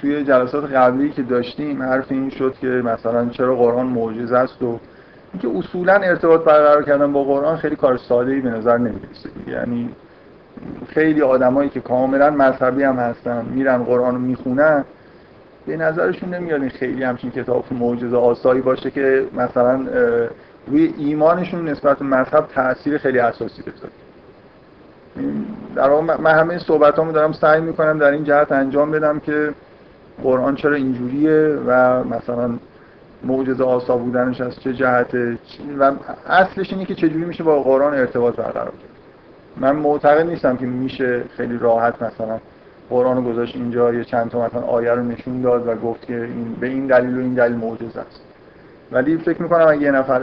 توی جلسات قبلی که داشتیم حرف این شد که مثلا چرا قرآن معجزه است و اینکه اصولا ارتباط برقرار کردن با قرآن خیلی کار ساده ای به نظر نمی‌رسه. یعنی خیلی آدمایی که کاملا مذهبی هم هستن میرن قرآن رو می‌خونن به نظرشون نمیاد این خیلی همچین کتاب معجزه آسایی باشه که مثلا روی ایمانشون نسبت به مذهب تاثیر خیلی اساسی بذاره. در واقع من همه صحبتامو دارم سعی می‌کنم در این جهت انجام بدم که قرآن چرا اینجوریه و مثلا معجزه آسا بودنش از چه جهته و اصلش اینه که چجوری میشه با قرآن ارتباط برقرار کرد من معتقد نیستم که میشه خیلی راحت مثلا قرآن رو گذاشت اینجا یه چند تا مثلا آیه رو نشون داد و گفت که این به این دلیل و این دلیل معجزه است. ولی فکر می‌کنم اگه یه نفر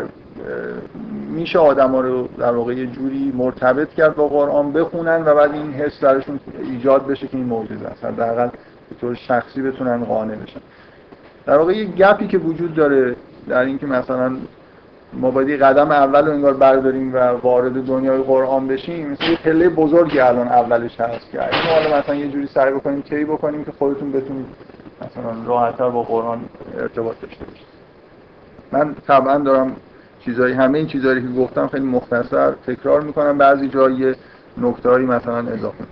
میشه آدم رو در واقع یه جوری مرتبط کرد با قرآن بخونن و بعد این حس درشون ایجاد بشه که این معجزه است. حداقل به طور شخصی بتونن قانع بشن. در واقع یه گپی که وجود داره در اینکه مثلا ما باید قدم اول رو انگار برداریم و وارد دنیای قرآن بشیم مثل یه پله بزرگی الان اولش هست که اگه حالا مثلا یه جوری سعی بکنیم کی بکنیم که خودتون بتونید مثلا راحتتر با قرآن ارتباط داشته باشید. من طبعا دارم چیزایی همه این چیزایی که گفتم خیلی مختصر تکرار می‌کنم. بعضی جایی نکتهایی مثلا اضافه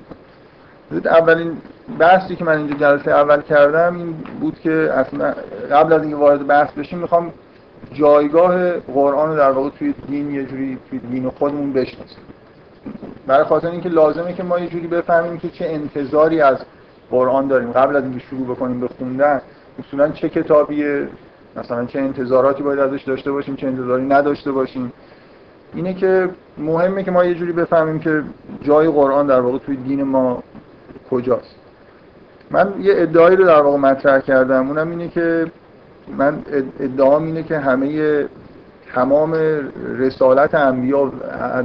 می‌کنم. اولین بحثی که من اینجا جلسه اول کردم این بود که اصلا قبل از اینکه وارد بحث بشیم می‌خوام جایگاه قرآن رو در واقع توی دین یه جوری توی دین خودمون بشناسیم. برای خاطر اینکه لازمه که ما یه جوری بفهمیم که چه انتظاری از قرآن داریم. قبل از اینکه شروع بکنیم به خوندن اصولا چه کتابیه مثلا چه انتظاراتی باید ازش داشته باشیم چه انتظاری نداشته باشیم. اینه که مهمه که ما یه جوری بفهمیم که جای قرآن در واقع توی دین ما کجاست. من یه ادعایی رو در واقع مطرح کردم. اونم اینه که من ادعام اینه که همه تمام رسالت انبیا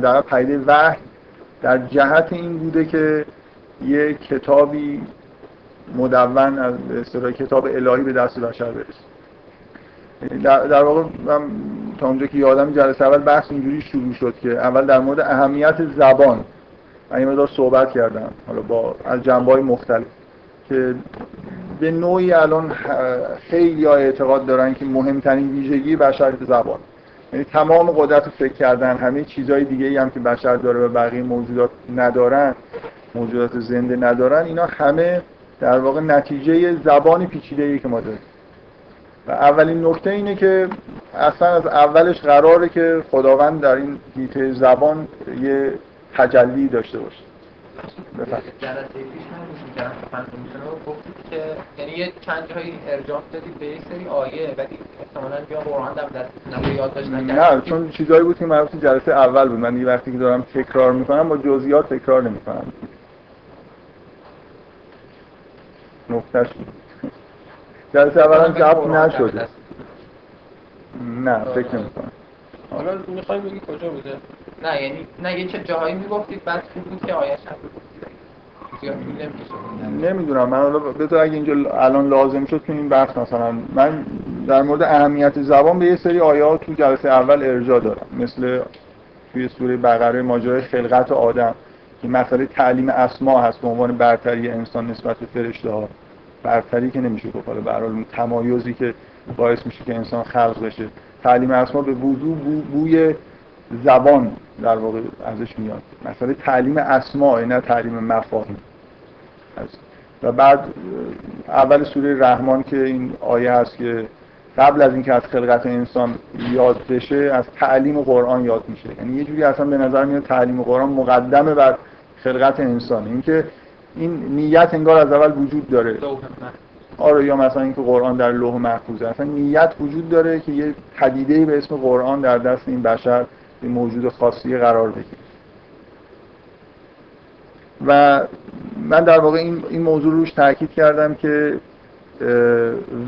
در پیده وحی در جهت این بوده که یه کتابی مدون از کتاب الهی به دست بشر برسه. در, در واقع من تا اونجا که یادم جلسه اول بحث اینجوری شروع شد که اول در مورد اهمیت زبان. من این صحبت کردم حالا با از جنبه های مختلف. که به نوعی الان خیلی ها اعتقاد دارن که مهمترین ویژگی بشر زبان. یعنی تمام قدرت رو فکر کردن همه چیزهای دیگه ای هم که بشر داره و بقیه موجودات ندارن موجودات زنده ندارن اینا همه در واقع نتیجه زبانی پیچیده ای که ما داریم. و اولین نکته اینه که اصلا از اولش قراره که خداوند در این دیته زبان یه تجلی داشته باشه. جلسه پیش رو گفتید که یعنی یه چند جایی ارجاع دادید به یک سری آیه ولی احتمالاً بیا قرآن در دست یاد داشت نه چون چیزایی بود که مربوط جلسه اول بود. من یه وقتی که دارم تکرار می‌کنم با جزئیات تکرار نمی‌کنم. نکتهش جلسه اولا جواب نشده. نه فکر نمی‌کنم. حالا می‌خوای بگی کجا بوده؟ نه یعنی نه یه چه جاهایی می‌گفتید بعد بود که آیش هم نمی‌دونم. من حالا بذار اگه اینجا الان لازم شد تو این بحث مثلا من در مورد اهمیت زبان به یه سری آیات تو جلسه اول ارجاع دارم. مثل توی سوره بقره ماجرای خلقت آدم که مسئله تعلیم اسما هست به عنوان برتری انسان نسبت به فرشته ها برتری که نمیشه گفت. حالا به تمایزی که باعث میشه که انسان خلق بشه. تعلیم اسما به وضوع بو بوی زبان در واقع ازش میاد. مثلا تعلیم اسما نه تعلیم مفاهیم. و بعد اول سوره رحمان که این آیه هست که قبل از اینکه از خلقت انسان یاد بشه از تعلیم قرآن یاد میشه. یعنی یه جوری اصلا به نظر میاد تعلیم قرآن مقدمه بر خلقت انسان. اینکه این نیت انگار از اول وجود داره. آره یا مثلا اینکه قرآن در لوح محفوظه. اصلا نیت وجود داره که یه پدیده به اسم قرآن در دست این بشر به موجود خاصی قرار بگیره. و من در واقع این, این موضوع روش تاکید کردم که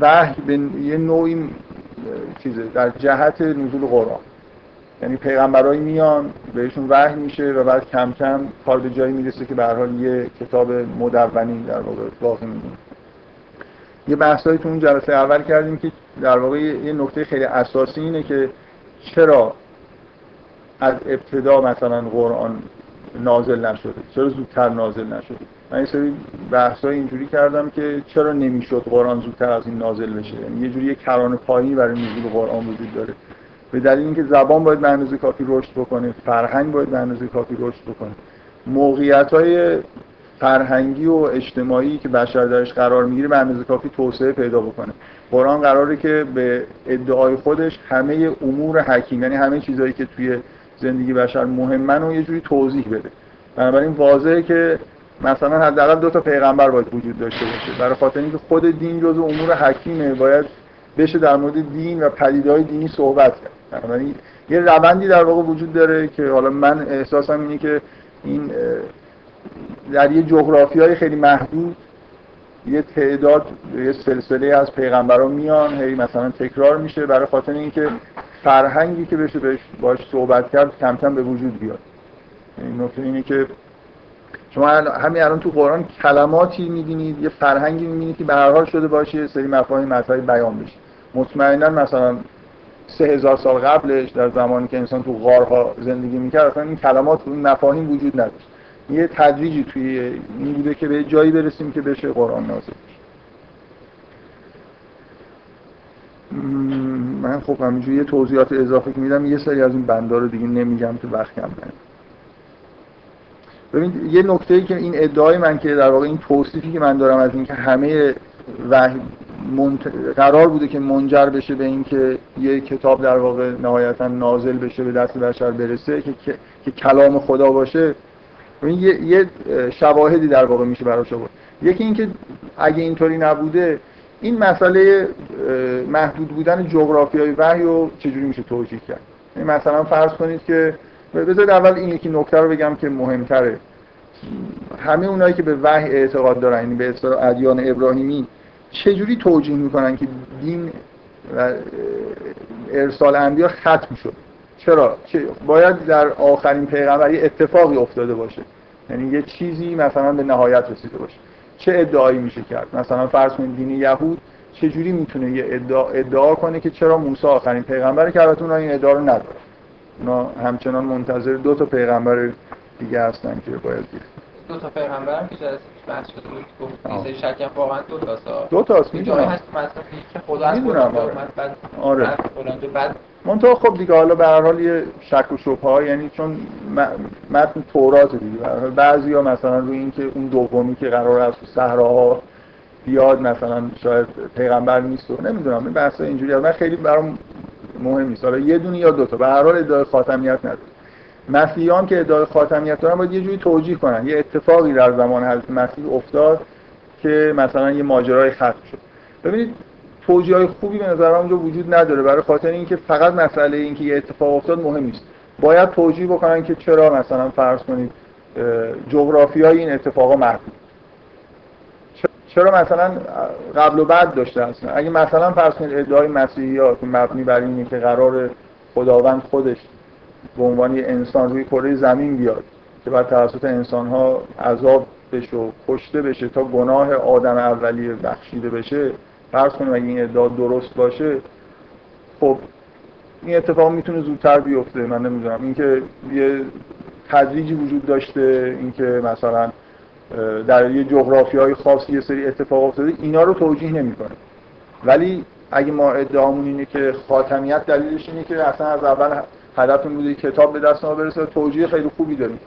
وحی به یه نوعی چیزه در جهت نزول قرآن. یعنی پیغمبرایی میان بهشون وحی میشه و بعد کم کم کار به جایی می‌رسه که به حال یه کتاب مدونی در واقع باقی میمونه. یه بحثایی تو اون جلسه اول کردیم که در واقع یه نکته خیلی اساسی اینه که چرا از ابتدا مثلا قرآن نازل نشده. چرا زودتر نازل نشده؟ من یه سری بحثای اینجوری کردم که چرا نمی‌شد قرآن زودتر از این نازل بشه؟ یعنی یه جوری یه کرانه پایینی برای نزول قرآن وجود داره. به دلیل اینکه زبان باید به اندازه کافی رشد بکنه فرهنگ باید به اندازه کافی رشد بکنه. موقعیت های فرهنگی و اجتماعی که بشر درش قرار می‌گیره به اندازه کافی توسعه پیدا بکنه. قرآن قراره که به ادعای خودش همه امور حکیم یعنی همه چیزهایی که توی زندگی بشر مهمن و یه جوری توضیح بده. بنابراین واضحه که مثلا حداقل دو تا پیغمبر باید وجود داشته باشه. برای خاطر اینکه خود دین جزو امور حکیمه. باید بشه در مورد دین و پدیدهای دینی صحبت کرد. بنابراین یه روندی در واقع وجود داره که حالا من احساسم اینه که این در یه جغرافی های خیلی محدود یه تعداد یه سلسله از پیغمبران میان هی مثلا تکرار میشه. برای خاطر اینکه فرهنگی که بشه بهش باش صحبت کرد کم کم به وجود بیاد. این نکته اینه که شما همین الان تو قرآن کلماتی می‌بینید یه فرهنگی می‌بینید که به هر حال شده باشه یه سری مفاهیم مطرح بیان بشه. مطمئنا مثلا سه هزار سال قبلش در زمانی که انسان تو غارها زندگی می‌کرد اصلا این کلمات این مفاهیم وجود نداشت. یه تدریجی توی این بوده که به جایی برسیم که بشه قرآن نازل من خب همینجوری یه توضیحات اضافه که میدم یه سری از این بندا رو دیگه نمیگم که وقت کم ببینید یه نکته ای که این ادعای من که در واقع این توصیفی که من دارم از اینکه همه وحی قرار بوده که منجر بشه به اینکه یه کتاب در واقع نهایتا نازل بشه به دست بشر برسه که, که, کلام خدا باشه یه, یه شواهدی در واقع میشه براش آورد. یکی اینکه اگه اینطوری نبوده این مسئله محدود بودن جغرافیای وحی رو چجوری میشه توجیه کرد؟ یعنی مثلا فرض کنید که بذارید اول این یکی نکته رو بگم که مهمتره. همه اونایی که به وحی اعتقاد دارن یعنی به اصطلاح ادیان ابراهیمی چجوری توجیه می‌کنن که دین و ارسال انبیا ختم شد؟ چرا؟ باید در آخرین پیغمبر یه اتفاقی افتاده باشه. یعنی یه چیزی مثلا به نهایت رسیده باشه. چه ادعایی میشه کرد؟ مثلا فرض کنید دین یهود چجوری می‌تونه یه ادعا, ادعا کنه که چرا موسی آخرین پیغمبره که البته این ادعا رو نداره؟ اونا همچنان منتظر دو تا پیغمبر دیگه هستن که باید دید دو تا پیغمبر که جلسه بحث شده بود گفت شک واقعا دو تاسا دو تاست می‌دونم. هست مثلا که خدا از می‌دونم بعد آره. بعد منتها خب دیگه حالا به هر حال یه شک و شبهه ها یعنی چون متن تورات دیگه. حال بعضیا مثلا روی اینکه اون دومی که قرار است صحراها بیاد مثلا شاید پیغمبر نیست و نمی‌دونم این بحث اینجوری من خیلی برام مهم نیست. حالا یه دونه یا دو تا. به هر حال ادعای خاتمیت نداره مسیحیان که ادعای خاتمیت دارن باید یه جوری توجیه کنن. یه اتفاقی در زمان حضرت مسیح افتاد که مثلا یه ماجرای ختم شد. ببینید توجیه های خوبی به نظر اونجا وجود نداره. برای خاطر اینکه فقط مسئله اینکه یه اتفاق افتاد مهم نیست. باید توجیه بکنن که چرا مثلا فرض کنید جغرافی های این اتفاقا محدود چرا مثلا قبل و بعد داشته هستن؟ اگه مثلا فرض کنید ادعای مسیحی ها که مبنی بر اینه که قرار خداوند خودش به عنوان انسان روی کره زمین بیاد که بعد توسط انسان ها عذاب بشه و کشته بشه تا گناه آدم اولیه بخشیده بشه. فرض کنیم اگه این ادعا درست باشه خب این اتفاق می‌تونه زودتر بیفته. من نمی‌دونم. اینکه یه تدریجی وجود داشته اینکه مثلا در یه جغرافی های خاصی یه سری اتفاق افتاده اینا رو توجیه نمی‌کنه. ولی اگه ما ادعامون اینه که خاتمیت دلیلش اینه که اصلا از اول هدفمون بوده کتاب به دست ما برسه. توجیه خیلی خوبی داریم.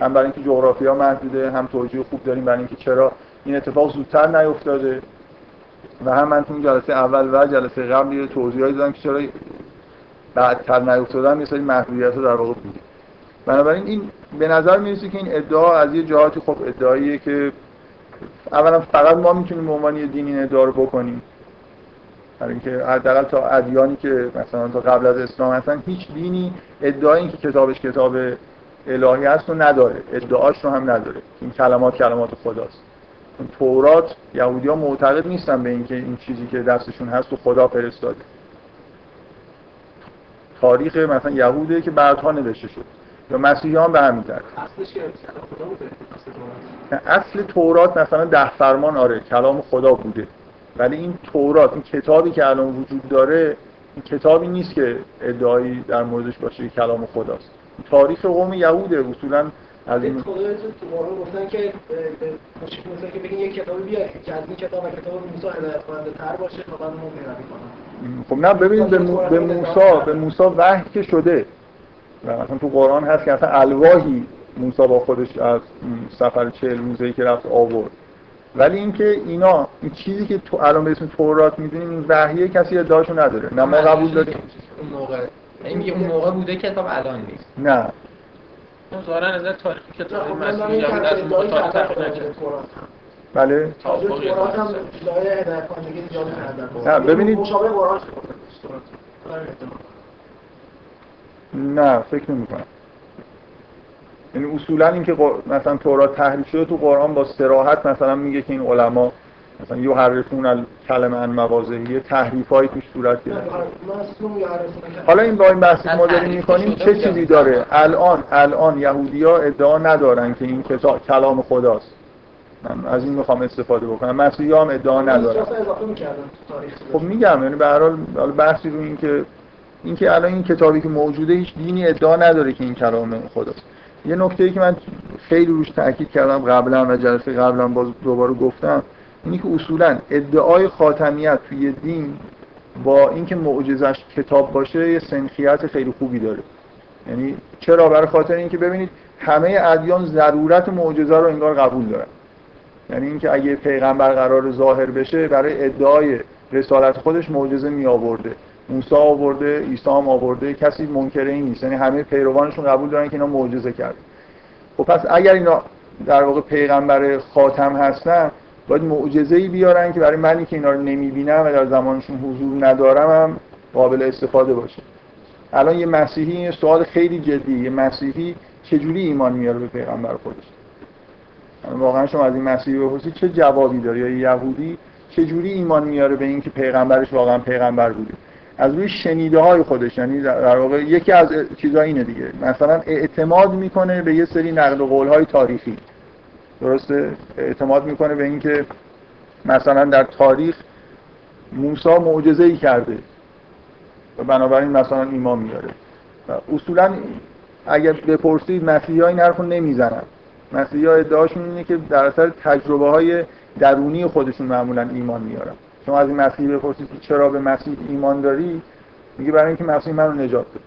هم برای اینکه جغرافیا محدوده هم توجیه خوب داریم برای اینکه چرا این اتفاق زودتر نیفتاده. و هم من تو جلسه اول و جلسه قبل یه توضیحی دادم که چرا بعدتر نیفتادن یه سری محدودیت در واقع بوده. بنابراین این به نظر می‌رسه که این ادعا از یه جهاتی خب ادعاییه که اولا فقط ما می‌تونیم به عنوان دین این ادعا رو بکنیم. برای اینکه حداقل تا ادیانی که مثلا تا قبل از اسلام هستن هیچ دینی ادعای اینکه کتابش کتاب الهی هست رو نداره. ادعاش رو هم نداره. این کلمات کلمات خداست. تورات یهودی ها معتقد نیستن به اینکه این چیزی که دستشون هست و خدا فرستاده. تاریخ مثلا یهوده که بعدها نوشته شد. یا مسیحیان به همین ترتیب اصل تورات مثلا ده فرمان آره کلام خدا بوده. ولی این تورات این کتابی که الان وجود داره این کتابی نیست که ادعایی در موردش باشه کلام خداست. تاریخ قوم یهوده اصولا از این گفتن که مثلا که بگین یک بیار که از این کتاب کتاب موسی هدایت کننده تر باشه تا بعد ما پیروی کنم خب نه ببینید به, مو... به موسی به موسی وحی که شده و مثلا تو قرآن هست که اصلا الواهی موسی با خودش از سفر چهل روزه که رفت آورد. ولی اینکه اینا این چیزی که تو الان به اسم تورات می‌دونیم این وحیه کسی ادعاشو نداره. نه ما قبول داریم. اون موقع. این اون موقع بوده کتاب الان نیست. نه. اون ظاهرا از تاریخی کتاب خب مسیحی از. بله. نه، ببینید-. آره، احتمال. نه فکر نمی کنم یعنی اصولا اینکه قر- مثلا تورات تحریف شده تو قرآن با سراحت مثلا میگه که این علما مثلا یحرفون الکلمه عن مواضعی تحریفایی توش صورت گرفته. حالا این با این بحثی که ما داریم می‌کنیم چه چیزی داره؟ الان الان یهودیا ادعا ندارن که این کتاب کلام خداست. من از این می‌خوام استفاده بکنم. مسیحی هم ادعا ندارن. اصلا اضافه می‌کردن تو تاریخ. خب میگم یعنی به هر حال حالا بحثی رو این که اینکه الان این کتابی که موجوده هیچ دینی ادعا نداره که این کلام خداست. یه نکته ای که من خیلی روش تاکید کردم قبلا و جلسه قبلا باز دوباره گفتم اینی که اصولا ادعای خاتمیت توی دین با اینکه معجزش کتاب باشه یه سنخیت خیلی خوبی داره. یعنی چرا؟ برای خاطر اینکه ببینید همه ادیان ضرورت معجزه رو انگار قبول دارن. یعنی اینکه اگه پیغمبر قرار ظاهر بشه برای ادعای رسالت خودش معجزه می آورده موسی آورده عیسی هم آورده کسی منکر این نیست. یعنی همه پیروانشون قبول دارن که اینا معجزه کرده. خب پس اگر اینا در واقع پیغمبر خاتم هستن باید معجزه ای بیارن که برای منی که اینا رو نمی‌بینم و در زمانشون حضور ندارم هم قابل استفاده باشه. الان یه مسیحی یه سوال خیلی جدی یه مسیحی چجوری ایمان میاره به پیغمبر خودش؟ یعنی واقعا شما از این مسیحی بپرسید چه جوابی داره؟ یا یهودی چه جوری ایمان میاره به اینکه پیغمبرش واقعا پیغمبر بوده؟ از روی شنیده های خودش یعنی در واقع یکی از چیزا اینه دیگه. مثلا اعتماد می‌کنه به یه سری نقل و قول های تاریخی. درسته؟ اعتماد می‌کنه به اینکه مثلا در تاریخ موسی معجزه ای کرده. و بنابراین مثلا ایمان میاره و اصولا اگر بپرسید مسیحی ها این حرف رو نمی‌زنن. مسیحی ها ادعاشون اینه که در اثر تجربه های درونی خودشون معمولا ایمان میارن شما از این مسیحی بپرسید که چرا به مسیح ایمان داری میگه برای اینکه مسیح منو نجات داد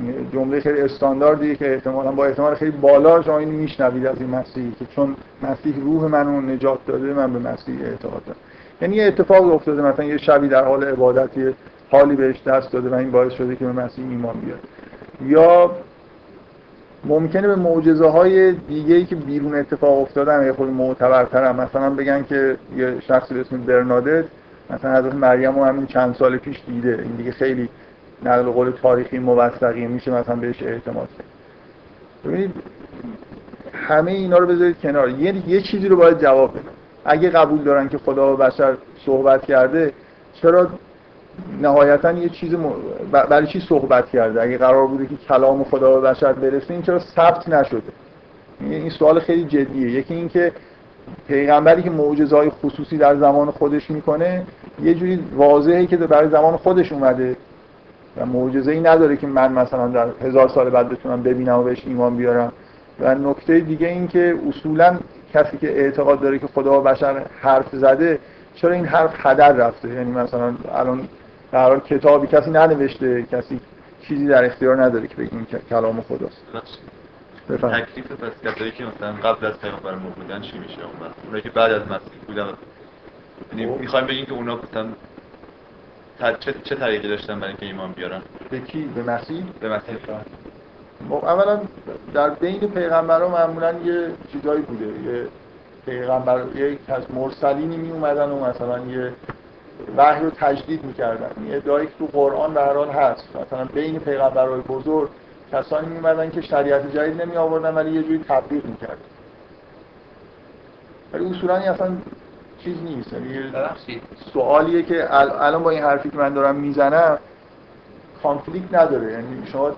این جمله خیلی استانداردیه که احتمالا با احتمال خیلی بالا شما اینو میشنوید از این مسیحی که چون مسیح روح منو نجات داده من به مسیح اعتقاد دارم. یعنی یه اتفاق افتاده مثلا یه شبی در حال عبادت یه حالی بهش دست داده و این باعث شده که به مسیح ایمان بیاره یا ممکنه به معجزه های دیگه ای که بیرون اتفاق افتادن یه خود معتبرترن. مثلا بگن که یه شخصی به اسم برنادت مثلا حضرت مریم رو همین چند سال پیش دیده. این دیگه خیلی نقل قول تاریخی موثقیه میشه مثلا بهش اعتماد کرد ببینید همه اینا رو بذارید کنار. یه, یه چیزی رو باید جواب بدن. اگه قبول دارن که خدا و بشر صحبت کرده چرا نهایتا یه چیز م... برای چی صحبت کرده؟ اگه قرار بوده که کلام خدا به بشر برسه این چرا ثبت نشده؟ این سوال خیلی جدیه. یکی اینکه پیغمبری که معجزه‌های خصوصی در زمان خودش می‌کنه یه جوری واضحه که برای زمان خودش اومده و معجزه ای نداره که من مثلا در هزار سال بعد بتونم ببینم و بهش ایمان بیارم. و نکته دیگه این که اصولا کسی که اعتقاد داره که خدا و بشر حرف زده چرا این حرف هدر رفته؟ یعنی مثلا الان در حال کتابی کسی ننوشته کسی چیزی در اختیار نداره که بگه این کلام خداست. بفهم تکلیف پس کسایی که مثلا قبل از پیغمبر ما بودن چی میشه؟ اون اونایی که بعد از مسیح بودن. یعنی می‌خوایم بگیم که اونا مثلا چه چه طریقی داشتن برای اینکه ایمان بیارن؟ به کی؟ به مسیح؟ به مسیح. خب اولا در بین پیغمبران معمولا یه چیزایی بوده. یه پیغمبر یک از مرسلینی می اومدن و مثلا یه وحی رو تجدید می‌کردن. یه ادعایی که تو قرآن به هر حال هست. مثلا بین پیغمبرهای بزرگ کسانی می اومدن که شریعت جدید نمی آوردن ولی یه جوری تبلیغ می‌کردن. ولی اصولا اصلا چیز نیست. یعنی سوالیه که الان با این حرفی که من دارم می‌زنم کانفلیکت نداره. یعنی شما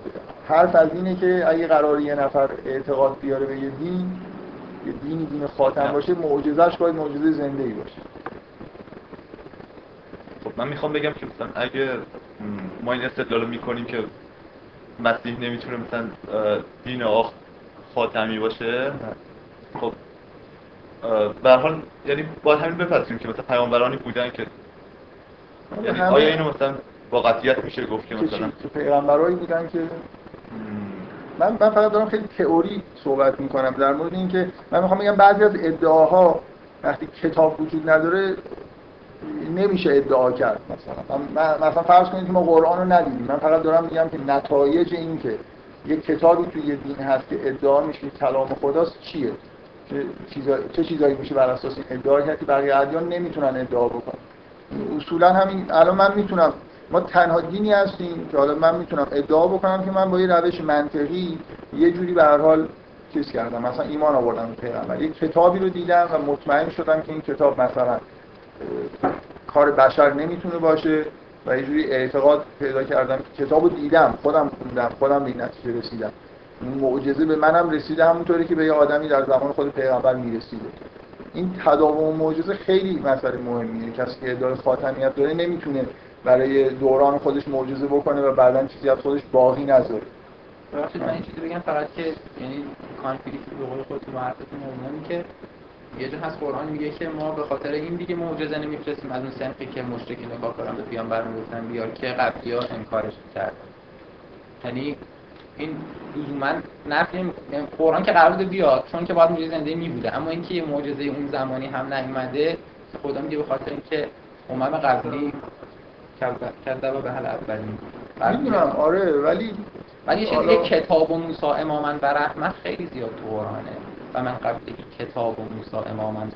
حرف از اینه که اگه قرار یه نفر اعتقاد بیاره به یه دین یه دینی دین خاتم باشه معجزهش باید معجزه زنده ای باشه. خب من می‌خوام بگم که مثلا اگه ما این استدلال می‌کنیم که مسیح نمی‌تونه مثلا دین آخ خاتمی باشه خب به حال یعنی باید همین بپذیریم که مثلا پیامبرانی بودن که یعنی آیا اینو مثلا با قطعیت میشه گفت که مثلا؟ پیغمبرایی بودن که من من فقط دارم خیلی تئوری صحبت می‌کنم در مورد اینکه من می‌خوام بگم بعضی از ادعاها وقتی کتاب وجود نداره نمیشه ادعا کرد مثلا. مثلا فرض کنید که ما قرآن رو ندیدیم. من فقط دارم میگم که نتایج این که یک کتابی توی دین هست که ادعا میشه کلام خداست چیه. چه چیزایی میشه بر اساس این ادعا؟ کرد که بقیه ادیان نمی‌تونن ادعا بکنن. اصولا همین الان من می‌تونم ما تنها دینی هستیم که حالا من می‌تونم ادعا بکنم که من با یه روش منطقی یه جوری به هر حال چیز کردم. مثلا ایمان آوردم به پیغمبر. یک کتابی رو دیدم و مطمئن شدم که این کتاب مثلا کار بشر نمی‌تونه باشه و یه جوری اعتقاد پیدا کردم که کتابو دیدم خودم خوندم خودم به این نتیجه رسیدم. معجزه به منم رسیده همونطوری که به یه آدمی در زمان خود پیغمبر می‌رسیده. این تداوم معجزه خیلی مسئله مهمیه. کسی که ادعای خاتمیت داره نمی‌تونه برای دوران خودش معجزه بکنه و بعدا چیزی از خودش باقی نذاره. من این چیزی بگم فقط که یعنی کانفلیکت به قول خودتون مهمه که یه جا هست قرآن میگه که ما به خاطر این دیگه معجزه نمیفرستیم. از اون سنفی که مشرکی نگاه کردن به پیامبر می‌گفتن بیار که قبلی ها انکارش کرد. یعنی این لزوما نفی یعنی قرآن که قرار بیاد چون که باید معجزه زنده می بوده اما اینکه یه معجزه اون زمانی هم نیومده خدا میگه به خاطر اینکه امم قبلی کذب به حل اولین. می‌دونم آره ولی ولی یه کتاب و موسی اماما و رحمت خیلی زیاد تو قرآنه. و من قبل کتاب و موسی اماما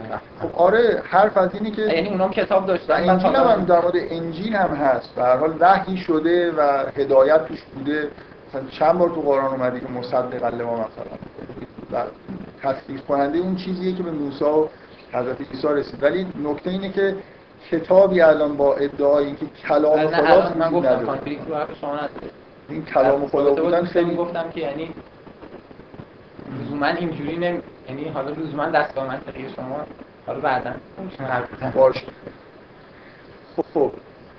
خب آره حرف از اینه که یعنی اونام کتاب داشتن. انجیل هم در مورد انجیل هم هست. به هر حال وحی شده و هدایت توش بوده. مثلا چند بار تو قرآن اومده که مصدق لما مثلا. و تصدیق کننده اون چیزیه که به موسی و حضرت عیسی رسید. ولی نکته اینه که کتابی الان با ادعای که کلام خدا من گفتم کانفلیکت رو حرف شما این کلام خدا بودن خیلی گفتم که یعنی لزوما اینجوری نمی یعنی حالا لزوما دستگاه منطقی شما حالا بعدا باشه. خب خب.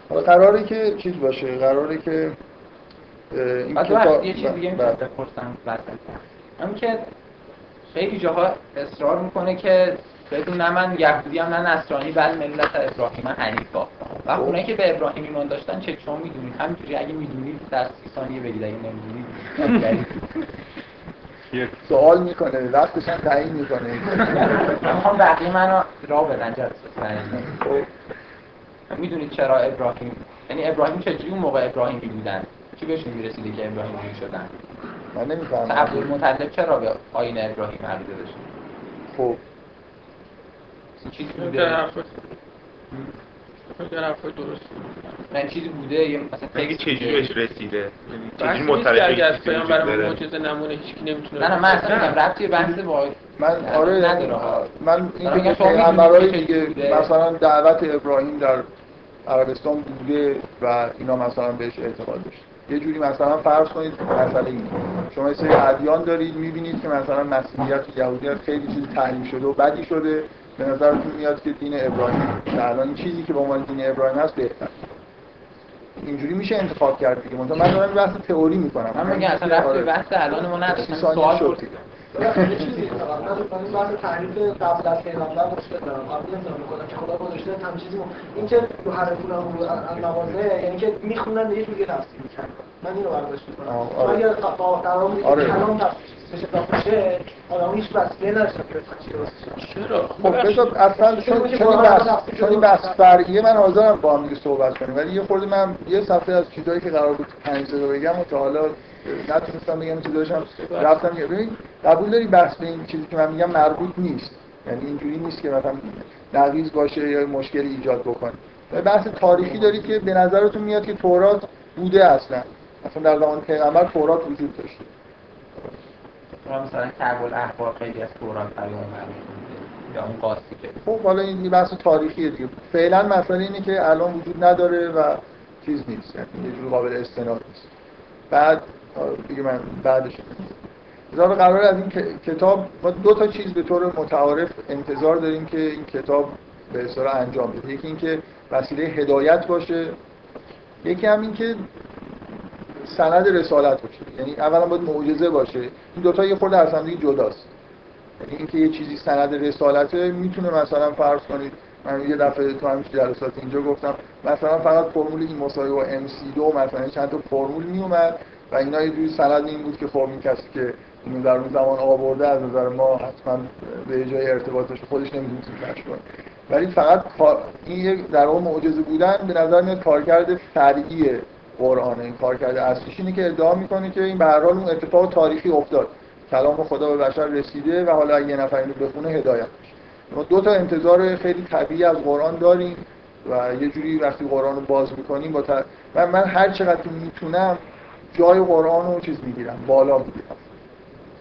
حالا قراره که چیز باشه قراره که این کتاب یه چیز دیگه میشه بپرسم همین که خیلی جاها اصرار می‌کنه که بدون نه من یهودی هم نه نصرانی بل ملت ابراهیم حنیفا و اونایی که به ابراهیم ایمان داشتن چه چون می‌دونید؟ همینجوری اگه می‌دونید در سی ثانیه بگید اگه نمی‌دونید. سوال می‌کنه وقتش هم تعیین می‌کنه. من می‌خوام بقیه منو را بدن می‌دونید چرا ابراهیم یعنی ابراهیم چجوری اون موقع ابراهیمی بودن کی بهشون می‌رسیده که ابراهیمی شدن؟ من نمی‌فهمم. عبدالمطلب چرا به آین ابراهیم عقیده داشت؟ خب. چیزی بوده؟ درست من چیزی بوده یه مثلا اگه چجوری بهش رسیده؟ یعنی چجوری اگه از پیامبر معجزه نمونه هیچ کی نمی‌تونه نه نه من اصلا میگم ربطی بحث با من آره من این که پیغمبرای دیگه مثلا دعوت ابراهیم در عربستان بوده و اینا مثلا بهش اعتقاد داشت. یه جوری مثلا فرض کنید مسئله این شما یه سری ادیان دارید می‌بینید که مثلا مسیحیت یهودیت خیلی چیز تحریم شده و بدی شده. به نظرتون میاد که دین ابراهیم الان این چیزی که به عنوان دین ابراهیم هست بهتر؟ اینجوری میشه انتخاب کرد دیگه. من دارم بحث تئوری می‌کنم. من میگم اصلا رفت بحث الان ما نداشتم سوال پرسیدم یه چیزی من بحث تعریف قبل از پیغمبر مشکل دارم. قبل نمی‌دونم می‌کنم که خدا گذاشته هم چیزی این که تو حرفون هم نوازه یعنی که می‌خونن یه جوری تفسیر می‌کنن. من اینو برداشت می‌کنم. اگر قرار بود کلام تفسیر بشه باشه آدم هیچ وسیله نداشتن که چرا؟ خب بذار اصلا چون چون بس چون بس فرعیه من حاضرم با هم دیگه صحبت کنیم. ولی یه خورده من یه صفحه از چیزایی که قرار بود پنج دقیقه بگم و تا حالا نتونستم بگم چیزاشم رفتم ببین قبول داری بحث به این چیزی که من میگم مربوط نیست. یعنی اینجوری نیست که مثلا نقیض باشه یا مشکلی ایجاد بکنه. بحث تاریخی داری که به نظرتون میاد که تورات بوده اصلا. اصلا در زمان پیغمبر تورات وجود داشته. مثلا کعب الاحبار خیلی از قرآن پیام یا اون قاسی که خب حالا این بحث تاریخیه دیگه. فعلا مسئله اینه که الان وجود نداره و چیز نیست. یعنی یه جور قابل استناد نیست. بعد دیگه من بعدش ظاهر قرار از این کتاب ما دو تا چیز به طور متعارف انتظار داریم که این کتاب به اصطلاح انجام بده. یکی اینکه وسیله هدایت باشه. یکی هم این که سند رسالت باشه. یعنی اولا باید معجزه باشه. این دوتا یه خورده از هم جداست. یعنی اینکه یه چیزی سند رسالته می‌تونه مثلا فرض کنید من یه دفعه تو همین جلسات اینجا گفتم مثلا فقط فرمول این مساوی با ام سی دو مثلا چند تا فرمول می اومد و اینا یه جوری سند این بود که خب این کسی که اینو در اون زمان آورده از نظر ما حتما به جای ارتباطش خودش نمی‌تونه کشف کنه. ولی فقط این در اون معجزه بودن به نظر میاد کارکرد فرعی قرآن این کارکرد اصلیش اینه که ادعا می‌کنه که این به اون اتفاق تاریخی افتاد. کلام خدا به بشر رسیده و حالا یه نفر اینو بخونه هدایت ما دو تا انتظار خیلی طبیعی از قرآن داریم و یه جوری وقتی قرآن رو باز می‌کنیم با من, من هر چقدر می‌تونم جای قرآن رو چیز می‌گیرم بالا می‌گیرم.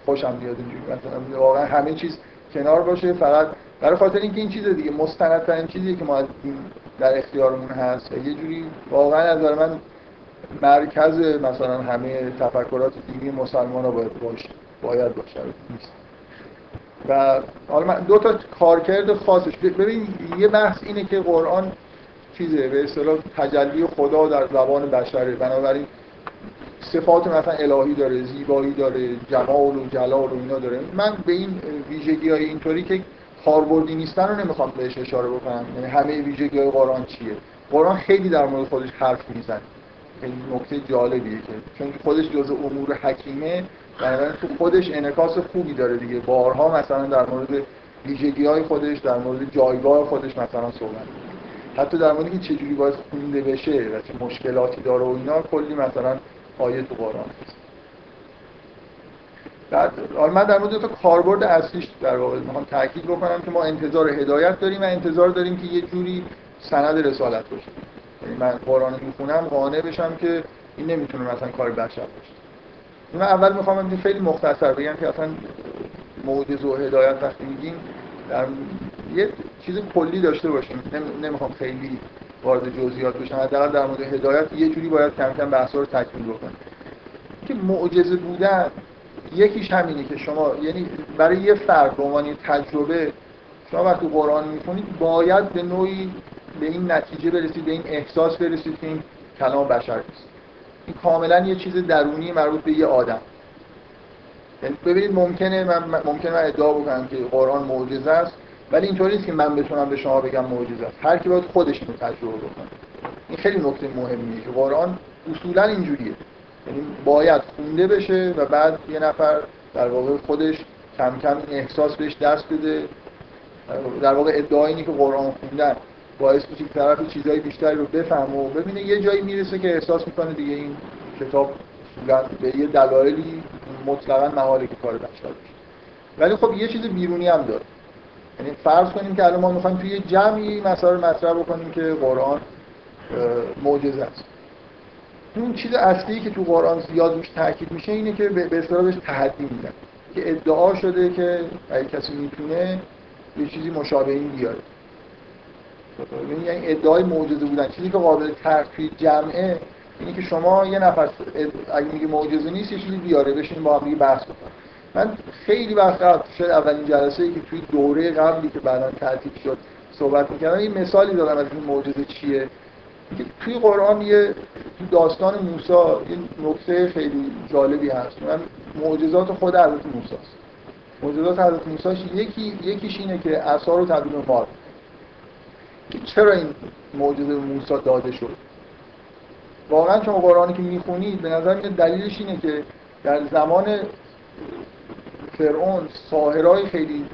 خوشم بیاد اینجوری. مثلا واقعا همه چیز کنار باشه فقط برای خاطر اینکه این چیز دیگه مستندترین چیزی که ما در اختیارمون هست. یه جوری واقعا از من مرکز مثلا همه تفکرات دینی مسلمان ها باید باشه باید باشه. نیست. و حالا من دو تا کارکرد خاصش. ببین یه بحث اینه که قرآن چیزه؟ به اصطلاح تجلی خدا در زبان بشره. بنابراین صفات مثلا الهی داره زیبایی داره جمال و جلال و اینا داره. من به این ویژگی های اینطوری که کاربردی نیستن رو نمی‌خوام بهش اشاره بکنم. یعنی همه ویژگی های قرآن چیه؟ قرآن خیلی در مورد خودش حرف می‌زنه. خیلی نکته جالبیه که چون خودش جز امور حکیمه بنابراین تو خودش انعکاس خوبی داره دیگه. بارها مثلا در مورد ویژگی های خودش در مورد جایگاه خودش مثلا صحبت حتی در مورد که چجوری باید خونده بشه و چه مشکلاتی داره و اینا کلی مثلا آیه تو قرآن هست. بعد من در مورد تو کاربرد اصلیش در واقع می‌خوام تاکید بکنم که ما انتظار هدایت داریم و انتظار داریم که یه جوری سند رسالت باشه. من قرآن می‌خونم قانع بشم که این نمی‌تونه مثلا کار بشر باشه. من اول می‌خوام خیلی مختصر بگم که اصلا معجزه و هدایت وقتی میگیم در یه چیز کلی داشته باشیم. نمی‌خوام خیلی وارد جزئیات بشم. حداقل در مورد هدایت یه جوری باید کم کم بحثا رو تکمیل بکنیم. که معجزه بودن یکیش همینه که شما یعنی برای یه فرد به عنوان تجربه شما وقتی قرآن می‌خونید باید به نوعی به این نتیجه برسید به این احساس برسید که این کلام بشر نیست. این کاملا یه چیز درونی مربوط به یه آدم. یعنی ببینید ممکنه من ممکنه من ادعا بکنم که قرآن معجزه است ولی اینطوری نیست که من بتونم به شما بگم معجزه است. هر کی باید خودش رو تجربه بکنه. این خیلی نکته مهمیه که قرآن اصولا اینجوریه. یعنی باید خونده بشه و بعد یه نفر در واقع خودش کم کم احساس بهش دست بده. در واقع ادعا اینه که قرآن خوندن. باعث میشه که طرف چیزهای بیشتری رو بفهمه و ببینه. یه جایی می‌رسه که احساس می‌کنه دیگه این کتاب به یه دلایلی مطلقا محاله که کار بشر ولی خب یه چیز بیرونی هم داره. یعنی فرض کنیم که الان ما می‌خوایم توی جمعی مسائل مطرح بکنیم که قرآن معجزه است. اون چیز اصلی که تو قرآن زیاد روش تاکید میشه اینه که به اصطلاح بهش تحدی میدن. که ادعا شده که اگه کسی می‌تونه یه چیزی مشابه این بیاره. یعنی ادعای معجزه بودن. چیزی که قابل ترفیع جمعه اینه که شما یه نفر اگه میگه معجزه نیست یه چیزی بیاره بشین با هم بحث بکنیم من خیلی وقت قبل شد اولین جلسه ای که توی دوره قبلی که بعدا ترتیب شد صحبت می‌کردم این مثالی دادم از این معجزه چیه. که توی قرآن یه تو داستان موسی یه نکته خیلی جالبی هست. من معجزات خود حضرت موسی است معجزات حضرت موسی یکی یکیش اینه که عصا رو تبدیل به مار چرا این معجزه موسی داده شد؟ واقعا شما قرآنی که می‌خونید به نظر میاد دلیلش اینه که در زمان فرعون ساهرای خیلی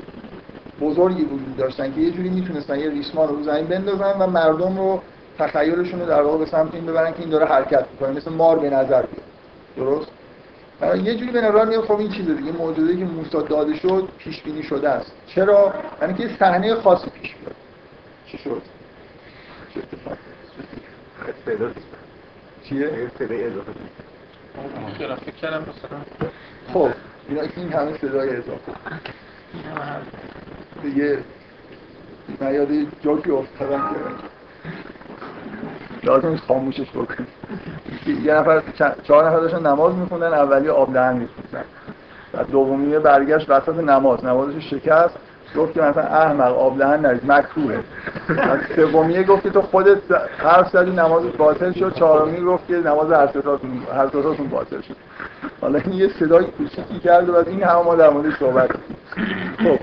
بزرگی وجود داشتن که یه جوری می‌تونستن یه ریسمان رو زمین بندازن و مردم رو تخیلشون رو در واقع به سمت این ببرن که این داره حرکت می‌کنه مثل مار به نظر بیاد. درست؟ یه جوری به نظر میاد خب این چیزه دیگه موجودی که موسی داده شد پیش بینی شده است. چرا؟ یعنی که صحنه خاصی پیش بیاد چی شد؟ چه اتفاقی چیه؟ صدای اضافه خب اینا این همه صدای اضافه. دیگه من یاد جاکی افتادم که لازم خاموشش بکنیم. یه نفر چهار نفر داشتن نماز میخوندن اولی آب دهن میخوندن. و دومی برگشت وسط نماز. نمازش شکست. گفت که مثلا احمق آب دهن نرید مکروهه سومیه گفت که تو خودت حرف زدی نماز باطل شد. چهارمی گفت که نماز هر ستاتون باطل شد. حالا این یه صدای کوچیکی کرد و بعد این همه ما در موردش صحبت خب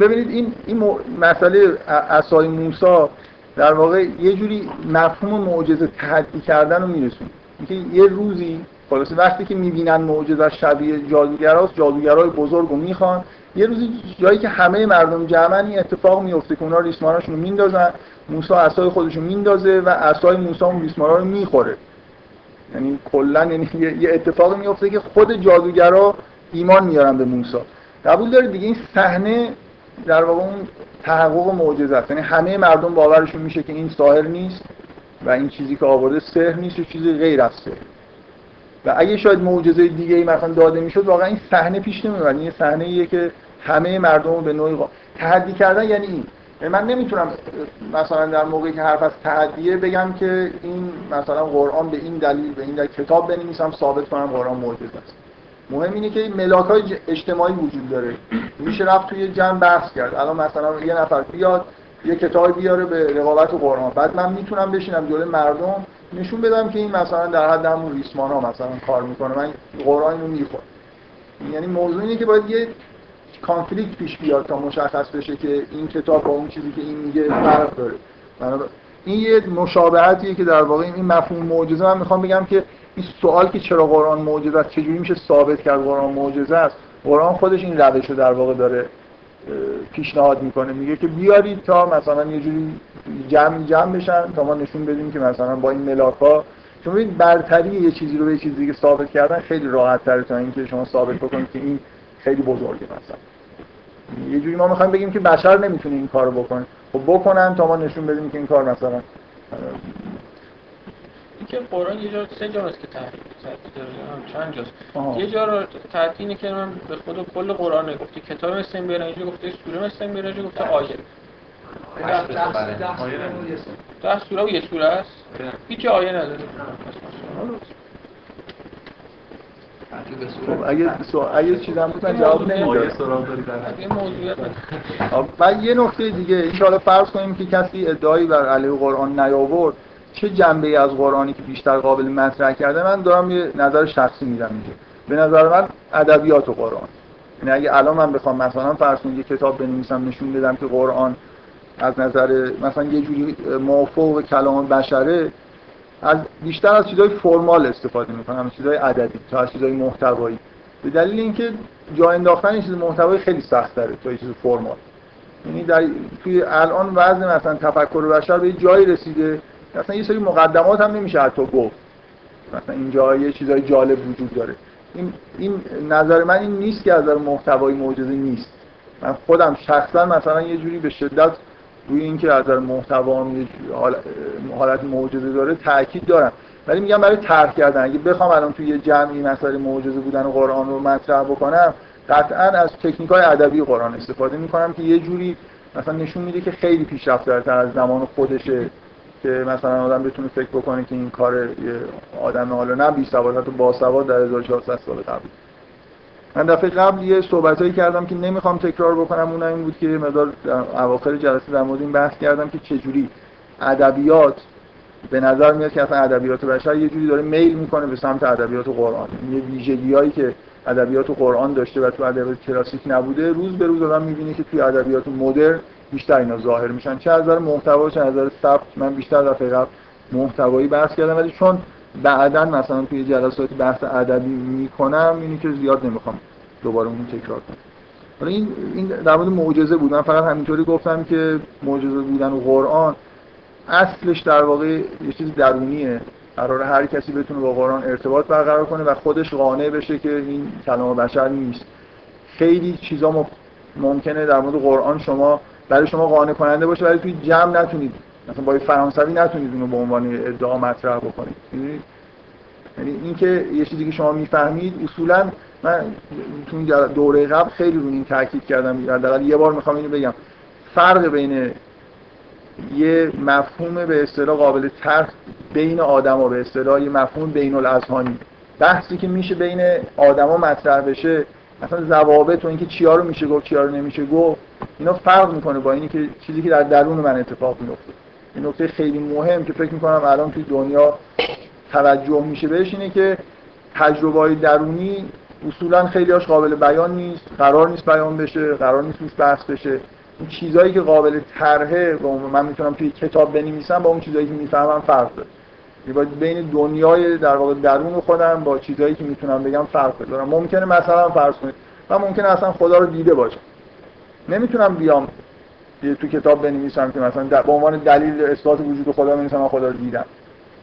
ببینید این این مسئله اسای موسی در واقع یه جوری مفهوم معجزه تحدی کردن رو میرسون اینکه یه روزی خلاصه وقتی که می‌بینن معجزه شبیه جادوگراست جادوگرای بزرگ رو می‌خوان. یه روزی جایی که همه مردم جمعن این اتفاق میفته که اونا ریسماناشون رو میندازن موسی عصای خودش میندازه و عصای موسی اون ریسمانا رو می‌خوره. یعنی کلا یعنی یه اتفاقی میفته که خود جادوگرا ایمان میارن به موسی. قبول دارید دیگه؟ این صحنه در واقع اون تحقق معجزه است یعنی همه مردم باورشون میشه که این ساحر نیست و این چیزی که آورده سحر نیست و چیزی غیر از سحر. و اگه شاید معجزه دیگه ای مثلا داده می‌شد واقعا این صحنه پیش نمیاد این صحنه ایه که همه مردم به نوعی تحدی کردن. یعنی این. یعنی من نمی‌تونم مثلا در موقعی که حرف از تحدیه بگم که این مثلا قرآن به این دلیل به این دلیل کتاب بنویسم ثابت کنم قرآن معجزه است. مهم اینه که ملاک های اجتماعی وجود داره. میشه رفت توی جمع بحث کرد. الان مثلا یه نفر بیاد یه کتاب بیاره به رقابت قرآن. بعد من می‌تونم بشینم جلوی مردم نشون بدم که این مثلا در حد همون ریسمان ها مثلا کار می‌کنه. من قرآن رو می‌خورم یعنی موضوع اینه که باید یه کانفلیکت پیش بیاد تا مشخص بشه که این کتاب با اون چیزی که این میگه فرق داره. این یه مشابهتیه که در واقع این مفهوم معجزه. من می‌خوام بگم که این سوال که چرا قرآن معجزه است چجوری میشه ثابت کرد قرآن معجزه است؟ قرآن خودش این روش رو در واقع داره پیشنهاد می‌کنه. میگه که بیارید تا مثلا یه جوری جمع جمع بشن تا ما نشون بدیم که مثلا با این ملاکا چون ببینید برتری یه چیزی رو به یه چیزی دیگه ثابت کردن خیلی راحت تره تا اینکه شما ثابت بکنید که این خیلی بزرگه مثلا. یه جوری ما می‌خوایم بگیم که بشر نمی‌تونه این کارو بکنه. خب بکنن تا ما نشون بدیم که این کار مثلا که قرآن یه جا سه جا که تحریم داره چند جاست. یه جا رو که من به خود کل قرآن گفته کتاب اینجا گفته سوره اینجا گفته آیه. ده سوره و یه سوره است هیچ آیه نداره خب اگه اگه چیزم بود من جواب نمیدم من یه نکته دیگه ان فرض کنیم که کسی ادعایی بر علیه قرآن نیاورد چه جنبه از قرآنی که بیشتر قابل مطرح کرده من دارم یه نظر شخصی میدم اینجا به نظر من ادبیات و قرآن یعنی اگه الان من بخوام مثلا فرض یه کتاب بنویسم نشون بدم که قرآن از نظر مثلا یه جوری موافق کلام بشره از بیشتر از چیزای فرمال استفاده می‌کنم چیزای ادبی تا از چیزای محتوایی. به دلیل اینکه جا انداختن این چیز محتوایی خیلی سخت داره تا چیز فرمال. یعنی در توی الان وزن مثلا تفکر بشر به جایی رسیده اصلا یه سری مقدمات هم نمیشه حتی گفت. مثلا اینجا یه چیزای جالب وجود داره. این, این نظر من این نیست که از نظر محتوایی معجزه نیست. من خودم شخصا مثلا یه جوری به شدت روی اینکه از نظر محتوا حالت معجزه داره تاکید دارم. ولی میگم برای طرح کردن اگه بخوام الان توی یه جمعی مسئله معجزه بودن و قرآن رو مطرح بکنم قطعا از تکنیک های ادبی قرآن استفاده می‌کنم که یه جوری مثلا نشون میده که خیلی پیشرفته از زمان خودشه که مثلا آدم بتونه فکر بکنه که این کار آدم حالا نه بی سواد حتی با سواد در 1400 سال قبل. من دفعه قبل یه صحبتایی کردم که نمی‌خوام تکرار بکنم اون این بود که مدار اواخر جلسه در مورد این بحث کردم که چجوری ادبیات به نظر میاد که اصلا ادبیات بشر یه جوری داره میل می‌کنه به سمت ادبیات قرآن. یه ویژگیایی که ادبیات قرآن داشته و تو ادبیات کلاسیک نبوده روز به روز آدم می‌بینه که توی ادبیات مدرن بیشتر اینا ظاهر میشن. چه از نظر محتوا چه از نظر ثبت من بیشتر دفعه قبل محتوایی بحث کردم ولی چون بعدا مثلا توی جلسات بحث ادبی می‌کنم اینی که زیاد نمی‌خوام دوباره اون تکرار کنم. حالا این این در مورد معجزه بود. من فقط همینطوری گفتم که معجزه بودن و قرآن اصلش در واقع یه چیز درونیه. قرار هر کسی بتونه با قرآن ارتباط برقرار کنه و خودش قانع بشه که این کلام بشر نیست. خیلی چیزا ممکنه در مورد قرآن شما برای شما قانع کننده باشه ولی توی جمع نتونید مثلا با فرانسوی نتونید اونو به عنوان ادعا مطرح بکنید. یعنی اینکه یه چیزی که شما می‌فهمید اصولا من تو دوره قبل خیلی رو این تاکید کردم. حداقل یه بار می‌خوام اینو بگم. فرق بین یه مفهوم به اصطلاح قابل طرح بین آدما به اصطلاح یه مفهوم بین الاذهانی بحثی که میشه بین آدما مطرح بشه اصلا ضوابط و اینکه چیا رو میشه گفت چیا رو نمیشه گفت اینا فرق می‌کنه با اینی که چیزی که در درون من اتفاق میفته این نکته خیلی مهم که فکر می‌کنم الان توی دنیا توجه میشه بهش اینه که تجربه های درونی اصولا خیلیاش قابل بیان نیست قرار نیست بیان بشه قرار نیست روش بحث بشه. این چیزهایی که قابل طرحه و من می‌تونم توی کتاب بنویسم با اون چیزایی که می‌فهمم فرق داره. یعنی باید بین دنیای در واقع درون خودم با چیزهایی که می‌تونم بگم فرق بذارم ممکنه مثلا فرض کنید. من ممکنه اصلا خدا رو دیده باشم. نمی‌تونم بیام تو کتاب بنویسم که مثلا به عنوان دلیل اثبات وجود خدا بنویسم من خدا رو دیدم.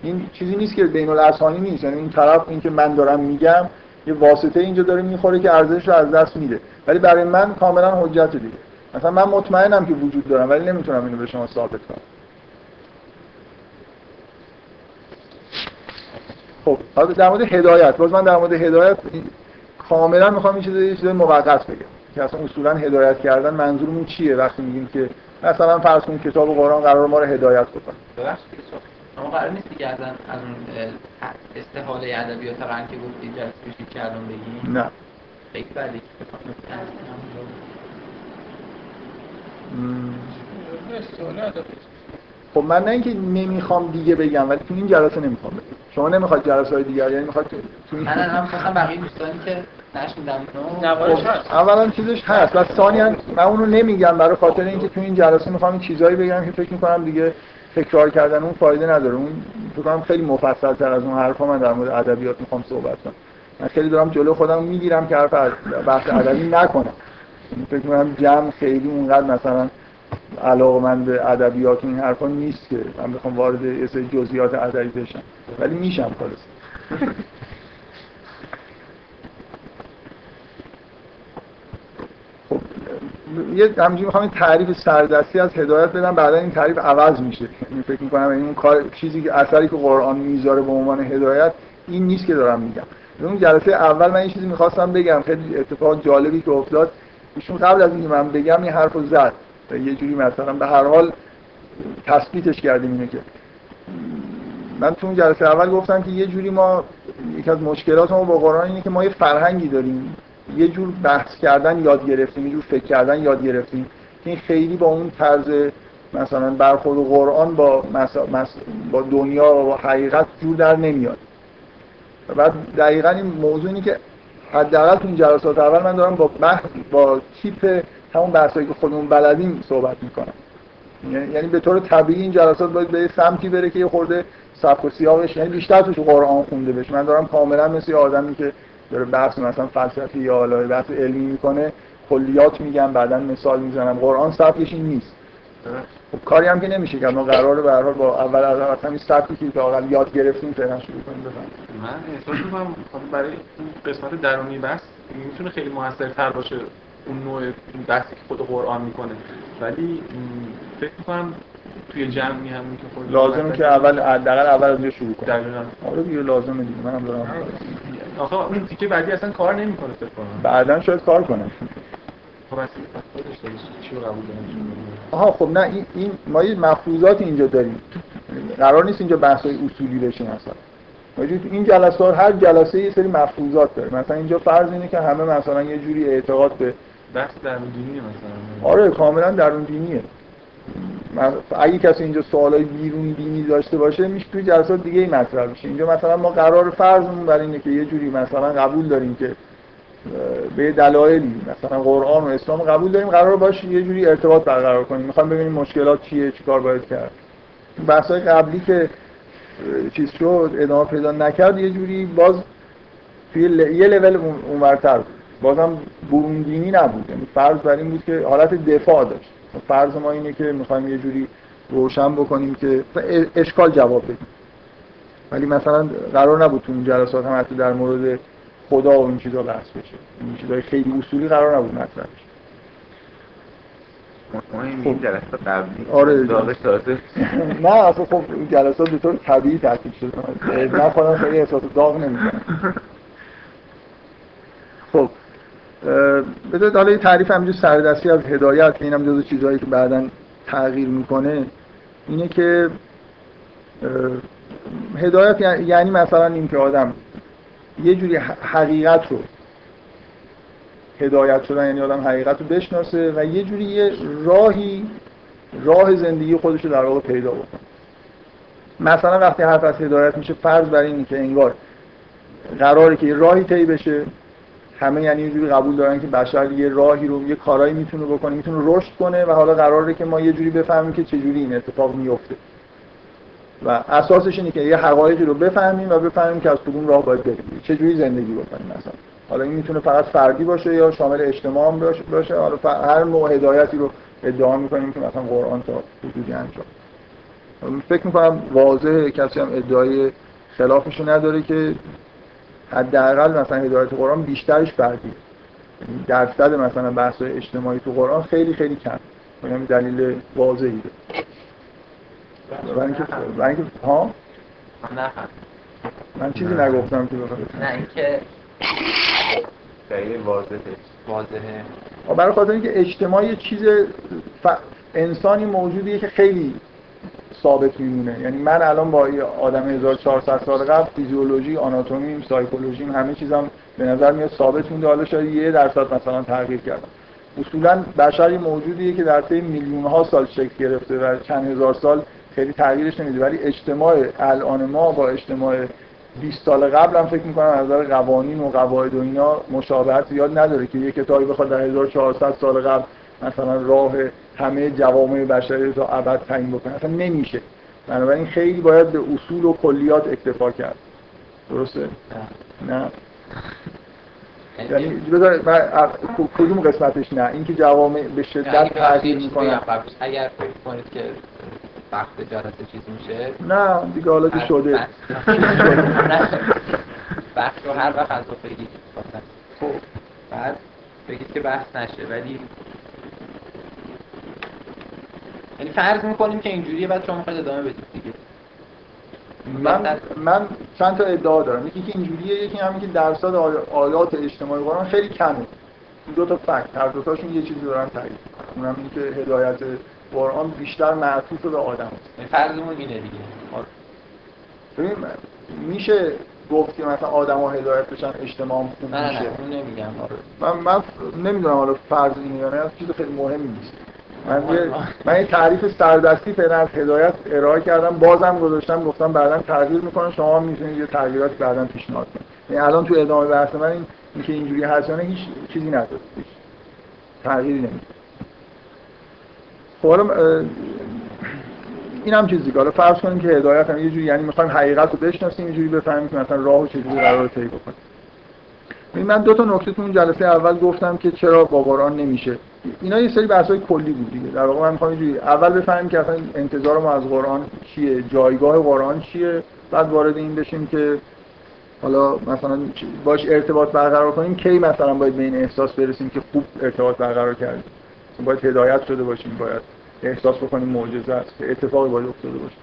این چیزی نیست که بین الاذهانی نیست. یعنی این طرف این که من دارم میگم یه واسطه اینجا داره می‌خوره که ارزش رو از دست میده. ولی برای من کاملا حجت دیگه. مثلا من مطمئنم که وجود دارم ولی نمی‌تونم اینو به شما ثابت کنم. خب در مورد هدایت. باز من در مورد هدایت کاملا می‌خوام این چیز یه چیز موقت بگم. که اصلا اصولا هدایت کردن منظورمون چیه وقتی میگیم که مثلا فرض کنید کتاب قرآن قرار ما رو هدایت کنه ببخشید اما قرار نیست که از اون استحاله ادبیات رنگ که گفتی جلسه الان بگیم. نه. خیلی بعدی خب من نه اینکه نمی‌خوام دیگه بگم ولی تو این جلسه نمی‌خوام بگم. شما نمی‌خواد جلسه های دیگر یعنی می‌خواد تو این من بقیه دوستانی که اولا چیزش هست. و ثانیا من اونو نمیگم. برای خاطر اینکه تو این جلسه می‌خوام چیزایی بگم که فکر می‌کنم دیگه تکرار کردن اون فایده نداره. اون فکر خیلی مفصل تر از اون حرفا من در مورد ادبیات می‌خوام صحبت کنم. من خیلی دارم جلو خودم می‌گیرم که حرف بحث ادبی نکنم. فکر کنم جمع خیلی اونقدر مثلا علاقه من به ادبیات این حرفا نیست که من بخوام وارد یه سری جزئیات ادبی بشم. ولی میشم خلاص خب یه همینجوری می‌خوام این تعریف سردستی از هدایت بدم بعدا این تعریف عوض میشه. یعنی فکر می‌کنم این کار چیزی که اثری که قرآن می‌ذاره به عنوان هدایت این نیست که دارم میگم. اون جلسه اول من این چیزی می‌خواستم بگم خیلی اتفاق جالبی که افتاد. ایشون قبل از اینکه من بگم این حرفو زد. یه جوری مثلا به هر حال تثبیتش کردیم اینه که. من تو اون جلسه اول گفتم که یه جوری ما یکی از مشکلات ما با قرآن اینه که ما یه فرهنگی داریم. یه جور بحث کردن یاد گرفتیم یه جور فکر کردن یاد گرفتیم که این خیلی با اون طرز مثلا برخورد قرآن با با دنیا و با حقیقت جور در نمیاد. و بعد دقیقا این موضوع اینه که حداقل تو این جلسات اول من دارم با بحث با تیپ همون بحثایی که خودمون بلدیم صحبت می‌کنم. یعنی-, یعنی به طور طبیعی این جلسات باید به سمتی بره که یه خورده سبک و سیاقش یعنی بیشتر توش قرآن خونده بشه. من دارم کاملا مثل آدمی که داره بحث مثلا فلسفی یا حالا بحث علمی می‌کنه. کلیات میگم بعدا مثال می‌زنم. قرآن سبکش این نیست. خب کاری هم که نمیشه که ما قراره به هر با اول از همین سبکی که واقعا یاد گرفتیم فعلا شروع کنیم. بفهم من احساس می‌کنم برای قسمت درونی بحث می‌تونه خیلی موثرتر باشه اون نوع بحثی که خود قرآن می‌کنه. ولی فکر می‌کنم توی جمعی هم که خود لازمه که اول حداقل اول از شروع کنم دقیقاً. آره دیگه لازمه دیگه منم دارم. آخه اون تیکه بعدی اصلا کار نمی‌کنه فکر کنم. بعدا شاید کار کنه. خب چی قبول آها خب نه این, این ما یه مفروضات اینجا داریم. قرار نیست اینجا بحث های اصولی بشین اصلا. این جلسات هر جلسه یه سری مفروضات داره. مثلا اینجا فرض اینه که همه مثلا یه جوری اعتقاد به بحث درون دینیه مثلا. آره کاملا درون دینیه. اگه کسی اینجا سوالای بیرون دینی داشته باشه میشه توی جلسات دیگه ای مطرح میشه اینجا مثلا ما قرار فرضمون بر اینه که یه جوری مثلا قبول داریم که به دلایلی مثلا قرآن و اسلام قبول داریم قرار باشه یه جوری ارتباط برقرار کنیم. می‌خوام ببینیم مشکلات چیه چیکار باید کرد. بحث‌های قبلی که چیز شد ادامه پیدا نکرد یه جوری باز توی یه لول اونورتر بود. بازم بروندینی نبود. یعنی فرض بر این بود که حالت دفاع داشت. فرض ما اینه که می‌خوایم یه جوری روشن بکنیم که اشکال جواب بدیم. ولی مثلا قرار نبود تو این جلسات هم حتی در مورد خدا و این چیزا بحث بشه. این چیزای خیلی اصولی قرار نبود مطرح بشه. این جلسات قبلی. آره. نه اصلا خب این جلسات به طور طبیعی ترتیب شده. من خودم خیلی احساس داغ نمی‌کنم. خب. بذارید حالا یه تعریف همینجور سردستی از هدایت که اینم جزو چیزهایی که بعدا تغییر می‌کنه اینه که هدایت یعنی مثلا این که آدم یه جوری حقیقت رو هدایت شدن یعنی آدم حقیقت رو بشناسه و یه جوری یه راهی راه زندگی خودش رو در واقع پیدا بکنه. مثلا وقتی حرف از هدایت میشه فرض بر اینه که انگار قراره که یه راهی طی بشه همه یعنی اینجوری قبول دارن که بشر یه راهی رو یه کارایی می‌تونه بکنه می‌تونه رشد کنه و حالا قراره که ما یه جوری بفهمیم که چجوری این اتفاق میفته و اساسش اینه که یه حقایقی رو بفهمیم و بفهمیم که از کدوم راه باید بریم. چجوری زندگی بکنیم مثلا؟ حالا این می‌تونه فقط فردی باشه یا شامل اجتماع هم باشه؟ حالا هر نوع هدایتی رو ادعا می‌کنیم که مثلا قرآن تا حدودی انجام. فکر می‌کنم واضحه کسی هم ادعای خلافش نداره که حداقل مثلا هدایت قرآن بیشترش فردی یعنی درصد مثلا بحث اجتماعی تو قرآن خیلی خیلی کم. این دلیل واضحی. برای اینکه برای اینکه ها؟ نه. من چیزی نگفتم که بخواد نه اینکه خیلی واضحه. واضحه. برای خاطر اینکه اجتماع یه چیز ف... انسانی موجودیه که خیلی ثابت میمونه. یعنی من الان با آدم 1400 سال قبل فیزیولوژی آناتومی سایکولوژی همه چیزم به نظر میاد ثابت مونده. حالا شاید یه درصد مثلا تغییر کردم اصولا بشری موجودیه که در طی میلیون ها سال شکل گرفته و چند هزار سال خیلی تغییرش نمیده. ولی اجتماع الان ما با اجتماع 20 سال قبل هم فکر می‌کنم از نظر قوانین و قواعد و اینا مشابهت زیاد نداره که یه کتابی بخواد در 1400 سال قبل مثلا راه همه جوامع بشری رو تا ابد تعیین بکنه. اصلا نمیشه. بنابراین خیلی باید به اصول و کلیات اکتفا کرد. درسته؟ نه. یعنی بذار کدوم قسمتش نه؟ اینکه جوامع به شدت تغییر می‌کنن. اگر فکر کنید که وقت جلسه چیز میشه. نه دیگه حالا که شده. بحث رو هر وقت از بگید. خب. بعد بگید که بحث نشه. ولی یعنی فرض می‌کنیم که اینجوریه بعد شما می‌خواید ادامه بدید دیگه. من من چند تا ادعا دارم. یکی که اینجوریه یکی همین که درصد آیات اجتماعی قرآن خیلی کمه. دو تا فکت. هر دو تاشون یه چیزی دارن تایید اونم این که هدایت قرآن بیشتر معطوف به آدم است. یعنی فرضمون اینه دیگه. آره. ببین میشه گفت که مثلا آدم هدایت بشن اجتماع خوب میشه. نه نه نمیگم. من من نمی‌دونم حالا فرض اینه یا نه چیز خیلی مهمی نیست. من من یه تعریف سردستی فعلا از هدایت ارائه کردم. بازم گذاشتم گفتم بعدا تغییر می‌کنه شما می‌تونید یه تغییراتی بعدا پیشنهاد کنید. یعنی الان تو ادامه بحث من این اینکه اینجوری هست هیچ چیزی نداره. تغییری نمیده خب حالا این هم چیزی حالا فرض کنیم که هدایت هم یه جوری یعنی می‌خوایم حقیقت رو بشناسیم یه جوری بفهمیم که مثلا راهو چجوری قرار طی بکنیم. من دو تا نکته تو اون جلسه اول گفتم که چرا با قرآن نمیشه. اینا یه سری بحث‌های کلی بود دیگه. در واقع من می‌خوام اینجوری اول بفهمیم که اصلا انتظار ما از قرآن چیه جایگاه قرآن چیه بعد وارد این بشیم که حالا مثلا باش ارتباط برقرار کنیم کی مثلا باید به این احساس برسیم که خوب ارتباط برقرار کردیم. باید هدایت شده باشیم باید احساس بکنیم معجزه است اتفاقی باید افتاده باشه.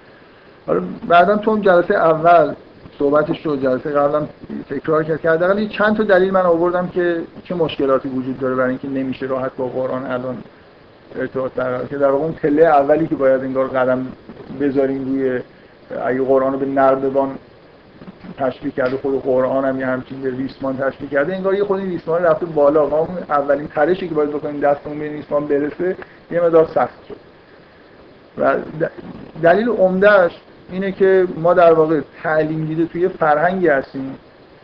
حالا بعدا تو اون جلسه اول صحبتش رو جلسه قبلا تکرار کرد که حداقل چند تا دلیل من آوردم که چه مشکلاتی وجود داره برای اینکه نمیشه راحت با قرآن الان ارتباط برقرار که در واقع اون پله اولی که باید انگار قدم بذاریم روی اگه قرآن رو به نردبان تشبیه کرده خود قرآن هم یه همچین به ریسمان تشبیه کرده انگار یه خود این ریسمان رفته بالا. ما اولین ترشی که باید بکنیم دستمون به ریسمان برسه یه مقدار سخت شد. و دلیل عمدهش اینه که ما در واقع تعلیم دیده توی فرهنگی هستیم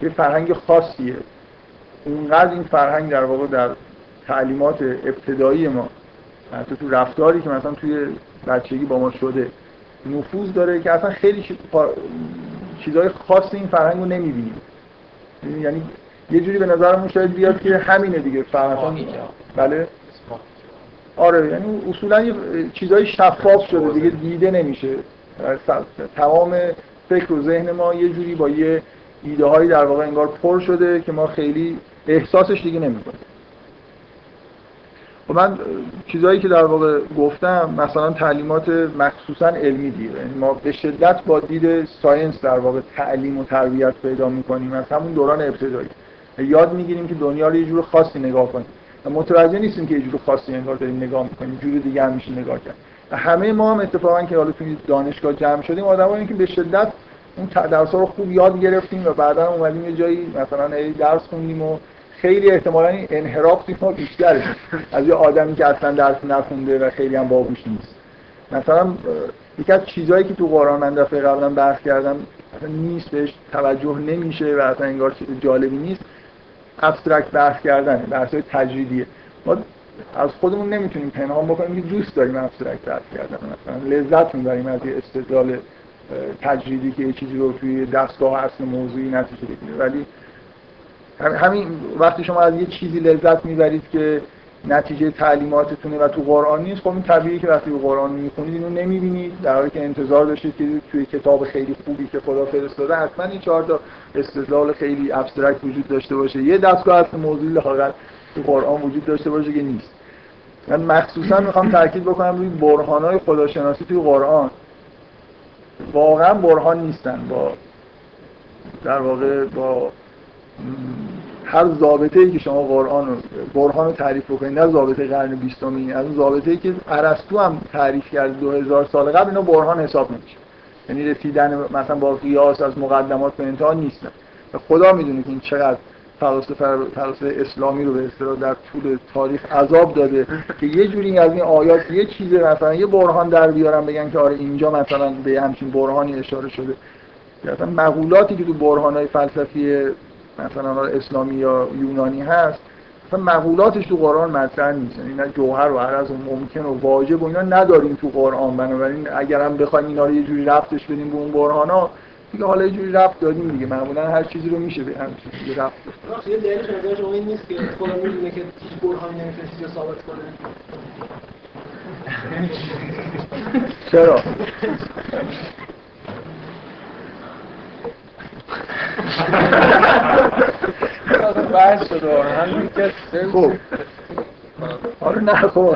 یه فرهنگ خاصیه. اونقدر این فرهنگ در واقع در تعلیمات ابتدایی ما حتی تو رفتاری که مثلا توی بچگی با ما شده نفوذ داره که اصلا خیلی چیزهای خاص این فرهنگ رو نمی‌بینیم. یعنی یه جوری به نظرمون شاید بیاد که همینه دیگه فرهنگ بله؟ آره یعنی اصولا یه چیزهای شفاف شده دیگه دیده نمیشه. تمام فکر و ذهن ما یه جوری با یه ایده هایی در واقع انگار پر شده که ما خیلی احساسش دیگه نمی‌کنیم. و خب من چیزهایی که در واقع گفتم مثلا تعلیمات مخصوصا علمی دیگه. یعنی ما به شدت با دید ساینس در واقع تعلیم و تربیت پیدا می‌کنیم. از همون دوران ابتدایی. یاد می‌گیریم که دنیا رو یه جور خاصی نگاه کنیم. متوجه نیستیم که یه جور خاصی انگار داریم نگاه می‌کنیم. جور دیگه هم میشه نگاه کرد. همه ما هم اتفاقا که حالا توی دانشگاه جمع شدیم آدمایی که به شدت اون درس رو خوب یاد گرفتیم و بعدا اومدیم یه جایی مثلا درس خوندیم و خیلی احتمالا این انحراف توی ما بیشتره از یه آدمی که اصلا درس نخونده و خیلی هم باهوش نیست. مثلا یکی از چیزهایی که تو قرآن من دفعه قبلا بحث کردم اصلا نیست بهش توجه نمیشه و اصلا انگار جالبی نیست. abstract بحث کردن بحث های تجریدیه. ما از خودمون نمی‌تونیم پنهان بکنیم که دوست داریم abstract بحث کردن. مثلا لذت می‌بریم از یه استدلال تجریدی که یه چیزی رو توی دستگاه اصل موضوعی نتیجه بگیره. ولی هم- همین وقتی شما از یه چیزی لذت می‌برید که نتیجه تعلیماتتونه و تو قرآن نیست خب این طبیعیه که وقتی قرآن می‌خونید اینو نمی‌بینید. در حالی که انتظار داشتید که توی کتاب خیلی خوبی که خدا فرستاده حتما این چهار تا استدلال خیلی ابسترکت وجود داشته باشه. یه دستگاه اصل موضوعی لااقل تو قرآن وجود داشته باشه که نیست. من مخصوصا می‌خوام تاکید بکنم روی برهانهای خداشناسی توی قرآن. واقعا برهان نیستن. با در واقع با هر ضابطه ای که شما قرآن رو برهان رو تعریف بکنید نه ضابطه قرن بیستمی از اون ضابطه ای که ارسطو هم تعریف کرد 2000 سال قبل اینا برهان حساب نمیشه. یعنی رسیدن مثلا با قیاس از مقدمات به انتها نیستن. و خدا می‌دونه که این چقدر فلاسفه اسلامی رو به اصطلاح در طول تاریخ عذاب داده که یه جوری از این آیات یه چیز مثلا یه برهان در بیارن بگن که آره اینجا مثلا به همچین برهانی اشاره شده. مثلا مقولاتی که تو برهانهای فلسفی مثلا اسلامی یا یونانی هست مثلا مقولاتش تو قرآن مطرح نیست. یعنی نه جوهر و عرض و ممکن و واجب و اینا نداریم تو قرآن. بنابراین اگر هم بخوایم اینا رو یه جوری رفتش بدیم به اون برهانا دیگه حالا یه جوری رفت دادیم دیگه. معمولا هر چیزی رو میشه به هم چیزی رفت داد. راست یه دلیلش به نظر شما این نیست که خدا می‌دونه که هیچ برهانی نمی‌تونه چیزی رو ثابت کنه. چرا؟ بحث شده همین که خب. آره نه خب.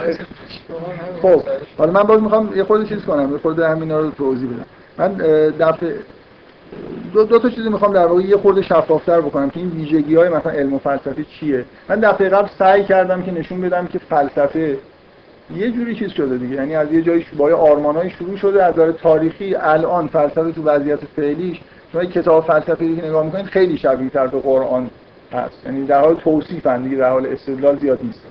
خب. حالا من باز می‌خوام یه خورده چیز کنم یه خورده همینا رو توضیح بدم. من دفعه دو, دو تا چیزی می‌خوام در واقع یه خورده شفافتر بکنم که این ویژگی های مثلا علم و فلسفه چیه. من دفعه قبل سعی کردم که نشون بدم که فلسفه یه جوری چیز شده دیگه. یعنی از یه جایی با آرمانای شروع شده از نظر تاریخی الان فلسفه تو وضعیت فعلیش. شما کتاب فلسفی که نگاه می‌کنید خیلی شبیه تر به قرآن هست. یعنی در حال توصیفن دیگه در حال استدلال زیاد نیست.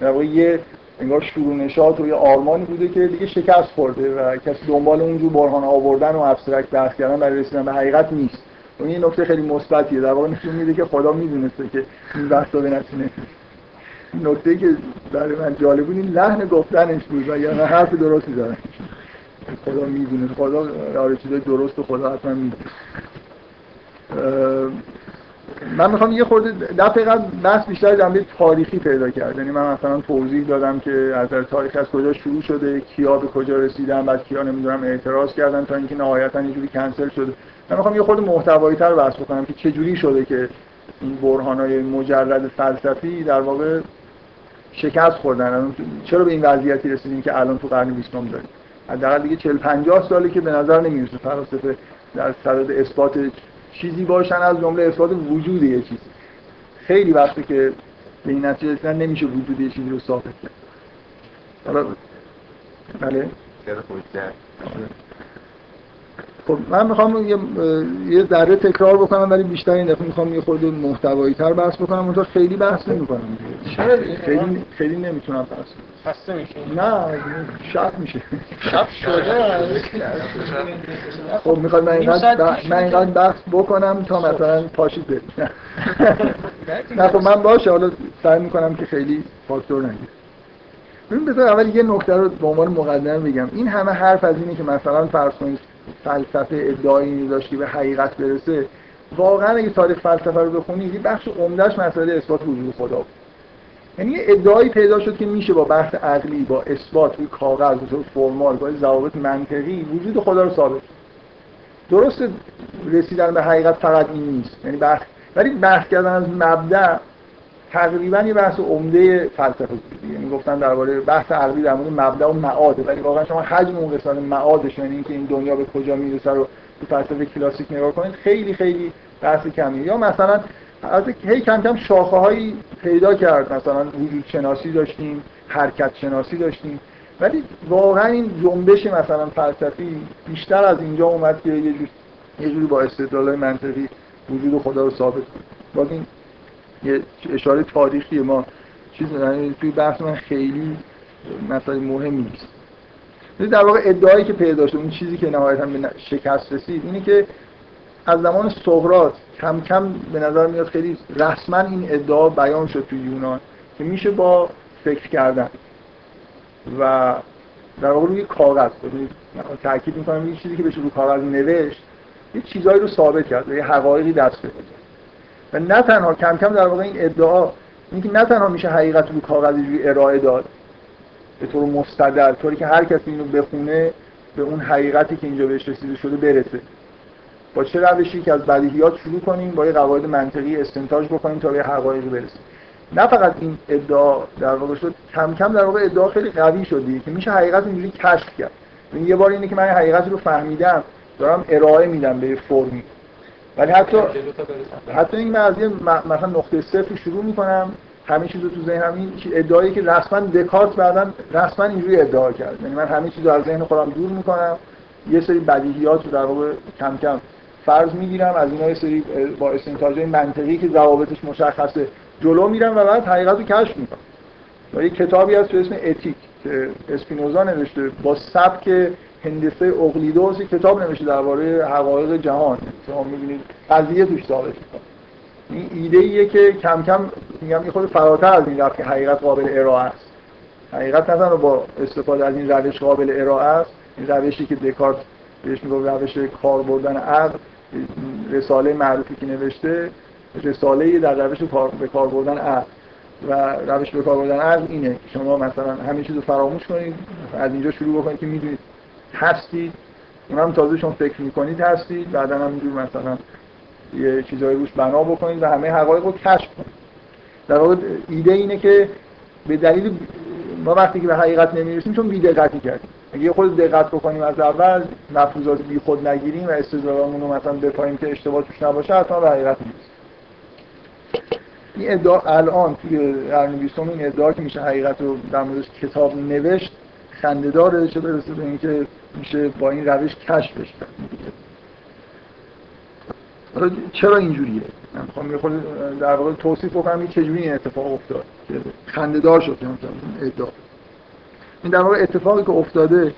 در واقع یه انگار شروع نشاط یه آرمانی بوده که دیگه شکست خورده و کسی دنبال اونجور برهان آوردن و ابسترکت بحث کردن برای رسیدن به حقیقت نیست. و این یه نکته خیلی مثبتیه. در واقع نشون میده که خدا می‌دونسته که این بحثا به نتیجه نکته که برای من جالب بود این لحن گفتنش بود و یعنی حرف درستی داره خدا می‌دونه خدا آره چیزای درست و خدا حتما می‌دونه. من می‌خوام یه خورده دفعه قبل بحث بیشتر جنبه تاریخی پیدا کرد. یعنی من مثلا توضیح دادم که از تاریخ از کجا شروع شده کیا به کجا رسیدن بعد کیا نمی‌دونم اعتراض کردن تا اینکه نهایتا یه جوری کنسل شده. من می‌خوام یه خورده محتوایی تر بحث بکنم که چه جوری شده که این برهانای مجرد فلسفی در واقع شکست خوردن. چرا به این وضعیتی رسیدیم که الان تو قرن 20 داریم؟ حداقل دیگه 40 50 ساله که به نظر نمی‌رسه. فلاسفه در صدد اثبات چیزی باشن از جمله اثبات وجود یه چیزی. خیلی وقتی که به این نتیجه رسیدن نمیشه وجود یه چیزی رو ثابت کرد. حالا بله. خب من می‌خوام یه یه ذره تکرار بکنم ولی بیشتر این دفعه می‌خوام یه خورده محتوایی تر بحث بکنم. اونطور خیلی بحث نمی‌کنم. چرا؟ خیلی خیلی نمی‌تونم بحث کنم. خسته میشه نه شب میشه. شب شده؟ خب می‌خواد من اینقدر من اینقدر بحث بکنم تا مثلا پاشید نه. خب من باشه. حالا سعی می‌کنم که خیلی فاکتور نگیر ببین بذار اول یه نکته رو به عنوان مقدمه بگم. این همه حرف از اینه که مثلا فرض کنید فلسفه ادعایی داشت که به حقیقت برسه واقعا اگه تاریخ فلسفه رو بخونید یه بخش عمدهش مسئله اثبات وجود خدا بود یعنی یه ادعایی پیدا شد که میشه با بحث عقلی با اثبات روی کاغذ طور فرمال با ضوابط منطقی وجود خدا رو ثابت. درست رسیدن به حقیقت فقط این نیست یعنی بحث ولی بحث کردن از مبدع تقریبا یه بحث عمده فلسفه بود یعنی گفتن درباره بحث عقلی در مورد مبدع و معاده ولی واقعا شما حجم اون قسمت معادش یعنی اینکه این دنیا به کجا می‌رسه رو تو فلسفه کلاسیک نگاه کنید خیلی خیلی بحث کمیه. یا مثلا از هی کم کم شاخه هایی پیدا کرد. مثلا وجود شناسی داشتیم حرکت شناسی داشتیم. ولی واقعا این جنبش مثلا فلسفی بیشتر از اینجا اومد که یه جور یه جوری با استدلال منطقی وجود خدا رو ثابت کنه. یه اشاره تاریخی ما. چیز یعنی توی بحث من خیلی مسئله مهمی نیست. در واقع ادعایی که پیدا شد اون چیزی که نهایتا به شکست رسید اینه که از زمان سقراط کم کم به نظر میاد خیلی رسما این ادعا بیان شد توی یونان که میشه با فکر کردن و در واقع روی کاغذ ببینید تاکید می‌کنم این چیزی که بشه روی کاغذ نوشت یه چیزایی رو ثابت کرد یه حقایقی دست پیدا و نه تنها کم کم در واقع این ادعا اینکه نه تنها میشه حقیقت رو کاغذ ارائه داد به طور مستدل طوری که هر کسی اینو بخونه به اون حقیقتی که اینجا بهش رسیده شده برسه. با چه روشی که از بدیهیات شروع کنیم با یه قواعد منطقی استنتاج بکنیم تا به حقایقی برسیم. نه فقط این ادعا در واقع شد کم کم در واقع ادعا خیلی قوی شدی که میشه حقیقت اینجوری کشف کرد. این یه بار اینه که من حقیقت رو فهمیدم دارم ارائه میدم به فرمی. ولی حتی حتی این من از یه مثلا نقطه صفر شروع می‌کنم. همه چیز رو تو ذهنم این ادعایی که رسما دکارت بعدا رسما اینجوری ادعا کرد. یعنی من همه چیز رو از ذهن خودم دور می‌کنم. یه سری بدیهیات رو در واقع کم کم فرض می‌گیرم. از اینا یه سری با استنتاجای منطقی که ضوابطش مشخصه جلو میرم و بعد حقیقت رو کشف می‌کنم. یه کتابی هست به اسم اتیک که اسپینوزا نوشته با سبک هندسه اقلیدوس کتاب نوشته درباره حقایق جهان. شما می‌بینید قضیه توش ثابت این ایده ایه که کم کم میگم خود فراتر از این رفت که حقیقت قابل ارائه است. حقیقت نظر با استفاده از این روش قابل ارائه است. این روشی که دکارت بهش میگه روش کار بردن عقل رساله معروفی که نوشته رساله در روش به کار بردن عقل. و روش به کار بردن عقل اینه شما مثلا همه چیز رو فراموش کنید از اینجا شروع بکنید که می‌دونید هستید. اونم تازه شما فکر می‌کنید هستید. بعدا هم اینجور مثلا یه چیزایی روش بنا بکنید و همه حقایق رو کشف کنید. در واقع ایده اینه که به دلیل ما وقتی که به حقیقت نمی‌رسیم چون بی‌دقتی کردیم. اگه خود دقت بکنیم از اول مفروضات بی خود نگیریم و استدلالمون رو مثلا بپاییم که اشتباه توش نباشه حتما به حقیقت می‌رسیم این ادعا الان توی قرن بیستم این ادعا که میشه حقیقت رو در موردش کتاب نوشت خنده‌داره چه برسه به اینکه میشه با این روش کشفش کرد چرا اینجوریه؟ من می‌خوام یه خود در واقع توصیف بکنم چجوری این اتفاق افتاد. که خنده‌دار شد ادعا. این در واقع اتفاقی که افتاده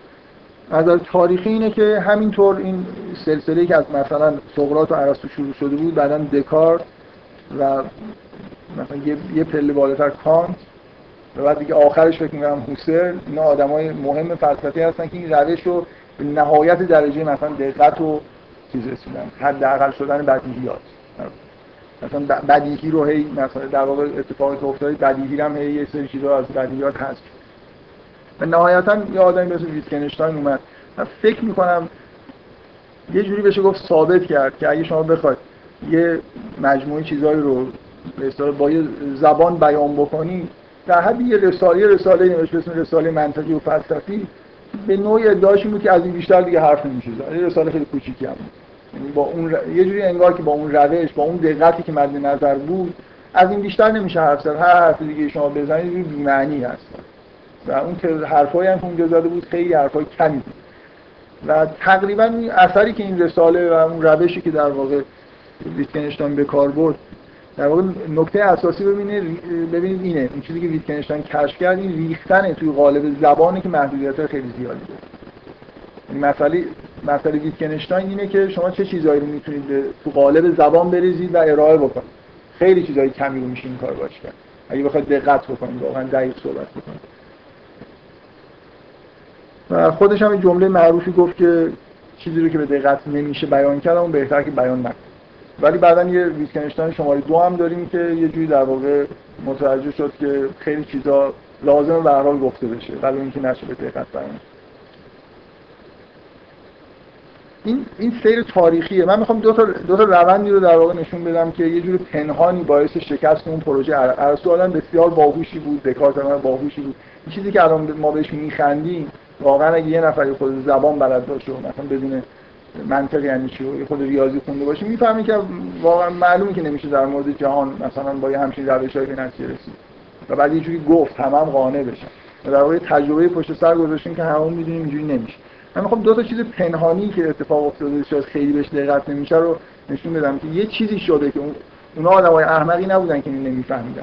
از تاریخی اینه که همینطور این سلسله که از مثلا سقراط و ارسطو شروع شده بود بعدا دکارت و مثلا یه, یه پله بالاتر کانت و بعد دیگه آخرش فکر می‌کنم هوسر اینا آدمای مهم فلسفی هستن که این روش رو به نهایت درجه مثلا دقت و چیز رسیدن حداقل شدن بدیهیات. مثلا بدیهی رو هی مثلا در واقع اتفاقی که بدیهی هم هی یه سری چیزا از بدیهیات هست. و نهایتا یه آدمی مثل ویتکنشتاین اومد. من فکر می‌کنم یه جوری بشه گفت ثابت کرد که اگه شما بخواید یه مجموعه چیزایی رو به با یه زبان بیان بکنی در حد یه رساله رساله نوشته اسم رساله منطقی و فلسفی به نوعی ادعاش بود که از این بیشتر دیگه حرف نمیشه. زد رساله خیلی کوچیکی هم یعنی با اون یه جوری انگار که با اون روش با اون دقتی که مد نظر بود از این بیشتر نمیشه حرف زد. هر حرف دیگه شما بزنید یه بی‌معنی هست. و اون که حرفایی هم اونجا زده بود خیلی حرفای کمی بود. و تقریبا اثری که این رساله و اون روشی که در واقع ویتکنشتاین به کار برد در واقع نکته اساسی ببینید ببینید اینه این چیزی که ویتکنشتاین کشف کرد این ریختن توی قالب زبانی که محدودیت خیلی زیادی داره. این مسئله مسئله ویتکنشتاین اینه که شما چه چیزایی رو می‌تونید تو قالب زبان بریزید و ارائه بکنید. خیلی چیزای کمی رو میشه این کار باش کرد. اگه بخواید دقت بکنید واقعا دقیق صحبت بکنید. و خودش هم جمله معروفی گفت که چیزی رو که به دقت نمیشه بیان کرد اون بهتر که بیان نکنه. ولی بعدا یه ویتکنشتاین شماره دو هم داریم که یه جوری در واقع متوجه شد که خیلی چیزا لازمه به هر گفته بشه. ولی اینکه نشه به دقت بیان این این سیر تاریخیه. من می‌خوام دو تا دو تا روندی رو در واقع نشون بدم که یه جور پنهانی باعث شکست اون پروژه. ارسطو آدم بسیار باهوشی بود دکارت هم باهوشی بود. این چیزی که الان ما بهش میخندیم واقعا اگه یه نفر خود زبان بلد باشه مثلا بدون منطق یعنی چی؟ خود ریاضی خونده باشه می‌فهمی که واقعا معلومه که نمیشه در مورد جهان مثلا با یه همچین روشایی به نتیجه رسید. و بعد یه گفت تمام قانع بشن و در واقع تجربه پشت سر گذاشتیم که همون می‌دونیم اینجوری نمیشه. من می‌خوام دو تا چیز پنهانی که اتفاق افتاده شاید خیلی بهش دقت نمیشه رو نشون بدم که یه چیزی شده که اون اونا آدمای احمقی نبودن که این نمیفهمیدن.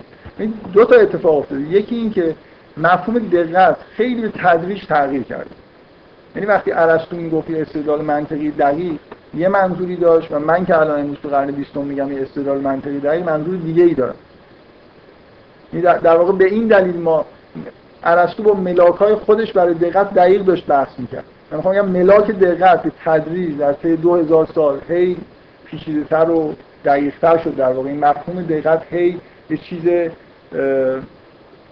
دو تا اتفاق افتاده. یکی این که مفهوم دقت خیلی به تدریج تغییر کرده. یعنی وقتی ارسطو می‌گفت استدلال منطقی دقیق یه منظوری داشت و من که الان امروز تو قرن 20 میگم یه استدلال منطقی دقیق منظور دیگه ای دارم. یعنی در واقع به این دلیل ما ارسطو با ملاک خودش برای دقت دقیق داشت بحث می‌کرد. من می‌خوام بگم ملاک دقت به تدریج در طی 2000 سال هی پیچیده‌تر و دقیق‌تر شد در واقع. این مفهوم دقت هی یه چیز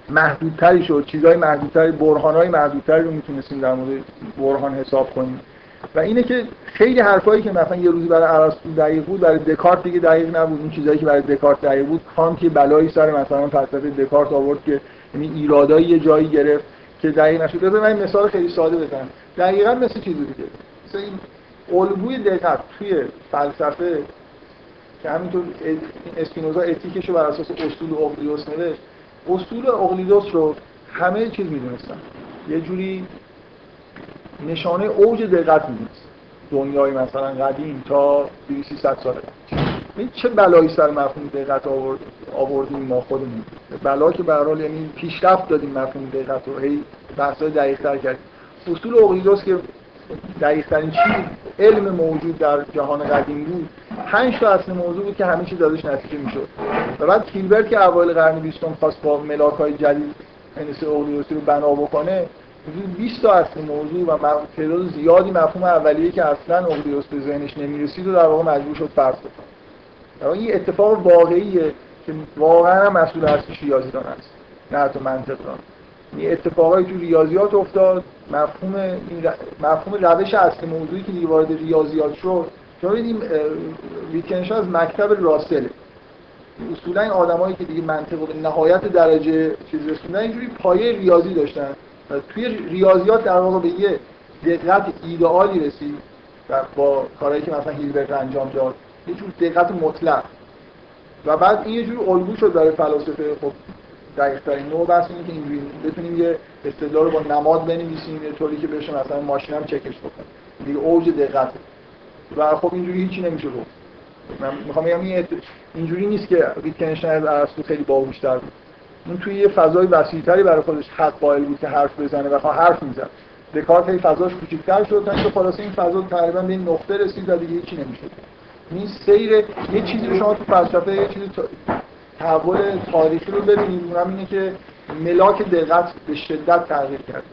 محدودتری شد. چیزهای محدودتری برهانهای محدودتری رو می‌تونستیم در مورد برهان حساب کنیم. و اینه که خیلی حرفایی که مثلا یه روزی برای ارسطو دقیق بود برای دکارت دیگه دقیق نبود. این چیزایی که برای دکارت دقیق بود کانت یه بلایی سر مثلا فلسفه دکارت آورد که یعنی ایرادایی یه جایی گرفت که دقیق نشد. بذار من مثال خیلی ساده بزنم. دقیقا مثل چیزی دیگه. مثلا این الگوی دقت توی فلسفه که همینطور اسپینوزا اتیکش رو بر اساس اصول اقلیدوس نوشت اصول اقلیدوس رو همه چیز می‌دونستن. یه جوری نشانه اوج دقت می‌دونست. دنیای مثلا قدیم تا 2300 سال این چه بلایی سر مفهوم دقت آورد آوردیم ما خودمون؟ بلا که به حال یعنی پیشرفت دادیم مفهوم دقت رو. هی بحث‌های دقیق‌تر کردیم. اصول اقلیدوس که دقیق ترین چیز علم موجود در جهان قدیم بود پنج تا اصل موضوع بود که همه چیز ازش نتیجه می‌شد. و بعد کیلبرت که اوایل قرن بیستم خواست با ملاک های جدید مثل اقلیدوسی رو بنا بکنه حدود 20 تا اصل موضوع و تعداد زیادی مفهوم اولیه که اصلا اقلیدوس به ذهنش نمی‌رسید و در واقع مجبور شد فرض کنه این اتفاق واقعیه که واقعا مسئول اصلیش ریاضیدان است نه حتی منطق دان این اتفاقایی تو ریاضیات افتاد مفهوم این مفهوم روش اصل موضوعی که دیگه وارد ریاضیات شد شما ببینید ویتکنشتاین از مکتب راسل. اصولا این آدمایی که دیگه منطق به نهایت درجه چیز رسوندن اینجوری پایه ریاضی داشتن. و توی ریاضیات در واقع به یه دقت ایدئالی رسید و با کارهایی که مثلا هیلبرت انجام داد یه جور دقت مطلق. و بعد این یه جور الگو شد برای فلاسفه. خب دقیق ترین نوع بحث اینه که اینجوری بتونیم یه استدلال رو با نماد بنویسیم یه طوری که بشه مثلا ماشین هم چکش بکنه. دیگه اوج دقت و خب اینجوری هیچی نمیشه گفت. من می‌خوام بگم این اینجوری نیست که ویتکنشتاین از ارسطو خیلی باهوشتر بود. اون توی یه فضای وسیع‌تری برای خودش حق قائل بود که حرف بزنه و حرف می‌زد. دکارت هی فضاش کوچیک‌تر شد تا اینکه خلاص این فضا تقریبا به این نقطه رسید و دیگه هیچی نمی‌شد. این سیر یه چیزی رو شما تو فلسفه یه چیزی تحول تاریخی رو ببینید. اونم اینه که ملاک دقت به شدت تغییر کرد.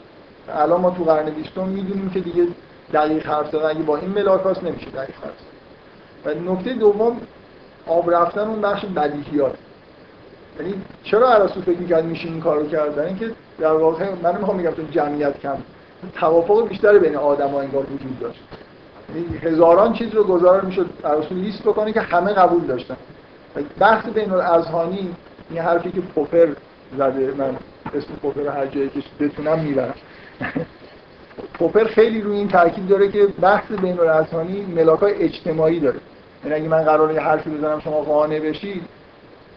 الان ما تو قرن بیستم می‌دونیم که دیگه دقیق حرف زدن اگه با این ملاک هاست نمیشه دقیق حرف و نکته دوم آب رفتن اون بخش بدیهیات. یعنی چرا ارسطو فکر می‌کرد میشه این کارو کردن اینکه در واقع من می‌خوام میگم تو جمعیت کم. توافق بیشتری بین آدم‌ها انگار وجود داشت. یعنی هزاران چیز رو گزارش می‌شد ارسطو لیست بکنه که همه قبول داشتن. بحث بین الاذهانی این حرفی که پوپر زده من اسم پوپر هر جایی که بتونم می‌برم. پوپر خیلی روی این تاکید داره که بحث بین الاذهانی ملاکای اجتماعی داره. یعنی اگه من قراره حرفی بزنم شما قانع بشید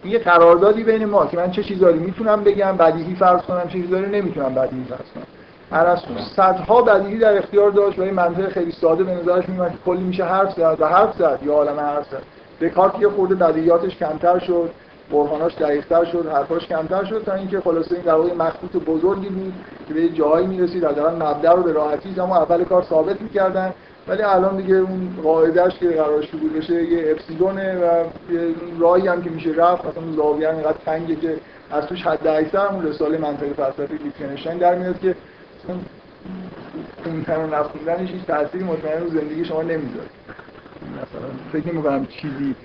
این یه قراردادی بین ما که من چه چیزایی می‌تونم بگم بدیهی فرض کنم چه چیزایی نمی‌تونم بدیهی فرض کنم. ارسطو صدها بدیهی در اختیار داشت و این منطق خیلی ساده به نظرش میومد که کلی میشه حرف زد و حرف زد یا عالم حرف زد. دکارت یه خورده بدیهیاتش کمتر شد. برهاناش دقیقتر شد حرفاش کمتر شد تا اینکه خلاصه این در واقع مخطوط بزرگی بود که به جایی می‌رسید. حداقل مبدا رو به راحتی اما اول کار ثابت می‌کردن. ولی الان دیگه اون قاعدهش که قرار شروع بشه یه اپسیلونه و یه راهی هم که میشه رفت. مثلا زاویه اینقدر تنگه که از توش حد اکثر همون رساله منطقه فلسفه ویتگنشتاین در میاد که خوندن و نخوندنش هیچ تأثیری مطمئن رو زندگی شما نمی‌ذاره. مثلا فکر نمی‌کنم چیزی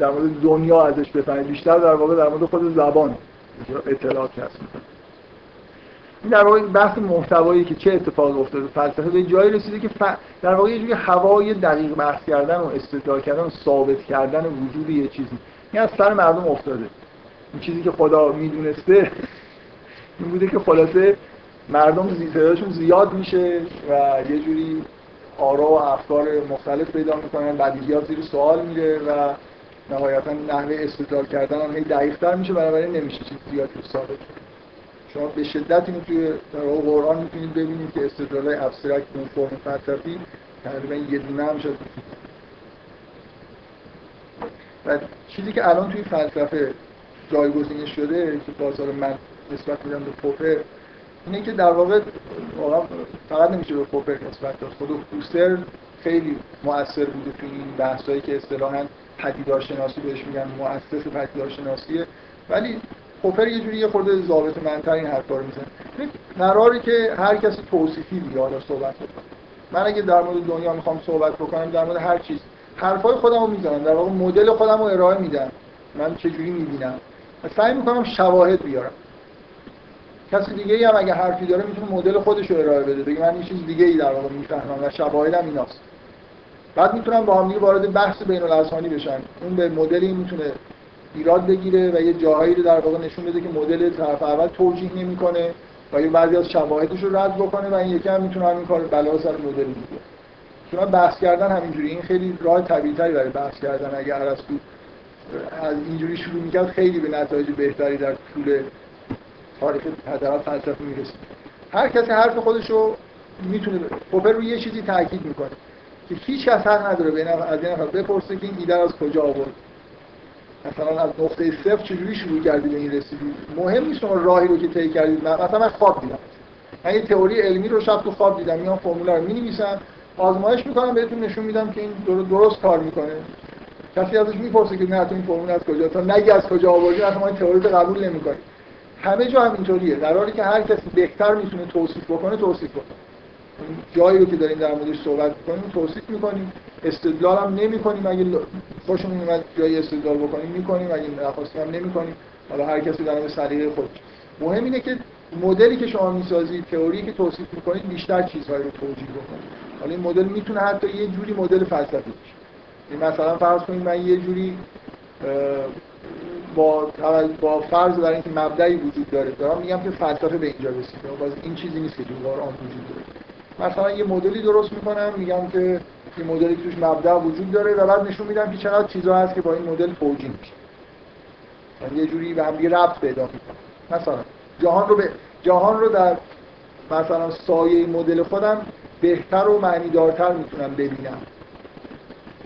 در مورد دنیا ازش بفهمید بیشتر در واقع در مورد خود زبان اطلاعات کسب این در واقع بحث محتوایی که چه اتفاقی افتاده فلسفه به جایی رسیده که ف... در واقع یه جوری هوای دقیق بحث کردن و استدلال کردن و ثابت کردن وجود یه چیزی. این از سر مردم افتاده. این چیزی که خدا می‌دونسته این بوده که خلاصه مردم تعدادشون زیاد میشه و یه جوری آرا و افکار مختلف پیدا می‌کنن بدیهیات زیر سوال میره و نهایتا نحوه استدلال کردن هم هی دقیق‌تر میشه بنابراین نمیشه چیز زیاد رو ثابت شما به شدت اینو توی قرآن می‌تونید ببینید که استدلال ابسترکت اون فرم فلسفی تقریبا یه دونه هم شد و چیزی که الان توی فلسفه جایگزین شده که باز من نسبت میدم به پوپر اینه که در واقع واقعا فقط نمیشه به پوپر نسبت داد. خود پوستر خیلی مؤثر بوده توی این بحثایی که اصطلاحاً پدیدارشناسی بهش میگن مؤسس پدیدارشناسیه ولی پوپر یه جوری یه خورده ضابط منتر این حرفا رو می‌زنه. قراری که هر کسی توصیفی بیاد صحبت بکنه. من اگه در مورد دنیا می‌خوام صحبت بکنم در مورد هر چیز. حرفای خودم رو می‌زنم در واقع مدل خودم رو ارائه میدم. من چجوری می‌بینم؟ و سعی می‌کنم شواهد بیارم. کسی دیگه ای هم اگه حرفی داره می‌تونه مدل خودش رو ارائه بده. بگه من یه چیز دیگه ای در واقع می‌فهمم و شواهدم ایناست. بعد می‌تونم با هم وارد بحث بین الاسمانی بشن. اون به مدلی می‌تونه ایراد بگیره و یه جاهایی رو در واقع نشون بده که مدل طرف اول توجیه نمی‌کنه و یه بعضی از شواهدش رو رد بکنه و این یکی هم می‌تونه همین کار بلا سر مدل دیگه چون بحث کردن همینجوری این خیلی راه طبیعی برای بحث کردن اگه ارسطو از اینجوری شروع می‌کرد خیلی به نتایج بهتری در طول تاریخ حداقل فلسفه می‌رسید. هر کسی حرف خودش رو می‌تونه پوپر رو یه چیزی تاکید می‌کنه. که هیچ کس نداره. بین از این نفر بپرسه که این ایده از کجا آورد. مثلا از نقطه صفر چجوری شروع کردی به این رسیدی مهم نیست شما راهی رو که طی کردید. مثلا من خواب دیدم. من یه تئوری علمی رو شب تو خواب دیدم. میام فرمولا رو می‌نویسم آزمایش می‌کنم بهتون نشون میدم که این درست کار می‌کنه. کسی ازش می‌پرسه که نه تو این فرمول از کجا؟ تا نگی از کجا آوردی اصلا این تئوری رو قبول نمی‌کنیم. همه جا هم اینطوریه در حالی که هر کسی بهتر می‌تونه توصیف بکنه توصیف بکنه. جایی رو که داریم در موردش صحبت می‌کنیم توصیف می‌کنیم. استدلال هم نمی‌کنیم. اگه خوشمون اومد جایی استدلال بکنیم می‌کنیم. اگه نخواستیم هم نمی‌کنیم. حالا هر کسی در سلیقه خودش. مهم اینه که مدلی که شما می‌سازید تئوری که توصیف می‌کنید بیشتر چیزهایی رو توجیه بکنید. حالا این مدل می‌تونه حتی یه جوری مدل فلسفی باشه. مثلا فرض کنید من یه جوری با با فرض بر اینکه مبدعی وجود داره دارم میگم که فلسفه به اینجا رسیده. باز این چیزی نیست که تو قرآن وجود داره. مثلا یه مدلی درست می‌کنم میگم که این مدلی توش مبدع وجود داره و بعد نشون میدم که چقدر چیزا هست که با این مدل توجیه میشه. یعنی یه جوری به هم ربط پیدا می‌کنه. مثلا جهان رو به جهان رو در مثلا سایه مدل خودم بهتر و معنیدارتر می‌تونم ببینم.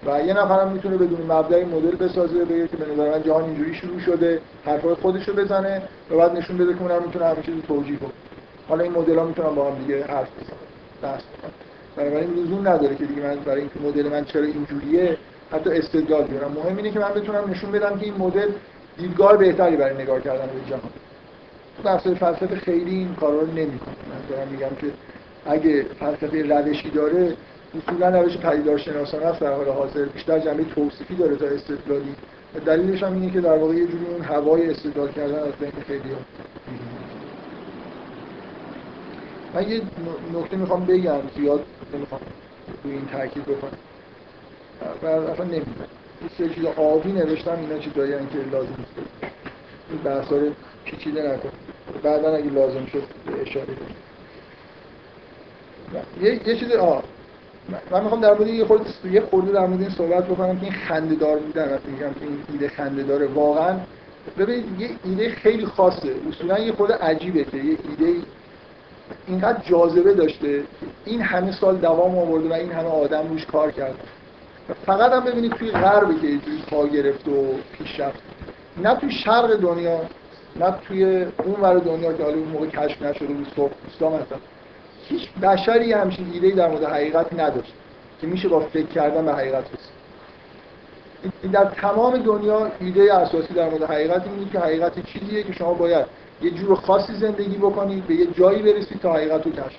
و یه نفرم می‌تونه بدون مبدأ مدل بسازه بگه که به نظر من جهان اینجوری شروع شده حرفای خودش رو بزنه و بعد نشون بده که اونم می‌تونه همه چیز توجیه کنه. حالا این مدل ها می‌تونن با هم دیگه حرف بزنن. بحث کنن بنابراین لزوم نداره که دیگه من برای اینکه مدل من چرا اینجوریه حتی استدلال بیارم. مهم اینه که من بتونم نشون بدم که این مدل دیدگاه بهتری برای نگاه کردن به جهان. تو فلسفه خیلی این کارا رو نمی‌کنه. من دارم میگم که اگه فلسفه روشی داره اصولا روش پدیدارشناسانه است. در حال حاضر بیشتر جنبه توصیفی داره تا استدلالی. دلیلش هم اینه که در واقع یه جوری اون هوای استدلال کردن از بین خیلی ها من یه نکته می‌خوام بگم زیاد نمی‌خوام روی این تاکید بکنم. و اصلا نمی‌دونم. یه سری چیز آبی نوشتم اینا چیزایی که لازم نیست. این بحثا رو پیچیده نکن بعدا اگه لازم شد اشاره کنم. یه, یه چیز آه. من می‌خوام در مورد یه خورده یه خورده در مورد این صحبت بکنم که این خنده دار بودن وقتی میگم که این ایده خنده داره واقعا ببینید یه ایده خیلی خاصه. اصولا یه خورده عجیبه که یه ایده اینقدر جاذبه داشته. این همه سال دوام آورده و این همه آدم روش کار کرد. فقط هم ببینید توی غرب که توی پا گرفت و پیش رفت نه توی شرق دنیا نه توی اون ور دنیا که حالا اون موقع کشف نشده بود صبح مثلا هیچ بشری همچین ایده در مورد حقیقت نداشت که میشه با فکر کردن به حقیقت رسید. در تمام دنیا ایده اساسی در مورد حقیقت اینه که حقیقت چیزیه که شما باید یه جور خاصی زندگی بکنید به یه جایی برسید تا حقیقت رو کشف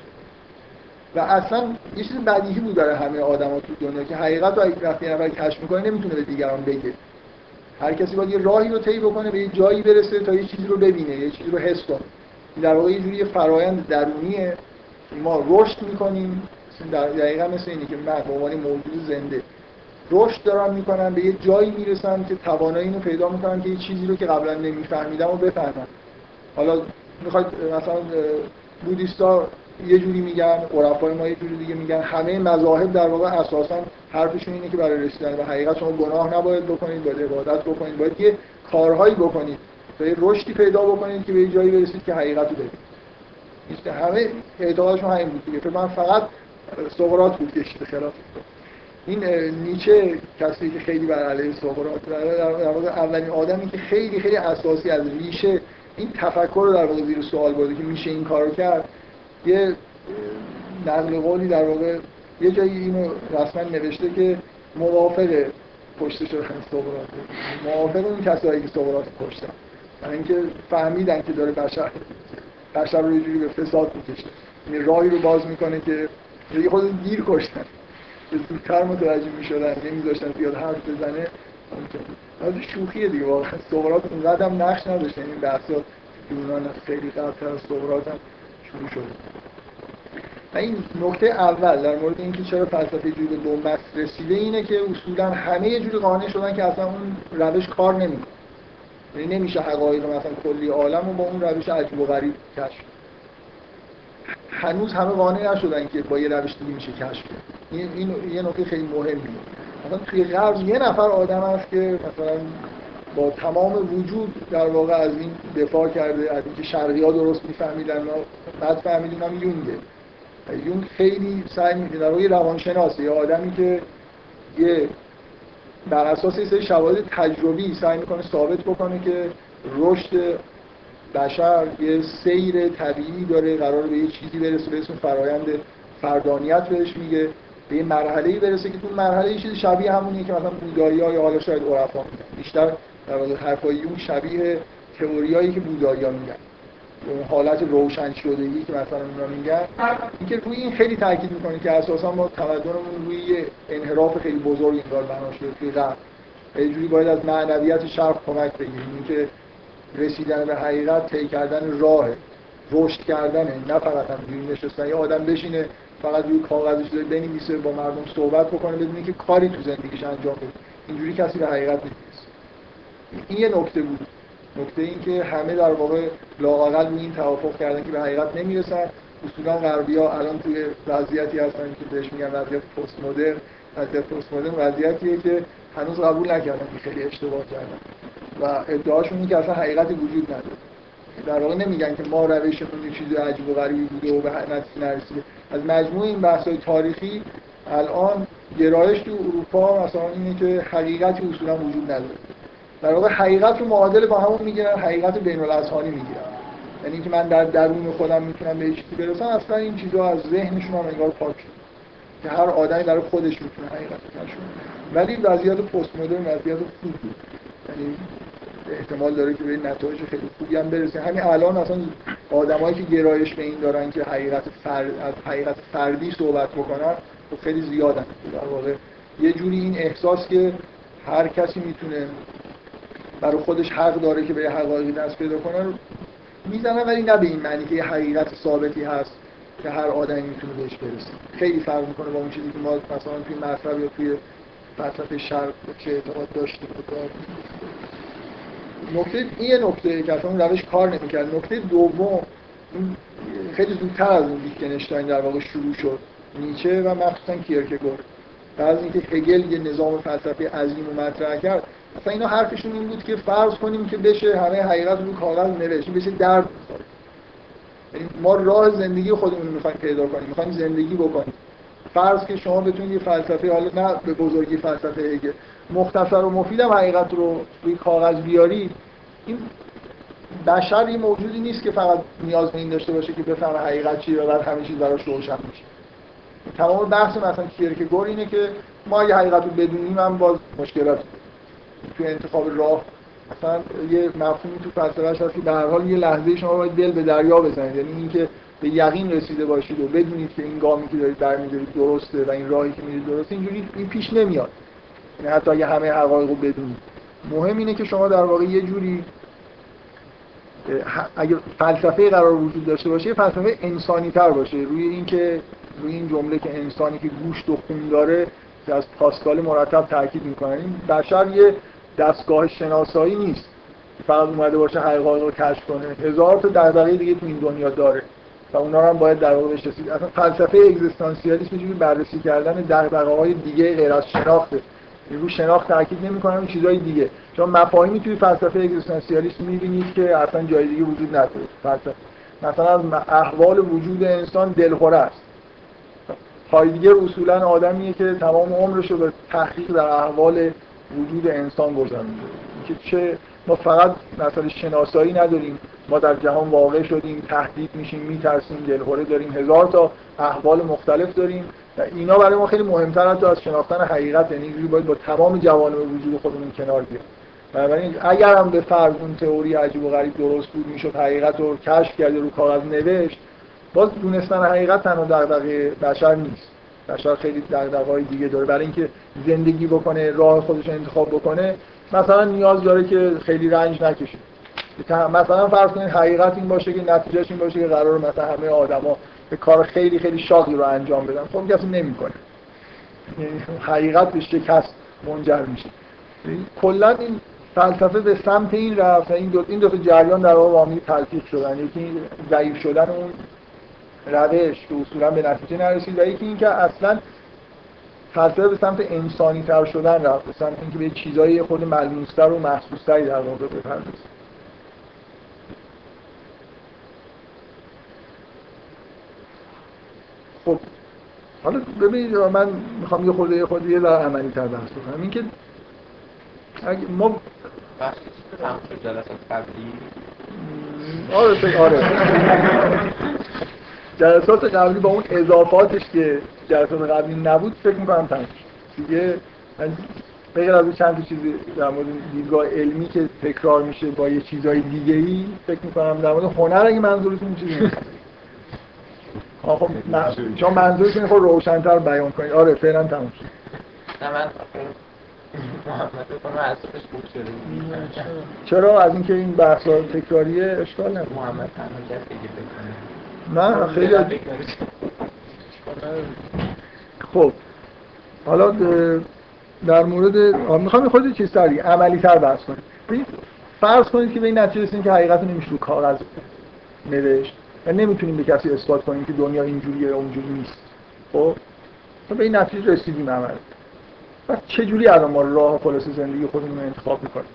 و اصلا یه چیز بدیهی بود برای همه آدما تو دنیا که حقیقت رو وقتی نفر کشف می‌کنه نمی‌تونه به دیگران بگه. هر کسی باید یه راهی رو طی بکنه به یه جایی برسه تا یه چیزی رو ببینه یه چیزی رو حس کنه. در واقع یه جوری فرایند درونیه. ما رشد می‌کنیم. دقیقا مثل اینی که من به عنوان موجود زنده رشد دارم می‌کنم به یه جایی می‌رسم که توانایی رو پیدا می‌کنم که یه چیزی رو که قبلا نمیفهمیدم و بفهمم حالا می‌خواید مثلا بودیستا یه جوری میگن عرفای ما یه جوری دیگه میگن همه مذاهب در واقع اساسا حرفشون اینه که برای رسیدن به حقیقت شما گناه نباید بکنید باید عبادت بکنید باید یه کارهایی بکنید. تا یه رشدی پیدا بکنید که به یه جایی برسید که حقیقت رو ببینید. همه اعتقادشون همین بود دیگه. من فقط سقراط بود کشیده خلاف این نیچه کسی که خیلی بر علیه سقراط در واقع اولین آدمی که خیلی خیلی اساسی از ریشه این تفکر رو در واقع زیر سوال برده که میشه این کارو کرد. یه نقل قولی در واقع یه جایی اینو رسما نوشته که موافق کشته شدن سقراط موافق اون کسایی که سقراط کشتن. یعنی اینکه فهمیدن که داره بشر بشر رو یه جوری به فساد می‌کشه. یعنی راهی رو باز می‌کنه که یه خود دیر کشتن. زودتر متوجه می‌شدن نمیذاشتن زیاد حرف بزنه. از شوخیه دیگه واقعا سقراط اونقدر نقش نداشت. یعنی بحثا یونان خیلی قبلتر از سقراط هم شروع شده و این نکته اول در مورد اینکه چرا فلسفه جور به بنبست رسیده اینه که اصولا همه جوری قانع شدن که اصلا اون روش کار نمی‌کنه. یعنی نمیشه حقایق مثلا کلی عالم رو با اون روش عجیب و غریب کشف هنوز همه قانع نشدن که با یه روش دیگه میشه کشف کرد. این, این یه نکته خیلی مهمیه. مثلا توی غرب یه نفر آدم هست که مثلا با تمام وجود در واقع از این دفاع کرده از اینکه شرقی ها درست میفهمیدن ما بعد فهمیدیم هم یونگه یونگ خیلی سعی می‌کنه در واقع روانشناسه یه آدمی که یه بر اساس یه سری شواهد تجربی سعی می‌کنه ثابت بکنه که رشد بشر یه سیر طبیعی داره قرار به یه چیزی برسه به اسم فرایند فردانیت بهش میگه. به یه مرحله برسه که تو مرحله یه چیزی شبیه همونیه که مثلا بودایی ها یا حالا شاید عرفا بیشتر در واقع حرفای اون شبیه تئوریایی که بودایی ها میگن حالت روشن شدگی که مثلا اونا میگن. اینکه روی این خیلی تاکید می‌کنه که اساسا ما تمدنمون روی انحراف خیلی بزرگ انگار بنا شده توی یه جوری باید از معنویت شرق کمک بگیریم. اینکه رسیدن به حقیقت طی کردن راه رشد کردنه. نه فقط هم نشستن. یه آدم بشینه فقط روی کاغذش داره بنویسه با مردم صحبت بکنه بدونی که کاری تو زندگیش انجام بده. اینجوری کسی به حقیقت نمی‌رسه این یه نکته بود. نکته این که همه در واقع روی این توافق کردن که به حقیقت نمی‌رسن. اصولا غربی ها الان توی وضعیتی هستن که بهش میگن وضعیت پست مدرن وضعیت پست مدرن وضعیتیه که هنوز قبول نکردن که خیلی اشتباه کردن. و ادعاشون اینه که اصلا حقیقتی وجود نداره. در واقع نمیگن که ما روشمون یه چیز عجیب و غریبی بوده و به نتیجه نرسیده. از مجموع این بحث تاریخی الان گرایش تو اروپا مثلا اینه که حقیقتی اصولا وجود نداره. در واقع حقیقت رو معادل با همون می‌گیرن حقیقت بین الاذهانی می‌گیرن. یعنی اینکه من در درون خودم می‌تونم به چیزی برسم اصلا این چیزها از ذهنشون هم انگار پاک شد که هر آدمی در خودش می‌تونه حقیقت کشف ولی وضعیت پست مدرن وضعیت خوبی یعنی احتمال داره که به نتایج خیلی خوبی هم برسه. همین الان اصلا آدمایی که گرایش به این دارن که حقیقت فرد از حقیقت فردی صحبت بکنن خب خیلی زیادن. در واقع یه جوری این احساس که هر کسی می‌تونه برای خودش حق داره که به حقایقی دست پیدا کنه رو می‌زنن ولی نه به این معنی که یه حقیقت ثابتی هست که هر آدمی می‌تونه بهش برسه. خیلی فرق می‌کنه با اون چیزی که ما مثلا توی مطلب یا توی فلسفه شرق چه اعتقاد داشتیم نکته این نکته که اصلا اون روش کار نمی‌کرد. نکته دوم خیلی زودتر از اون ویتگنشتاین در واقع شروع شد. نیچه و مخصوصا کیرکگور. بعد اینکه هگل یه نظام فلسفی عظیم و مطرح کرد اصلا اینا حرفشون این بود که فرض کنیم که بشه همه حقیقت رو کاغذ نوشت. بشه درد یعنی ما راه زندگی خودمون می‌خوایم پیدا کنیم. می‌خوایم زندگی بکنیم. فرض که شما بتونید یه فلسفه حالا نه به بزرگی فلسفه هگل. مختصر و مفیدم حقیقت رو روی کاغذ بیاری این بشر یه موجودی نیست که فقط نیاز به این داشته باشه که بفهمه حقیقت چیه و بعد همه چیز براش روشن میشه. تمام بحث مثلا کیرکگور اینه که ما یه حقیقت رو بدونیم هم باز مشکلات تو انتخاب راه مثلا یه مفهومی تو فلسفه‌اش هست که به هر حال یه لحظه شما باید دل به دریا بزنید. یعنی اینکه به یقین رسیده باشید و بدونید که این گامی که دارید برمی‌دارید درسته و این راهی که میرید درسته اینجوری این پیش نمیاد. یعنی حتی اگه همه حقایق رو بدونید مهم اینه که شما در واقع یه جوری اگه فلسفه قرار وجود داشته باشه فلسفه انسانی تر باشه. روی اینکه روی این جمله که انسانی که گوشت و خون داره که از پاسکال مرتب تاکید می‌کنن. این بشر یه دستگاه شناسایی نیست. فقط اومده باشه حقایق رو کشف کنه. هزار تا دغدغه دیگه تو این دنیا داره. و اونا رو هم باید در واقع بشناسید. اصلا فلسفه اگزیستانسیالیسم یه بررسی کردن دغدغه‌های دیگه غیر از شناخته. رو شناخت تاکید نمی‌کنم چیزای دیگه. چون مفاهیمی توی فلسفه اگزیستانسیالیسم می‌بینید که اصلا جای دیگه وجود نداره. فلسفه. مثلا احوال وجود انسان دلخوره است. هایدگر اصولا آدمیه که تمام عمرش رو به تحقیق در احوال وجود انسان گذرونده که چه ما فقط مثلا شناسایی نداریم. ما در جهان واقع شدیم تهدید میشیم میترسیم دلهوره داریم هزار تا احوال مختلف داریم و اینا برای ما خیلی مهمتر از شناختن حقیقت یعنی باید با تمام جوانب وجود خودمون کنار بیایم. بنابراین اگر هم به فرض اون تئوری عجیب و غریب درست بود می‌شد حقیقت رو کشف کرده رو کاغذ نوشت باز دونستن حقیقت تنها دغدغه بشر نیست. بشر خیلی دغدغه‌های دیگه داره. برای اینکه زندگی بکنه راه خودش انتخاب بکنه مثلا نیاز داره که خیلی رنج نکشه. مثلا فرض کنید حقیقت این باشه که نتیجهش این باشه که قرار مثلا همه آدما به کار خیلی خیلی شاقی رو انجام بدن. خب کسی نمی‌کنه. یعنی حقیقت به شکست منجر میشه. کلا این فلسفه به سمت این رفت این دو این دو تا جریان در واقع با تلفیق شدن. یکی ضعیف شدن اون روش که اصولا به نتیجه نرسید و یکی اینکه اصلا فلسفه به سمت انسانی تر شدن رفت. به سمت اینکه به چیزای خود ملموستر و محسوستری در واقع بپردازه. خب حالا ببینید من می‌خوام یه خورده یه خورده یه ذره عملی تر بحث بکنم. اینکه اگه ما جلسات قبلی آره. آره جلسات قبلی با اون اضافاتش که جلسات قبلی نبود فکر می‌کنم تمام دیگه بغیر از چند چیزی در مورد دیدگاه علمی که تکرار میشه با یه چیزای دیگه ای فکر می‌کنم در مورد هنر اگه منظورتون چیزی نیست. خب شما منظورتون خود روشنتر بیان کنید. آره فعلا تموم شد. من چرا؟ از اینکه این بحث تکراریه اشکال نداره محمد تنها نه خیلی خب. حالا در مورد می‌خوام خود چیز تری عملی تر بحث کنیم. فرض کنید که به این نتیجه که حقیقت نمیشه رو کاغذ نوشت. و نمی‌تونیم به کسی اثبات کنیم که دنیا اینجوریه اونجوری نیست. خب؟ به این نتیجه رسیدیم عمل. پس چجوری الان ما راه خلاص زندگی خودمون انتخاب می‌کنیم؟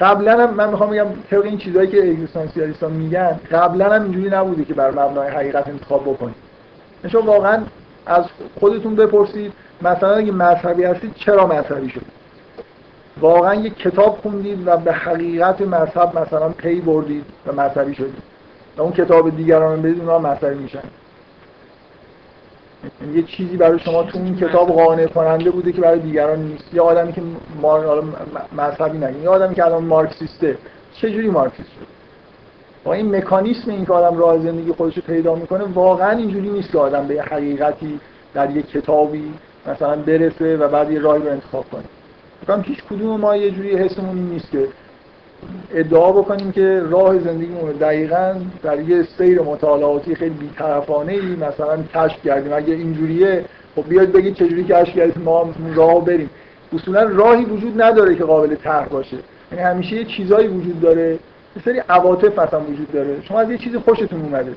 قبلا هم من می‌خوام بگم طبق این چیزهایی که اگزیستانسیالیستان میگن قبلا هم اینجوری نبوده که بر مبنای حقیقت انتخاب بکنید شما واقعا از خودتون بپرسید مثلا اگه مذهبی هستید چرا مذهبی شد واقعا یک کتاب خوندید و به حقیقت مذهب مثلا پی بردید و مذهبی شدید و اون کتاب دیگران رو بدید اونها مذهبی میشن. یه چیزی برای شما تو این کتاب قانع کننده بوده که برای دیگران نیست. یه آدمی که مار... مذهبی نگیم. یه آدمی که الان مارکسیسته. چه جوری مارکسیست؟ شد با این مکانیسم این که آدم راه زندگی خودش رو پیدا می‌کنه واقعا اینجوری نیست که آدم به حقیقتی در یک کتابی مثلا برسه و بعد یه راهی رو انتخاب کنه. فکرم هیچ کدوم ما یه جوری حسمون نیست که ادعا بکنیم که راه زندگیمون دقیقا در یه سیر مطالعاتی خیلی بیطرفانه ای مثلا کشف کردیم. اگه اینجوریه خب بیاید بگید چجوری کشف کردیم ما راه بریم. اصولا راهی وجود نداره که قابل طرح باشه. یعنی همیشه یه چیزایی وجود داره. یه سری عواطف مثلا وجود داره. شما از یه چیزی خوشتون اومده.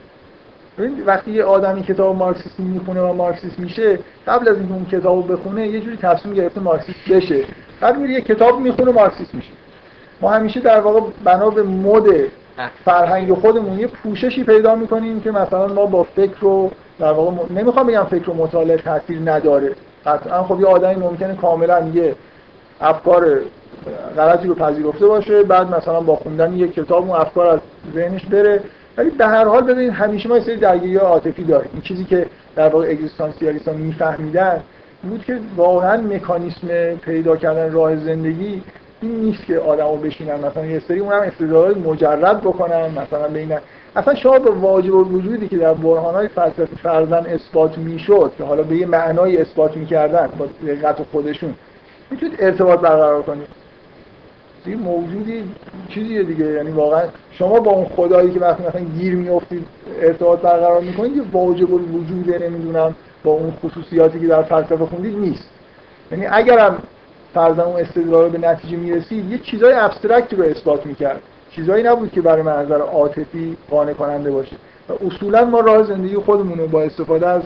وقتی یه آدمی کتاب مارکسیسم می‌خونه و مارکسیست میشه قبل از اینکه اون کتابو بخونه یه جوری تصمیم گرفته مارکسیست بشه. بعد میره یه کتاب می‌خونه مارکسیست میشه ما همیشه در واقع بنا به مد فرهنگ خودمون یه پوششی پیدا می‌کنیم که مثلا ما با فکر رو در واقع م... نمی‌خوام بگم فکر و مطالعه تاثیر نداره. قطعا خب یه آدمی ممکنه کاملا یه افکار غلطی رو پذیرفته باشه بعد مثلا با خوندن یک کتاب اون افکار از ذهنش بره. ولی به هر حال ببینید همیشه ما یه سری درگیری عاطفی داریم. این چیزی که در واقع اگزیستانسیالیستان میفهمیدن بود که واقعا مکانیسم پیدا کردن راه زندگی این نیست که آدمو بشینن مثلا یه سری اونم استدلال مجرد بکنن مثلا بین اصلا شما به واجب وجودی که در برهانهای فلسفی فرزن اثبات می‌شد که حالا به یه معنای اثبات می‌کردن با دقت خودشون. می‌تونید ارتباط برقرار کنید. یه موجودی چیزیه دیگه. یعنی واقعا شما با اون خدایی که وقتی مثلا گیر میافتید ارتباط برقرار می‌کنید یه واجب الوجوده نمی‌دونم با اون خصوصیاتی که در فلسفه خوندید نیست. یعنی اگرم فرضاً اون استدلال رو به نتیجه می‌رسید یه چیزای abstract ی رو اثبات می‌کرد. چیزایی نبود که برای منظر عاطفی قانع کننده باشه. و اصولا ما راه زندگی خودمون رو با استفاده از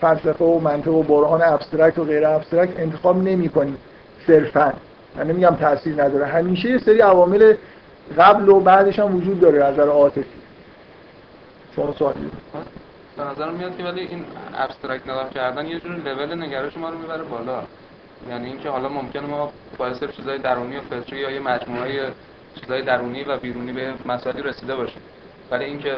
فلسفه و منطق و برهان abstract و غیر abstract انتخاب نمی کنیم صرفا. من نمیگم تاثیر نداره. همیشه یه سری عوامل قبل و بعدش هم وجود داره از نظر عاطفی. شما سوالی به نظر میاد که ولی این abstract نگاه کردن یه جور لول نگرش ما رو می‌بره بالا. یعنی اینکه حالا ممکنه ما با چیزای درونی و فطری یا یه مجموعه چیزای درونی و بیرونی به مسائلی رسیده باشیم ولی اینکه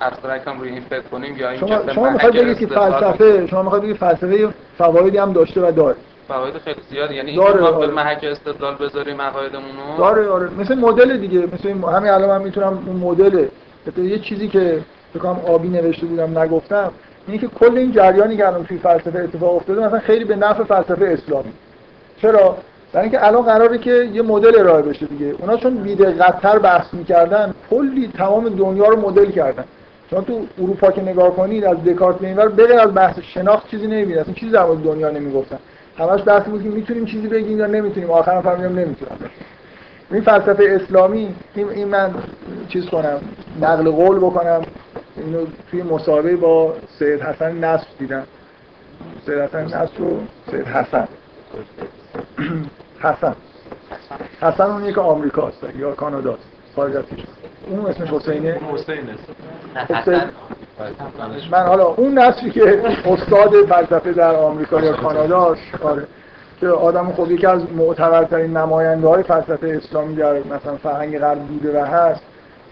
abstract هم روی این فکر کنیم یا اینکه شما شما می‌خواید بگید که فلسفه شما می‌خواید بگید فلسفه فوایدی هم داشته و داره. فواید خیلی زیاده. یعنی داره، اینکه ما آره. به محک استدلال بذاریم عقایدمون داره آره. مثل مدل دیگه. مثل این- همین الان من می‌تونم اون مدل یه چیزی که بکنم آبی نوشته بودم نگفتم. اینه که کل این جریانی که الان توی فلسفه اتفاق افتاده مثلا خیلی به نفع فلسفه اسلامی. چرا؟ برای اینکه الان قراره که یه مدل ارائه بشه دیگه. اونا چون بی‌دقت‌تر بحث می‌کردن کلی تمام دنیا رو مدل کردن. شما تو اروپا که نگاه کنید از دکارت به اینور بغیر از بحث شناخت چیزی نمی‌بینید اصلا چیزی در دنیا نمی‌گفتن. همش بحث بود که می‌تونیم چیزی بگیم یا نمی‌تونیم. آخرام فهمیدم نمی‌تونم. این فلسفه اسلامی این من چیز کنم نقل قول بکنم. اینو توی مصاحبه با سید حسن نصر دیدم. سید حسن نصر و سید حسن. حسن. حسن اون یک آمریکاست یا کاناداست. خارج از اون اسمش حسینه. حسین حسین من حالا اون نسلی که استاد فلسفه در آمریکا یا کانادا آره که آدم خب یکی از معتبرترین نماینده های فلسفه اسلامی در مثلا فرهنگ غرب بوده و هست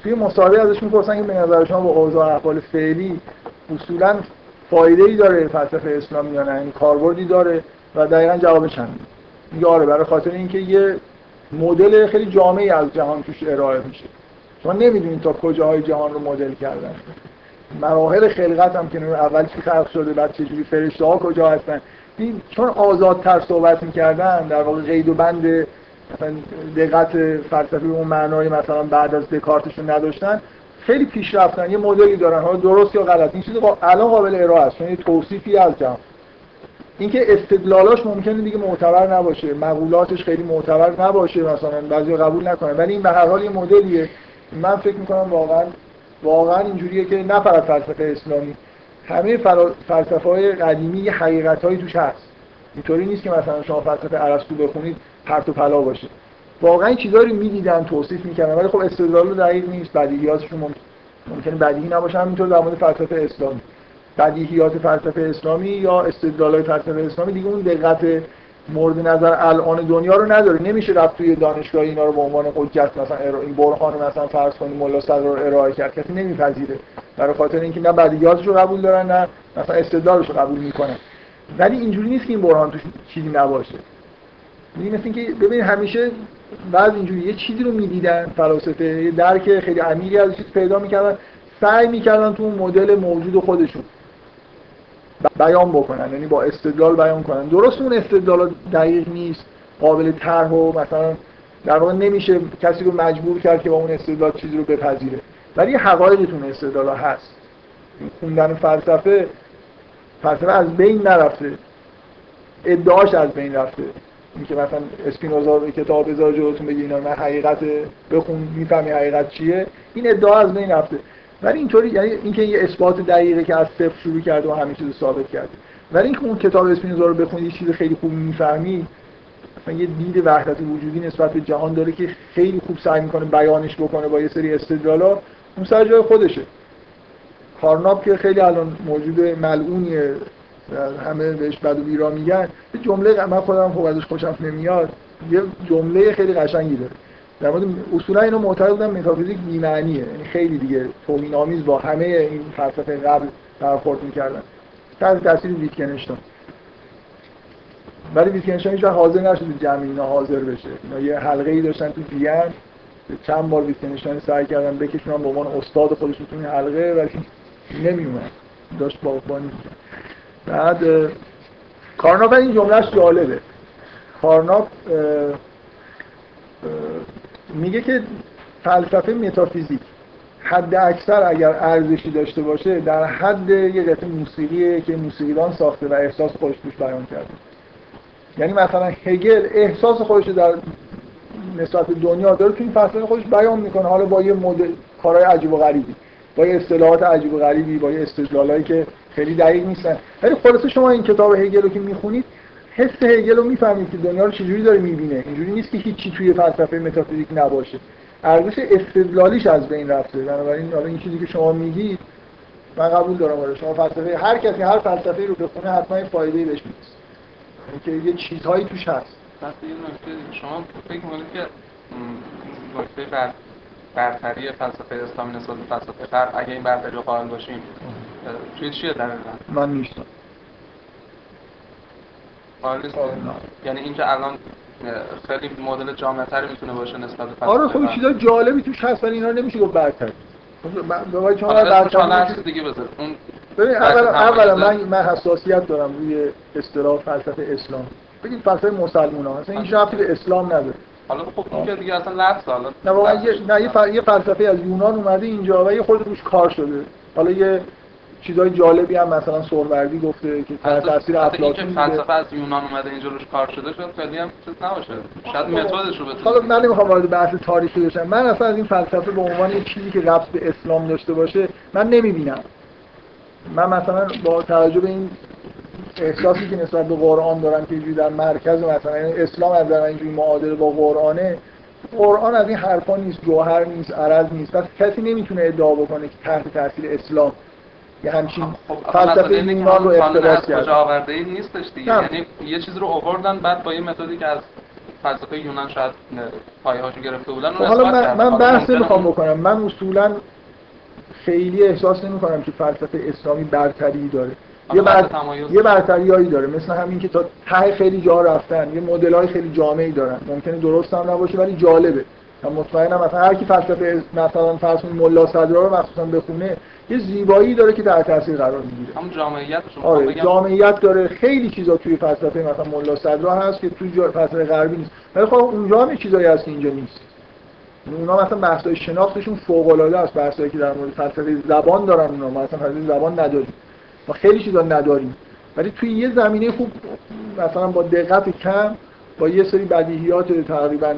توی مصاحبه ازش می‌پرسن که به نظر شما با اوضاع احوال فعلی اصولا فایده ای داره فلسفه اسلامی یا نه؟ یعنی کاربردی داره و دقیقا جوابش هم میگه آره برای خاطر اینکه یه مدل خیلی جامعی از جهان توش ارائه میشه. شما نمی‌دونید تا کجاهای جهان رو مدل کردن. مراحل خلقت هم که اول چی خلق شده بعد چجوری فرشته ها کجا هستن. چون آزادتر صحبت می‌کردن در واقع قید و بند مثلا دقت فلسفی اون معنای مثلا بعد از دکارتشون نداشتن خیلی پیش رفتن یه مدلی دارن حالا درست یا غلط این چیز قا- الان قابل ارائه است یه توصیفی از جهان. اینکه استدلالاش ممکنه دیگه معتبر نباشه مقولاتش خیلی معتبر نباشه مثلا بعضی قبول نکنن ولی این به هر حال یه مدلیه. من فکر می‌کنم واقعا واقعا اینجوریه که نه فقط فلسفه اسلامی همه فلسفه های قدیمی یه توش هست. اینطوری نیست که مثلا شما فلسفه ارسطو بخونید پرت و پلا باشه. واقعا این چیزا رو می‌دیدن توصیف می‌کردن ولی خب استدلال دقیق نیست. بدیهیاتشون ممکن ممکنه بدیهی نباشه. همینطور در مورد فلسفه اسلامی. بدیهیات فلسفه اسلامی یا استدلالات فلسفه اسلامی دیگه اون دقت مورد نظر الان دنیا رو نداره. نمیشه رفت توی دانشگاه اینا رو به عنوان حجت مثلا ارائه این برهان مثلا فرض کنیم ملا صدر رو ارائه کرد. کسی نمیپذیره. برای خاطر اینکه نه بدیهیاتش رو قبول دارن نه مثلا استدلالش رو قبول می‌کنن. ولی اینجوری نیست که این برهان توش چیزی نباشه. می‌بینی مثل اینکه ببین همیشه بعض اینجوری یه چیزی رو می‌دیدن فلاسفه یه درک خیلی عمیقی از چیز پیدا می‌کردن سعی می‌کردن تو اون مدل موجود خودشون بیان بکنن یعنی با استدلال بیان کنن. درست اون استدلال دقیق نیست قابل طرح و مثلا در واقع نمیشه کسی رو مجبور کرد که با اون استدلال چیزی رو بپذیره. ولی حقایقی تو استدلال هست. خوندن فلسفه فلسفه از بین نرفته. ادعاش از بین رفته. اینکه مثلا اسپینوزا کتاب بذار جلوتون بگی اینا من حقیقت بخون می‌فهمی حقیقت چیه؟ این ادعا از بین رفته. ولی اینطوری یعنی اینکه یه اثبات دقیقه که از صفر شروع کرده و همه چیز ثابت کرده. ولی اینکه اون کتاب اسپینوزا رو بخونی یه چیز خیلی خوب می‌فهمی مثلا یه دید وحدت وجودی نسبت به جهان داره که خیلی خوب سعی می‌کنه بیانش بکنه با یه سری استدلالا اون سر جای خودشه. کارناپ که خیلی الان موجود ملعونیه. همه بهش بد و بیرا میگن. یه جمله من خودم خوب ازش خوشم نمیاد. یه جمله خیلی قشنگی داره. در مورد اصولا اینو معتقد بودن متافیزیک بی‌معنیه. یعنی خیلی دیگه توهین آمیز با همه این فلسفه قبل برخورد می‌کردن. تحت تاثیر ویتکنشتاین ولی ویتکنشتاین هیچ حاضر نشد جمع اینا حاضر بشه. اینا یه حلقه ای داشتن تو وین. چند بار ویتکنشتاین سعی کردن بکشونن. به عنوان استاد خودشون تو این حلقه ولی نمیومد داشت باغبانی می‌کرد. بعد اه، کارناپ این جملهش جالبه. اه، میگه که فلسفه متافیزیک. حد اکثر اگر ارزشی داشته باشه در حد یه قطعه موسیقیه که موسیقیدان ساخته و احساس خودش توش بیان کرده. یعنی مثلا هگل احساس خودش در نسبت دنیا داره تو این فلسفه خودش بیان می‌کنه. حالا با یه مدل کارهای عجیب و غریبی. با یه اصطلاحات عجیب و غریبی با یه استدلالایی که خیلی دقیق نیستن. ولی خلاصه شما این کتاب هگل رو که می‌خونید حس هگل رو می‌فهمید که دنیا رو چجوری داره می‌بینه. اینجوری نیست که هیچی توی فلسفه متافیزیک نباشه. ارزش استدلالیش از بین رفته. بنابراین حالا این چیزی که شما میگید من قبول دارم آره. شما فلسفه هر کسی هر فلسفه رو بخونه حتما فایده ای بهش می‌رسه. اینکه یه چیزهایی توش هست. شما فکر می‌کنید که نکته برتری فلسفه اسلامی نسبت به فلسفه غرب اگه این برتری رو قائل باشیم توی چیه دقیقاً من نیستم؟ آره،. یعنی اینکه الان خیلی مدل جامع‌تری می‌تونه باشه نسبت به آره خب غرب. چیزای جالبی توش هست ولی اینا رو نمیشه گفت برتر هر برتر چیز دیگه بذار. اون ببین اولا تمایز- من من حساسیت دارم روی اصطلاح فلسفه اسلام. بگید فلسفه مسلمان ها اصلا این ربطی به اسلام نداره. حالا خب این که دیگه اصلا لفظ حالا نه واقعا یه نه یه. یه فلسفه از یونان اومده اینجا و یه خود روش کار شده. حالا یه چیزای جالبی هم مثلا سوروردی گفته که تحت تاثیر افلاطون بوده فلسفه از یونان اومده اینجا روش کار شده شاید خیلی هم چیز نباشه. شاید متدش رو بتونه حالا من نمی‌خوام وارد بحث تاریخی بشم. من اصلا از این فلسفه به عنوان یه چیزی که ربط به اسلام داشته باشه من نمی‌بینم. من مثلا با توجه به این احساسی که نسبت به قرآن دارم که در مرکز مثلا یعنی اسلام از در اینجوری معادل با قرآنه قرآن از این حرفا نیست جوهر نیست عرض نیست. پس کسی نمی‌تونه ادعا بکنه که تحت تاثیر اسلام یه همچین خب اصلا فلسفه مسئله اینه که یونان رو اقتباس کرد. آورده ای نیستش دیگه. یعنی یه چیز رو آوردن بعد با یه متدی که از فلسفه یونان شاید پایه هاشو گرفته بودن خب حالا من. من بحث اون- بکنم. من اصولا خیلی احساس نمی کنم که فلسفه اسلامی برتری داره. یه, بر... یه برتریایی داره. مثل همین که تا ته خیلی جا رفتن یه مدل های خیلی جامعی دارن. ممکنه درست هم نباشه ولی جالبه. من مطمئنم مثلا هر کی فلسفه مثلا فرض ملا صدرا رو مخصوصا بخونه یه زیبایی داره که در تاثیر قرار می‌گیره. همون جامعیت رو آره جامعیت داره. خیلی چیزا توی فلسفه مثلا ملا صدرا هست که توی. فلسفه غربی نیست. ولی خب اونجا هم چیزایی هست که اینجا نیست. اونا مثلا بحث‌های شناختشون فوق‌العاده است. بحثایی که در مورد فلسفه زبان دارن اونا. مثلا فلسفه زبان نداریم. ما خیلی چیزا نداریم. ولی توی یه زمینه خوب مثلا با دقت کم با یه سری بدیهیات تقریبا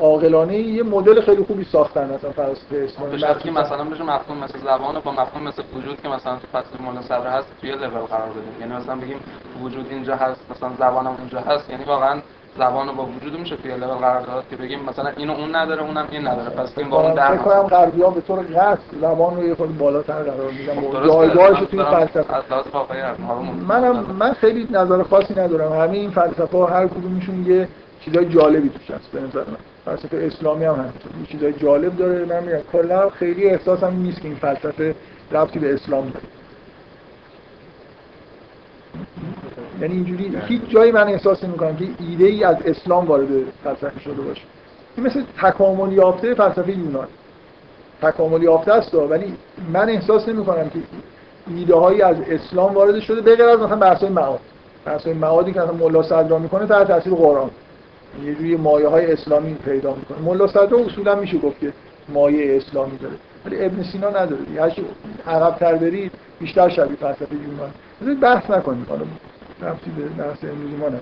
عاقلانه یه مدل خیلی خوبی ساختن مثلا فلسفه اسلامی که مثلا بشه مفهوم مثل زبان با مفهوم مثل وجود که مثلا تو فصل مولا هست توی لول قرار بدیم. یعنی مثلا بگیم وجود اینجا هست مثلا زبانم اونجا هست. یعنی واقعا زبان با وجود میشه توی لول قرار داد که بگیم مثلا اینو اون نداره اونم این نداره. پس این با اون در فکر کنم غربی‌ها به طور قصد زبان رو یه خورده بالاتر قرار میدن. درسته. جایگاهش توی فلسفه. منم من خیلی نظر خاصی ندارم. همه این فلسفه ها هر کدومشون یه چیزای جالبی توش هست به نظر من. فلسفه اسلامی هم هست یه چیزای جالب داره. من میگم کلا خیلی احساسم نیست که این فلسفه ربطی به اسلام داره. یعنی اینجوری هیچ جایی من احساس نمی کنم که ایده ای از اسلام وارد فلسفه شده باشه. این مثل تکامل یافته فلسفه یونان. تکامل یافته است ولی من احساس نمی کنم که ایده هایی از اسلام وارد شده به غیر از مثلا بحث های معاد. بحث های معادی که مثلا ملا صدرا می‌کنه تحت تاثیر قرآن. یه جوری مایه های اسلامی پیدا می‌کنه. ملا صدرا اصولا میشه گفت که مایه اسلامی داره. ولی ابن سینا نداره. هر چی عقب تر برید بیشتر شبیه فلسفه یونان. بحث نکنیم. حالا رفتی به بحث امروزی ما نه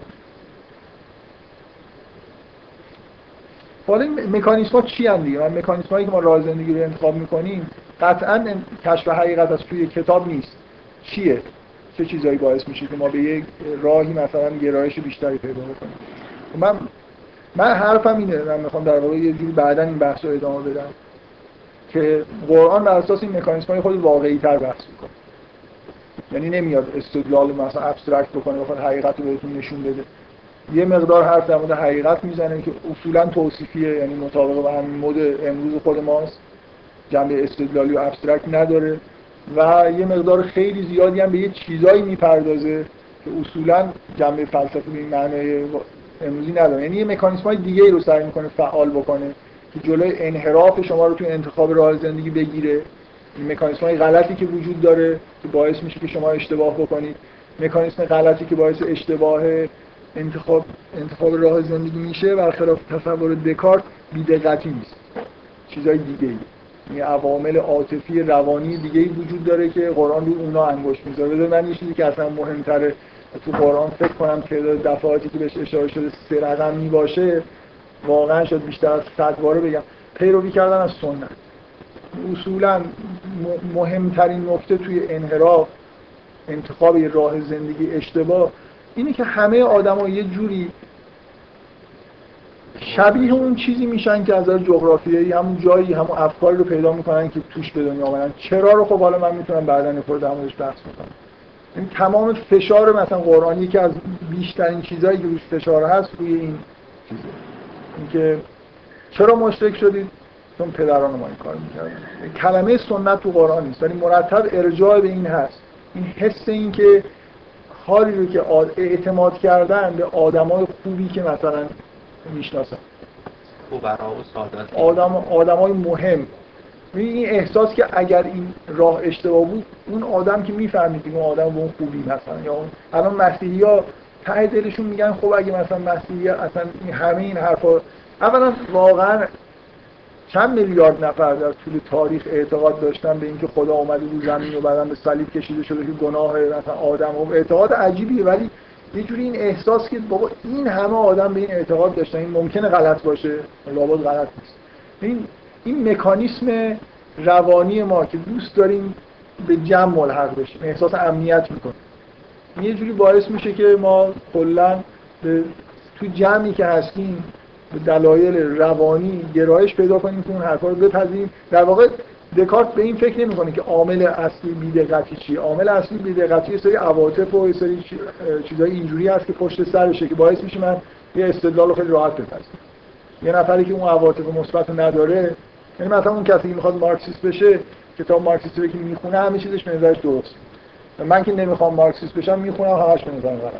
حالا این مکانیسم ها چی هم دیگه؟ مکانیسم هایی که ما راه زندگی رو انتخاب می‌کنیم قطعا کشف حقیقت از توی کتاب نیست. چیه؟ چه چیزایی باعث میشه که ما به یک راهی مثلا گرایش بیشتری پیدا بکنیم؟ من من حرفم اینه من می‌خوام در واقع یه جوری بعدا این بحث رو ادامه بدم که قرآن بر اساس این مکانیسم های خود واقعی تر بحث می‌کنه. یعنی نمیاد استدلال مثلا abstract بکنه بخواد حقیقت رو بهتون نشون بده. یه مقدار حرف در مورد حقیقت می‌زنه که اصولا توصیفیه یعنی مطابق با همین مد امروز خود ماست. جنبه استدلالی و abstract نداره. و یه مقدار خیلی زیادی هم به یه چیزایی می‌پردازه که اصولا جنبه فلسفی به این معنای امروزی نداره. یعنی یه مکانیسم های دیگه ای رو سعی می‌کنه فعال بکنه که جلوی انحراف شما رو تو انتخاب راه زندگی بگیره. مکانیسم های غلطی که وجود داره که باعث میشه که شما اشتباه بکنید. مکانیسم غلطی که باعث اشتباه انتخاب انتخاب راه زندگی میشه برخلاف تصور دکارت بیدقتی نیست. چیزای دیگه ای یعنی عوامل عاطفی روانی دیگه ای وجود داره که قرآن رو اونا انگشت می‌ذاره. بذار من یه چیزی که اصلا مهمتره تو قرآن فکر کنم که دفعاتی که بهش اشاره شده سه رقمی باشه واقعا شد بیشتر از صد باره بگم. پیروی کردن از سنت. اصولا مهمترین نکته توی انحراف انتخاب راه زندگی اشتباه اینه که همه آدما یه جوری شبیه اون چیزی میشن که از جغرافیایی همون جایی همون افکاری رو پیدا می‌کنن که توش به دنیا آمدن. چرا رو خب حالا من می‌تونم بعدا خود در موردش بحث کنم این تمام فشار مثلا قرآن یکی از بیشترین چیزهایی که روش فشار هست روی این چیزه. اینکه چرا مشرک شدید؟ چون پدران ما این کار می‌کردن. کلمه سنت تو قرآن نیست. ولی مرتب ارجاع به این هست. این حس این که حالی رو که اعتماد کردن به آدمای خوبی که مثلا می‌شناسن. آدم آدمای مهم. این احساس که اگر این راه اشتباه بود اون آدم که می‌فهمید اون آدم به اون خوبی مثلا یا اون الان مسیحی ها ته دلشون میگن خب اگه مثلا مسیحی اصلا همه این حرفا اولا واقعا چند میلیارد نفر در طول تاریخ اعتقاد داشتن به اینکه خدا اومده رو زمین و بعدم به صلیب کشیده شده که گناه مثلا آدم و اعتقاد عجیبیه ولی یه جوری این احساس که بابا این همه آدم به این اعتقاد داشتن این ممکنه غلط باشه؟ لابد غلط نیست. این این مکانیسم روانی ما که دوست داریم به جمع ملحق بشیم احساس امنیت می‌کنه یه جوری باعث میشه که ما کلا تو جمعی که هستیم به دلایل روانی گرایش پیدا کنیم که اون حرفا رو بپذیریم. در واقع دکارت به این فکر نمی‌کنه که عامل اصلی بی‌دقتی چیه عامل اصلی بی‌دقتی یه سری عواطف و یه سری چیزای اینجوری هست که پشت سرشه که باعث میشه من یه استدلال خیلی راحت بپذیرم. یه نفری که اون عواطف مثبت نداره یعنی مثلا اون کسی که می‌خواد مارکسیست بشه کتاب مارکسیست رو که می‌خونه همه چیزش به نظرش درست من که نمی‌خوام مارکسیست بشم می‌خونم همش به نظرم غلط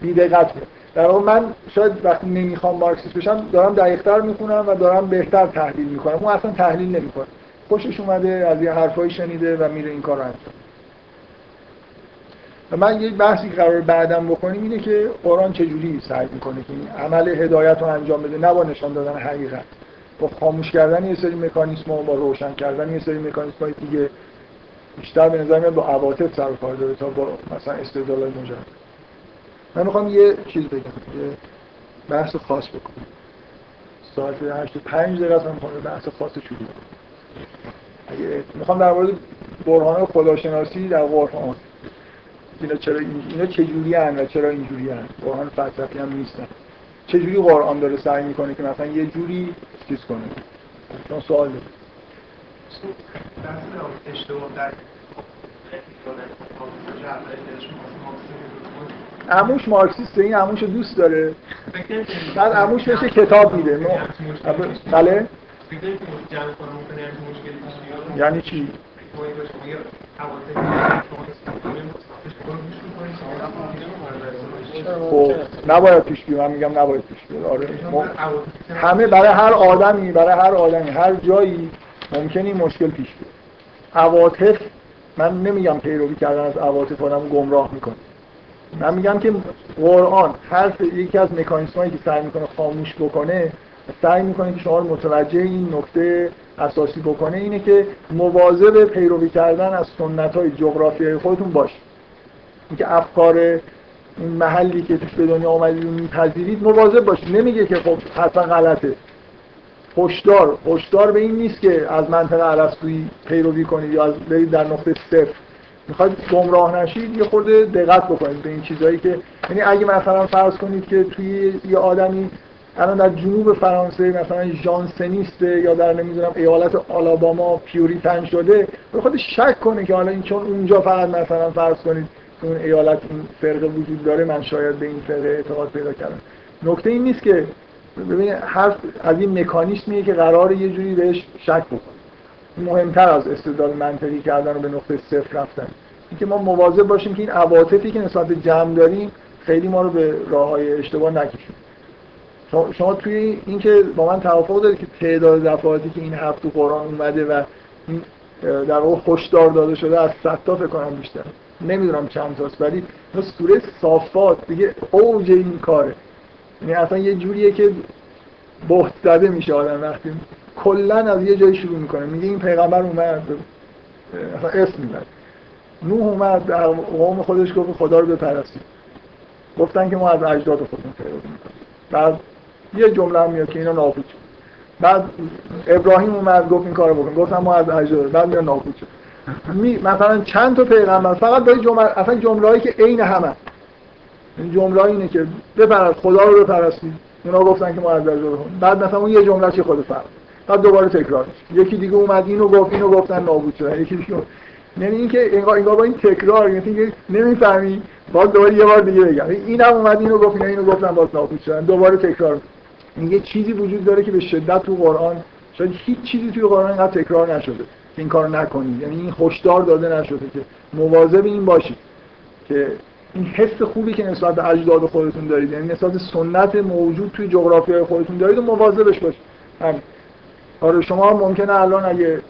بی‌دقت در واقع من شاید وقتی نمی‌خوام مارکسیست بشم دارم دقیقتر می‌خونم و دارم بهتر تحلیل می‌کنم. اون اصلا تحلیل نمی‌کنه. خوشش اومده از یه حرفایی شنیده و میره این کار انجام و من یک بحثی قرار بعدم بکنیم اینه که قرآن چجوری سعی می‌کنه که این عمل هدایت رو انجام بده نه با نشان دادن حقیقت. با خاموش کردن یه سری مکانیسم با روشن کردن یه سری مکانیسم دیگه بیشتر به نظر میاد با عواطف سر کار داره تا با مثلا استدلال مجرد من می‌خوام یه چیز بگم یه بحث خاص بکنم. ساعت 8 5 دقیقه من می‌خوام بحث خاص شروع کنم. می‌خوام در مورد برهان خداشناسی در قرآن اینا چرا اینا چجوری هن و چرا اینجوری هن؟ برهان فلسفی هم نیستن. چجوری قرآن داره سعی می‌کنه که مثلا یه جوری چیز کنه؟ چون سوال داره عموش مارکسیسته این عموش دوست داره. بعد عموش بهش کتاب میده. بله؟ یعنی چی؟ خب نباید پیش بیاد. من میگم نباید پیش بیاد. آره. همه برای هر آدمی برای هر آدمی هر جایی ممکنه این مشکل پیش بیاد. عواطف من نمیگم پیروی کردن از عواطف آدم گمراه می‌کنه. من میگم که قرآن هر یکی از مکانیسمایی که سعی می‌کنه خاموش بکنه سعی می‌کنه که شما متوجه این نکته اساسی بکنه اینه که مواظب پیروی کردن از سنت های جغرافیایی خودتون باشید. اینکه افکار این محلی که توش به دنیا آمدید رو میپذیرید مواظب باشید. نمیگه که خب حتما غلطه. هشدار هشدار به این نیست که از منطقه ارسطویی پیروی کنید یا از برید در نقطه صفر. می‌خواید گمراه نشید یه خورده دقت بکنید به این چیزهایی که یعنی اگه مثلا فرض کنید که توی یه آدمی الان در جنوب فرانسه مثلا ژانسنیسته یا در نمی‌دونم ایالت آلاباما پیوریتن شده به خود شک کنه که حالا این چون اونجا فقط مثلا فرض کنید اون ایالت این فرقه وجود داره من شاید به این فرقه اعتقاد پیدا کردم. نکته این نیست که ببینید هر از این مکانیسمیه که قرار یه جوری بهش شک بکنه. مهمتر از استدلال منطقی کردن و به نقطه صفر رفتن. اینکه ما مواظب باشیم که این عواطفی که نسبت جمع داریم خیلی ما رو به راه های اشتباه نکشیم شما توی اینکه با من توافق دارید که تعداد دفعاتی که این حرف تو قرآن اومده و این در واقع هشدار داده شده از صد تا فکر کنم بیشتر نمی‌دونم چند تاست ولی سوره صافات دیگه اوج این کاره. یعنی اصلا یه جوریه که بهت زده میشه آدم وقتی کلا از یه جایی شروع می‌کنه. میگه این پیغمبر اومد اصلا اسم می‌برد نوح اومد در قوم خودش گفت خدا رو بپرستید. گفتن که ما از اجداد خودمون پیروی می‌کنیم. بعد یه جمله هم میاد که اینا نابود شد بعد ابراهیم اومد گفت این کارو بکن. گفتم ما از اجداد. بعد میاد نابود شد می مثلا چند تا پیغمبر فقط به جمله اصلا جمله‌ای که عین همه. این جمله اینه که بپرست خدا رو بپرستید. اونا گفتن که ما از بعد مثلا اون یه جمله چی خود فرق؟ بعد دوباره تکرار یکی دیگه اومد اینو گفت اینو گفتن نابود شدن یکی دیگه یعنی اینکه انگار انگار با این تکرار یعنی نمی‌فهمی. باز دوباره یه بار دیگه بگم. اینم اومد اینو گفت اینو گفتن باز نابود شدن. دوباره تکرار یه چیزی وجود داره که به شدت تو قرآن شاید هیچ چیزی توی قرآن اینقدر تکرار نشده. که این کارو نکنید. یعنی این هشدار داده نشده که مواظب این باشید. که این حس خوبی که نسبت به اجداد خودتون دارید یعنی نسبت سنت موجود توی جغرافیای خودتون دارید و مواظبش باشید. همین آره شما ممکنه الان اگه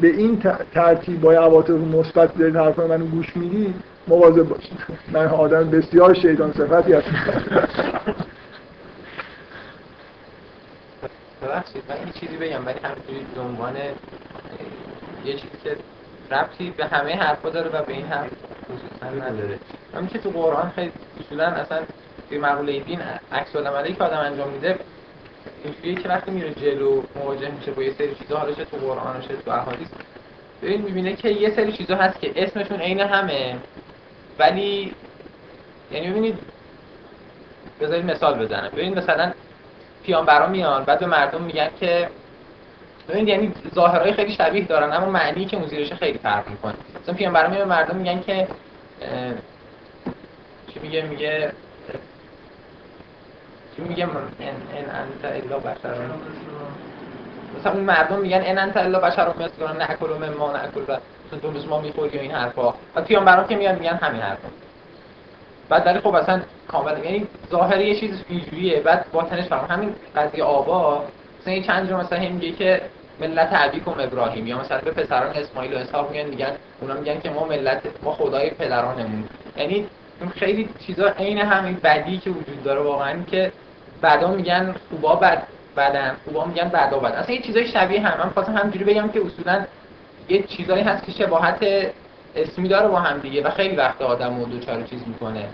به این ترتیب با عواطف مثبت دارید حرفای منو گوش می‌دید مواظب باشید. من آدم بسیار شیطان صفتی هستم. ببخشید من این چیزی بگم ولی همینجوری به عنوان یه چیزی که ربطی به همه حرفا داره و به این حرف خصوصا نداره. همین که تو قرآن خیلی اصولا اصلا توی مقوله دین عکس العملی که آدم انجام میده اینجوریه که وقتی میره جلو مواجه میشه با یه سری چیزا حالا چه تو قرآن چه تو احادیث ببین می‌بینه که یه سری چیزا هست که اسمشون عین همه. ولی یعنی ببینید بذارید مثال بزنم. ببینید مثلا پیامبرا میان بعد به مردم میگن که ببینید یعنی ظاهرهای خیلی شبیه دارن اما معنی که اون زیرش خیلی فرق می‌کنه. مثلا پیامبرا میان مردم میگن که چی میگه؟ میگه چی میگه؟ ان ان انت الا بشر. مثلا اون مردم میگن ان انت الا بشر مثل ناکل ما ناکل و مثلا دو ما می‌خوریم این حرفا. و پیامبرا که میان میگن همین حرفا. بعد ولی خب اصلا کامل یعنی ظاهری یه چیز اینجوریه. بعد باطنش فرق. همین قضیه آبا یه چند جا مثلا میگه که ملت ابیکم ابراهیم یا مثلا به پسران اسماعیل و اسحاق میگن میگن اونا میگن که ما ملت ما خدای پدرانمون. یعنی خیلی چیزا عین همین بدی که وجود داره واقعا که بعدا میگن خوبا بد بدن خوبا میگن بدا بدن اصلا یه چیزای شبیه هم. من خواستم همینجوری بگم که اصولا یه چیزایی هست که شباهت اسمی داره با هم دیگه و خیلی وقت آدم رو دوچار چیز می‌کنه.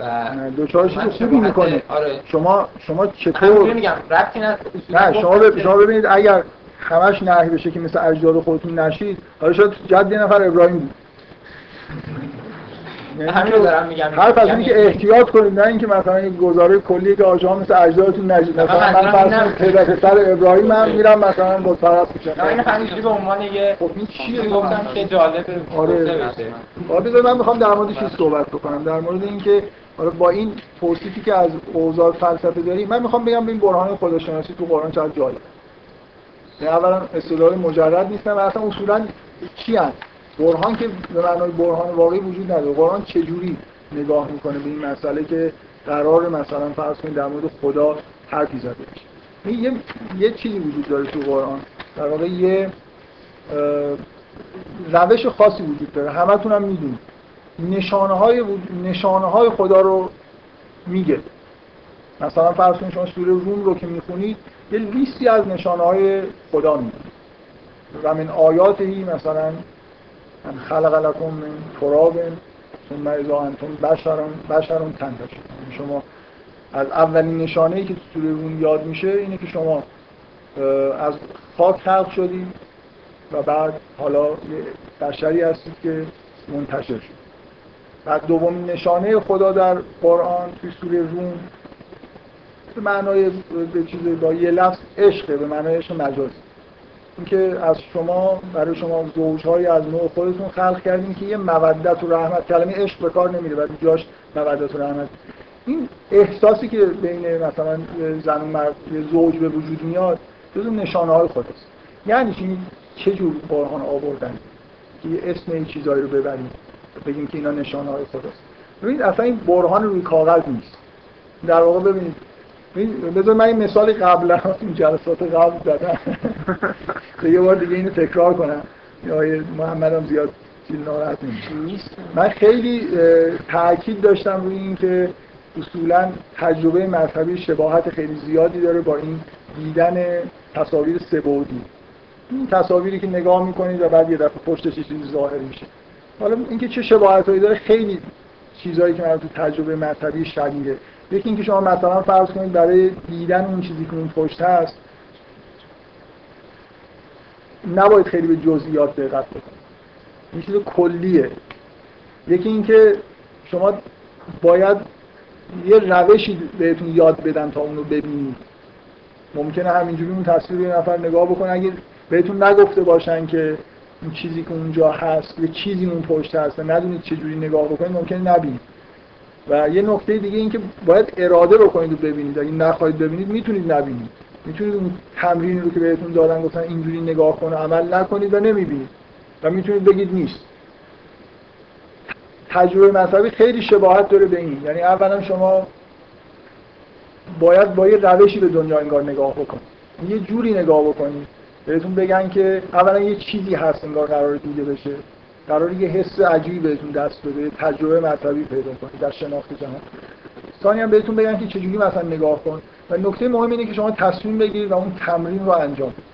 و دوچار چیز خوبی می‌کنه آره. شما شما چطور میگم ربطی نه نه شما شما ببینید اگر همش نهی بشه که مثل اجداد خودتون نشید حالا شاید جد یه نفر ابراهیم بود. یعنی همین رو دارم میگم. هر از که احتیاط کنید نه اینکه مثلا این گزاره کلی که آجا مثل اجدادتون نجید مثلا من فرض پدر پسر ابراهیم من میرم مثلا با طرف میشم این همینجوری به عنوان یه خب این چیه؟ گفتم که جالب آره. آره من می‌خوام در موردش صحبت بکنم. در مورد اینکه آره با این توصیفی که از اوضاع فلسفه داریم من می‌خوام بگم این برهان خودشناسی تو قرآن چقدر جالب یعنی اولا استدلال مجرد نیستن و اصلا اصولا چی هست؟ برهان که به معنای برهان واقعی وجود نداره. قرآن چجوری نگاه می‌کنه به این مسئله که قرار مثلا فرض کنید در مورد خدا حرفی زده بشه. یه یه چیزی وجود داره تو قرآن. در واقع یه روش خاصی وجود داره. همتون هم می‌دونید. نشانه های, نشانه های خدا رو میگه. مثلا فرض کنید شما سوره روم رو که می‌خونید یه لیستی از نشانه های خدا میگه. و من آیاتی مثلا من خلق لکم من تراب ثم اذا انتم بشرون بشرون یعنی شما از اولین نشانه ای که سوره روم یاد میشه اینه که شما از خاک خلق شدید و بعد حالا بشری هستید که منتشر شد. بعد دومین نشانه خدا در قرآن توی سوره روم به معنای به چیز با یه لفظ عشقه به معنای عشق مجازی اینکه از شما برای شما زوجهایی از نوع خودتون خلق کردیم که یه مودت و رحمت کلمه عشق به کار نمیره ولی جاش مودت و رحمت. این احساسی که بین مثلا زن و مرد زوج به وجود میاد جزو نشانه های خودست یعنی چی؟ چه جور قرآن آوردن؟ که اسم این چیزایی رو ببریم. بگیم که اینا نشانه های خداست ببینید اصلا این برهان روی کاغذ نیست. در واقع ببینید بذار من این مثال قبلا این جلسات قبل زدم. یه بار دیگه اینو تکرار کنم. یا محمد هم زیاد ناراحت نیست. من خیلی تاکید داشتم روی این که اصولا تجربه مذهبی شباهت خیلی زیادی داره با این دیدن تصاویر سبودی. این تصاویری که نگاه می‌کنید و بعد یه دفعه پشتش چیزی ظاهر میشه. حالا اینکه چه شباهتایی داره خیلی چیزهایی که من تو تجربه مذهبی شدیده یکی اینکه شما مثلا فرض کنید برای دیدن اون چیزی که اون پشت هست نباید خیلی به جزئیات دقت بکنید. این چیز کلیه. یکی اینکه شما باید یه روشی بهتون یاد بدن تا اونو ببینید. ممکنه همینجوری اون تصویر یه نفر نگاه بکنه اگه بهتون نگفته باشن که این چیزی که اونجا هست یه چیزی اون پشت هست و ندونید چه جوری نگاه بکنید ممکنه نبینید. و یه نکته دیگه این که باید اراده بکنید و ببینید. اگه نخواهید ببینید می‌تونید نبینید. می‌تونید اون تمرین رو که بهتون دادن گفتن اینجوری نگاه کنه عمل نکنید و نمی‌بینید. و می‌تونید بگید نیست. تجربه مذهبی خیلی شباهت داره به این. یعنی اولا شما باید با یه روشی به دنیا انگار نگاه بکنید. یه جوری نگاه بکنید. بهتون بگن که اولا یه چیزی هست انگار قرار دیده بشه. قرار یه حس عجیبی بهتون دست بده تجربه مذهبی پیدا کنید در شناخت جهان. ثانی هم بهتون بگن که چجوری مثلا نگاه کن. و نکته مهم اینه که شما تصمیم بگیرید و اون تمرین رو انجام بدید.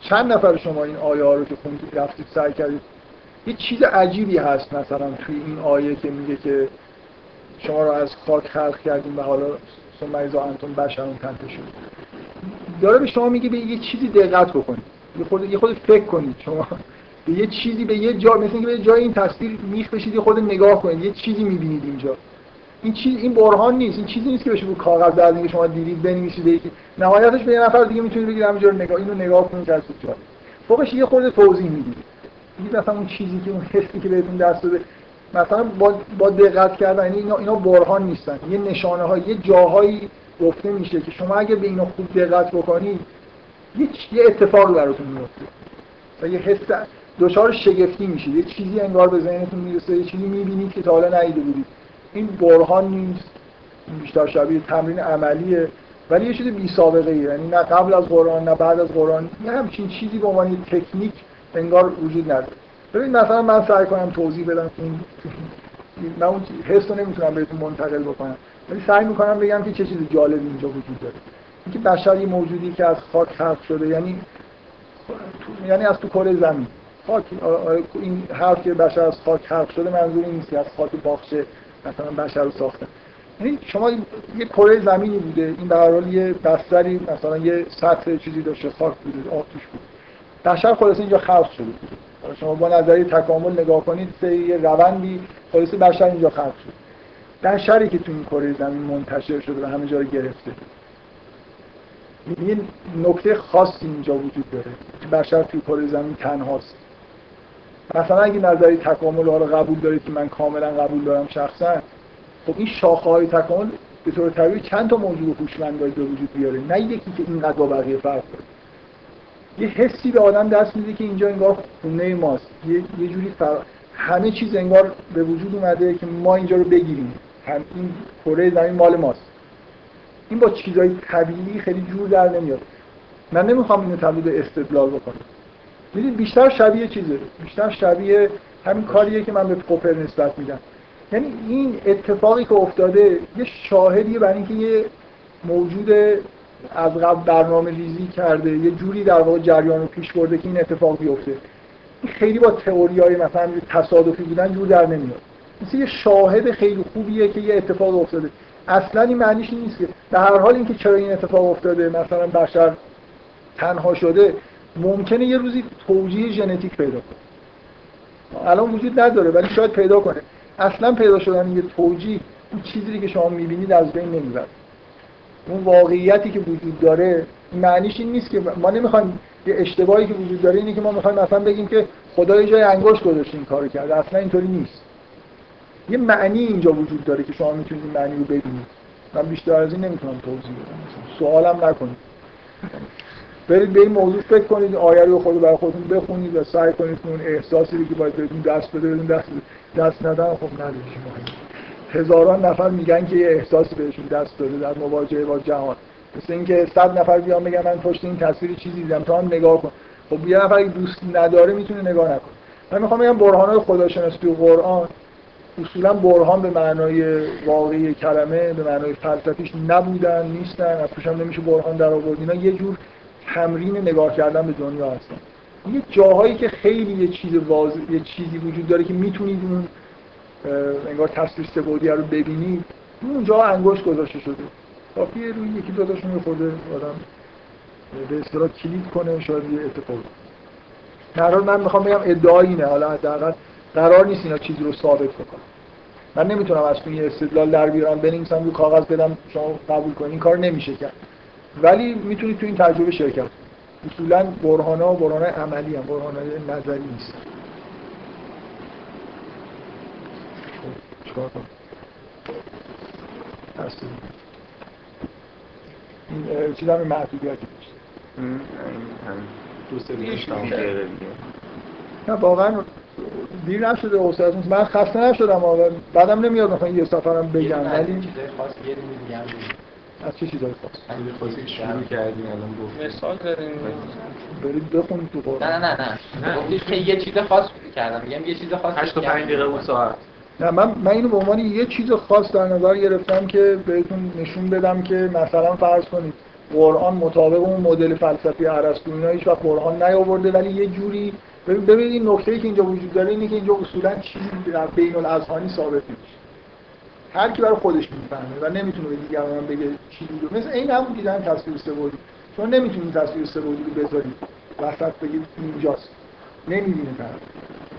چند نفر شما این آیه ها رو که خوندید رفتید سعی کردید؟ یه چیز عجیبی هست مثلا توی این آیه که میگه که شما رو از خاک خلق کردیم و حالا ثم اذا انتم بشرون تنتشون داره به شما میگه به یه چیزی دقت بکنید. یه خود یه خود فکر کنید شما. به یه چیزی به یه جا مثل اینکه به جای این تصویر میخ بشید خود نگاه کنید یه چیزی می‌بینید اینجا. این چیز این برهان نیست. این چیزی نیست که بشه رو کاغذ در اینکه شما دیدید بنویسید یکی نهایتش به یه نفر دیگه می‌تونید بگید همینجوری نگاه اینو نگاه کنید از تو فوقش یه خورده توضیح می‌دید. این مثلا اون چیزی که اون حسی که بهتون دست داده. مثلا با, با دقت کردن یعنی اینا اینا برهان نیستن. یه نشانه های یه جاهایی گفته میشه که شما اگه به اینا خوب دقت بکنید یه, یه اتفاق براتون میفته. و یه حس دچار شگفتی میشید. یه چیزی انگار به ذهنتون می‌رسه یه چیزی می‌بینید که تا حالا ندیده بودید. این برهان نیست. بیشتر شبیه تمرین عملیه. ولی یه چیز بی سابقه ای یعنی نه قبل از قرآن نه بعد از قرآن. یه همچین چیزی به عنوان تکنیک انگار وجود نداره. ببین مثلا من سعی کنم توضیح بدم این من اون حس رو نمی‌تونم بهتون منتقل بکنم. ولی سعی می‌کنم بگم که چه چیز جالبی اینجا وجود داره. اینکه بشر یه موجودی که از خاک خلق شده یعنی یعنی از تو کره زمین. خاک این حرف که بشر از خاک خلق شده منظور این نیست از خاک باغچه مثلا بشر رو ساختن یعنی شما یه کره زمینی بوده این به هر حال یه بستری مثلا یه سطح چیزی داشته خاک بوده آب توش بود بشر خلاص اینجا خلق شده. شما با نظریه تکامل نگاه کنید سه یه روندی خلاص بشر اینجا خلق شد بشری که تو این کره زمین منتشر شده و همه جا رو گرفته. یه نکته خاصی اینجا وجود داره که بشر توی کره زمین تنهاست. مثلا اگه نظری تکامل ها رو قبول دارید که من کاملا قبول دارم شخصا خب این شاخه های تکامل به طور طبیعی چند تا موجود هوشمند به وجود بیاره. نه یکی که اینقدر با بقیه فرق داره. یه حسی به آدم دست میده که اینجا انگار خونه ماست. یه, یه جوری فر... همه چیز انگار به وجود اومده که ما اینجا رو بگیریم. هم این کره زمین مال ماست. این با چیزای طبیعی خیلی جور در نمیاد. من نمی‌خوام اینو تبدیل به استدلال بکنم. می‌دید بیشتر شبیه چیزه. بیشتر شبیه همین کاریه که من به پوپر نسبت میدم. یعنی این اتفاقی که افتاده یه شاهدیه برای اینکه یه موجود از قبل برنامه ریزی کرده یه جوری در واقع جریان رو پیش برده که این اتفاق بیفته. خیلی با تئوری های مثلا تصادفی بودن جور در نمیاد. مثل یه شاهد خیلی خوبیه که یه اتفاق افتاده. اصلا این معنیش نیست که در هر حال اینکه چرا این اتفاق افتاده مثلا بشر تنها شده ممکنه یه روزی توجیه ژنتیک پیدا کنه. الان وجود نداره ولی شاید پیدا کنه. اصلا پیدا شدن یه توجیه اون چیزی که شما می‌بینید از بین نمی‌بره. اون واقعیتی که وجود داره معنیش این نیست که ما نمی‌خوایم یه اشتباهی که وجود داره اینه که ما می‌خوایم مثلا بگیم که خدا یه جای انگشت گذاشته این کارو کرده اصلا اینطوری نیست. یه معنی اینجا وجود داره که شما می‌تونید این معنی رو ببینید. من بیشتر از این نمی‌تونم توضیح بدم. سوالم نکنید. برید به این موضوع فکر کنید آیه رو خود برای خودتون بخونید و سعی کنید اون احساسی که باید بهتون دست بده بدون دست دست ندن خب ندید هزاران نفر میگن که یه احساسی بهشون دست داده در مواجهه با جهان. مثل اینکه صد نفر بیان بگن من پشت این تصویر چیزی دیدم تو هم نگاه کن. خب یه نفر دوست نداره می‌تونه نگاه نکنه. من می‌خوام بگم برهانهای خداشناسی تو قرآن اصولا برهان به معنای واقعی کلمه به معنای فلسفیش نبودن نیستن از توش هم نمیشه برهان در آورد. اینا یه جور تمرین نگاه کردن به دنیا هستن. یه جاهایی که خیلی یه چیز واضح یه چیزی وجود داره که می‌تونید اون انگار تصویر سبودی رو ببینید اونجا انگشت گذاشته شده. کافیه روی یکی دو تاشون میخورده آدم به اصطلاح کلید کنه شاید یه اتفاق. در من می‌خوام بگم ادعا اینه. حالا حداقل قرار نیست اینا چیزی رو ثابت بکنم من نمی‌تونم از توی استدلال در بیارم بنویسم رو کاغذ بدم شما قبول کنید این کار نمیشه کرد. ولی می‌تونید تو این تجربه شرکت کنید. اصولا برهان ها برهان عملی هم برهان نظری نیست این چیز هم محدودیتی دو سه نه واقعا دیر نشده استاد من خسته نشدم آقا بعدم نمیاد مثلا یه سفرم بگم. ولی از چه چیزای خاص؟ خاصی شروع کردیم الان گفت مثال داریم. برید بخونید تو نه نه نه نه. گفتید که یه چیز خاص کردم. میگم یه چیز خاص 8 تا 5 دقیقه اون ساعت. نه من من اینو به عنوان یه چیز خاص در نظر گرفتم که بهتون نشون بدم که مثلا فرض کنید قرآن مطابق اون مدل فلسفی ارسطو اینا هیچ وقت قرآن نیاورده ولی یه جوری ببینید این نکته که اینجا وجود داره اینه که اینجا اصولا چیزی در بین الاذهانی ثابت نمیشه هر کی برای خودش می‌فهمه و نمی‌تونه به دیگران بگه چی بود. مثل این همون دیدن تصویر سه‌بعدی شما نمی‌تونید تصویر سه‌بعدی رو بذارید. وسط بگید اینجاست. نمی‌بینه طرف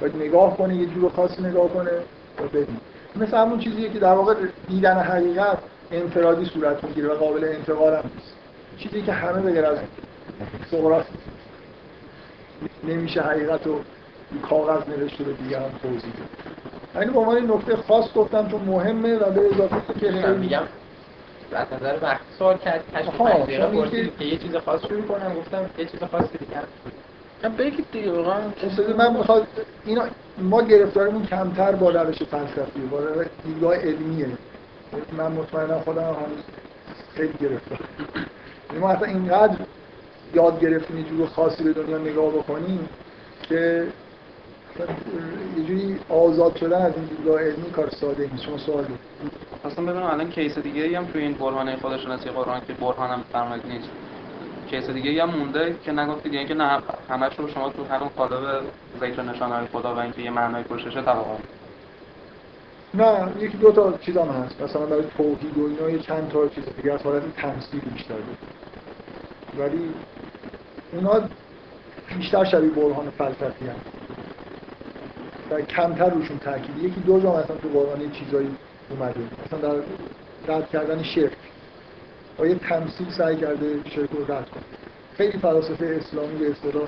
باید نگاه کنه یه جور خاصی نگاه کنه و ببینه. مثل همون چیزیه که در واقع دیدن حقیقت انفرادی صورت می‌گیره و قابل انتقال هم نیست. چیزی که همه بگر از سقراط نمیشه حقیقت رو کاغذ نوشته به دیگران توضیح بده. یعنی به عنوان نکته خاص گفتم چون مهمه و به اضافه که خیلی میگم از نظر وقت سوال کرد کشف پنجره پرسید اینکه- که یه چیز خاص شروع کنم گفتم یه چیز خاصی دیگه هم. بگید دیگه واقعا استاد من می‌خواد اینا ما گرفتاریمون کمتر با روش فلسفی با روش دیدگاه علمیه. من مطمئنم خودم هم هنوز خیلی گرفتار. یعنی ما اصلا اینقدر یاد گرفتیم یه جور خاصی به دنیا نگاه بکنیم که یه جوری آزاد شدن از این دیدگاه علمی کار ساده نیست. شما سوال. اصلا ببینم الان کیس دیگه هم توی این برهانه خودشناسی قرآن که برهان هم فرمایید نیست. کیس دیگه هم مونده که نگفتید یعنی که نه همش رو شما تو همون قالب ذکر نشانه خدا و اینکه یه معنای پشتشه طبقا نه یکی دو تا چیز هم هست. مثلا برای توحید و اینا یه چند تا چیز دیگه از حالت تمثیل بیشتر بود. ولی اونا بیشتر شبیه برهان فلسفی هم و کمتر روشون تاکید یکی دو جا مثلا تو قرآن چیزایی اومده. مثلا در رد کردن شرک. با یه تمثیل سعی کرده شرک رو رد کنه. خیلی فلاسفه اسلامی به اصطلاح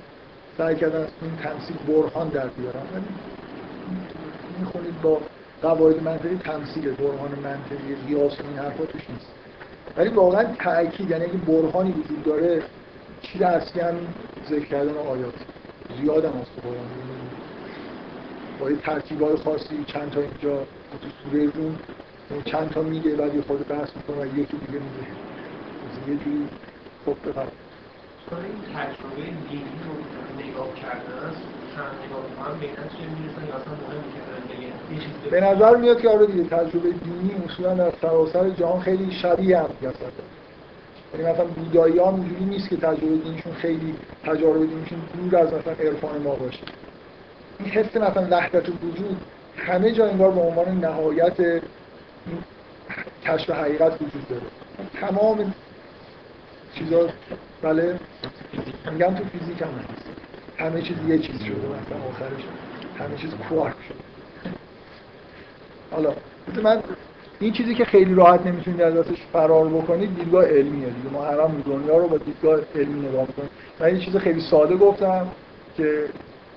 سعی کردن از این تمثیل برهان در بیارن. ولی می‌خونید با قواعد منطقی تمثیل برهان منطقی قیاس این حرفا توش نیست. ولی واقعا تاکید یعنی اگه برهانی وجود داره چیز اصلی همین ذکر کردن آیات؟ زیاد هم هست قرآن. با یه ترکیبای خاصی چند تا اینجا تو سوره روم چند تا میگه بعد یه خود بحث می‌کنه و یکی دیگه میگه. یه جوری خب بفرد این تجربه دینی رو نگاه کردن است به نظر میاد که آره دیگه تجربه دینی اصولا در سراسر جهان خیلی شبیه هم هست یعنی مثلا بودایی ها اینجوری نیست که تجربه دینشون خیلی تجارب دینشون دور از مثلا عرفان ما باشه. این حس مثلا وحدت وجود همه جا انگار به عنوان نهایت کشف حقیقت وجود داره. تمام چیزا بله؟ میگم تو فیزیک هم هست. همه چیز یه چیز شده مثلا آخرش همه چیز کوارک شده. حالا من این چیزی که خیلی راحت نمی‌تونید از ازش فرار بکنید دیدگاه علمیه دیگه. ما هم دنیا رو با دیدگاه علمی نگاه می‌کنیم. من یه چیز خیلی ساده گفتم که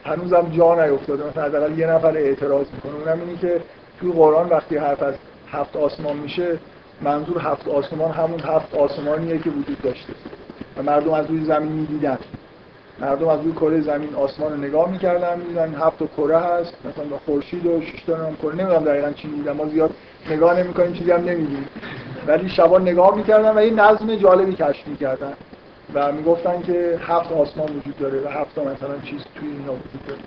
هنوزم جا نیفتاده. مثلا حداقل یه نفر اعتراض می‌کنه. اونم اینه که توی قرآن وقتی حرف از هفت آسمان میشه منظور هفت آسمان همون هفت آسمانیه که وجود داشته. و مردم از روی زمین می‌دیدن. مردم از روی کره زمین آسمان رو نگاه می‌کردن می‌دیدن هفت کره هست. مثلا خورشید و شش تا هم کره. نمی‌دونم دقیقاً چی می‌دیدن. ما زیاد نگاه نمی‌کنیم چیزی هم نمی‌دونیم ولی شبا نگاه می‌کردن و یه نظم جالبی کشف می‌کردن و می‌گفتن که هفت آسمان وجود داره و هفت مثلا چیز توی اینا وجود داره.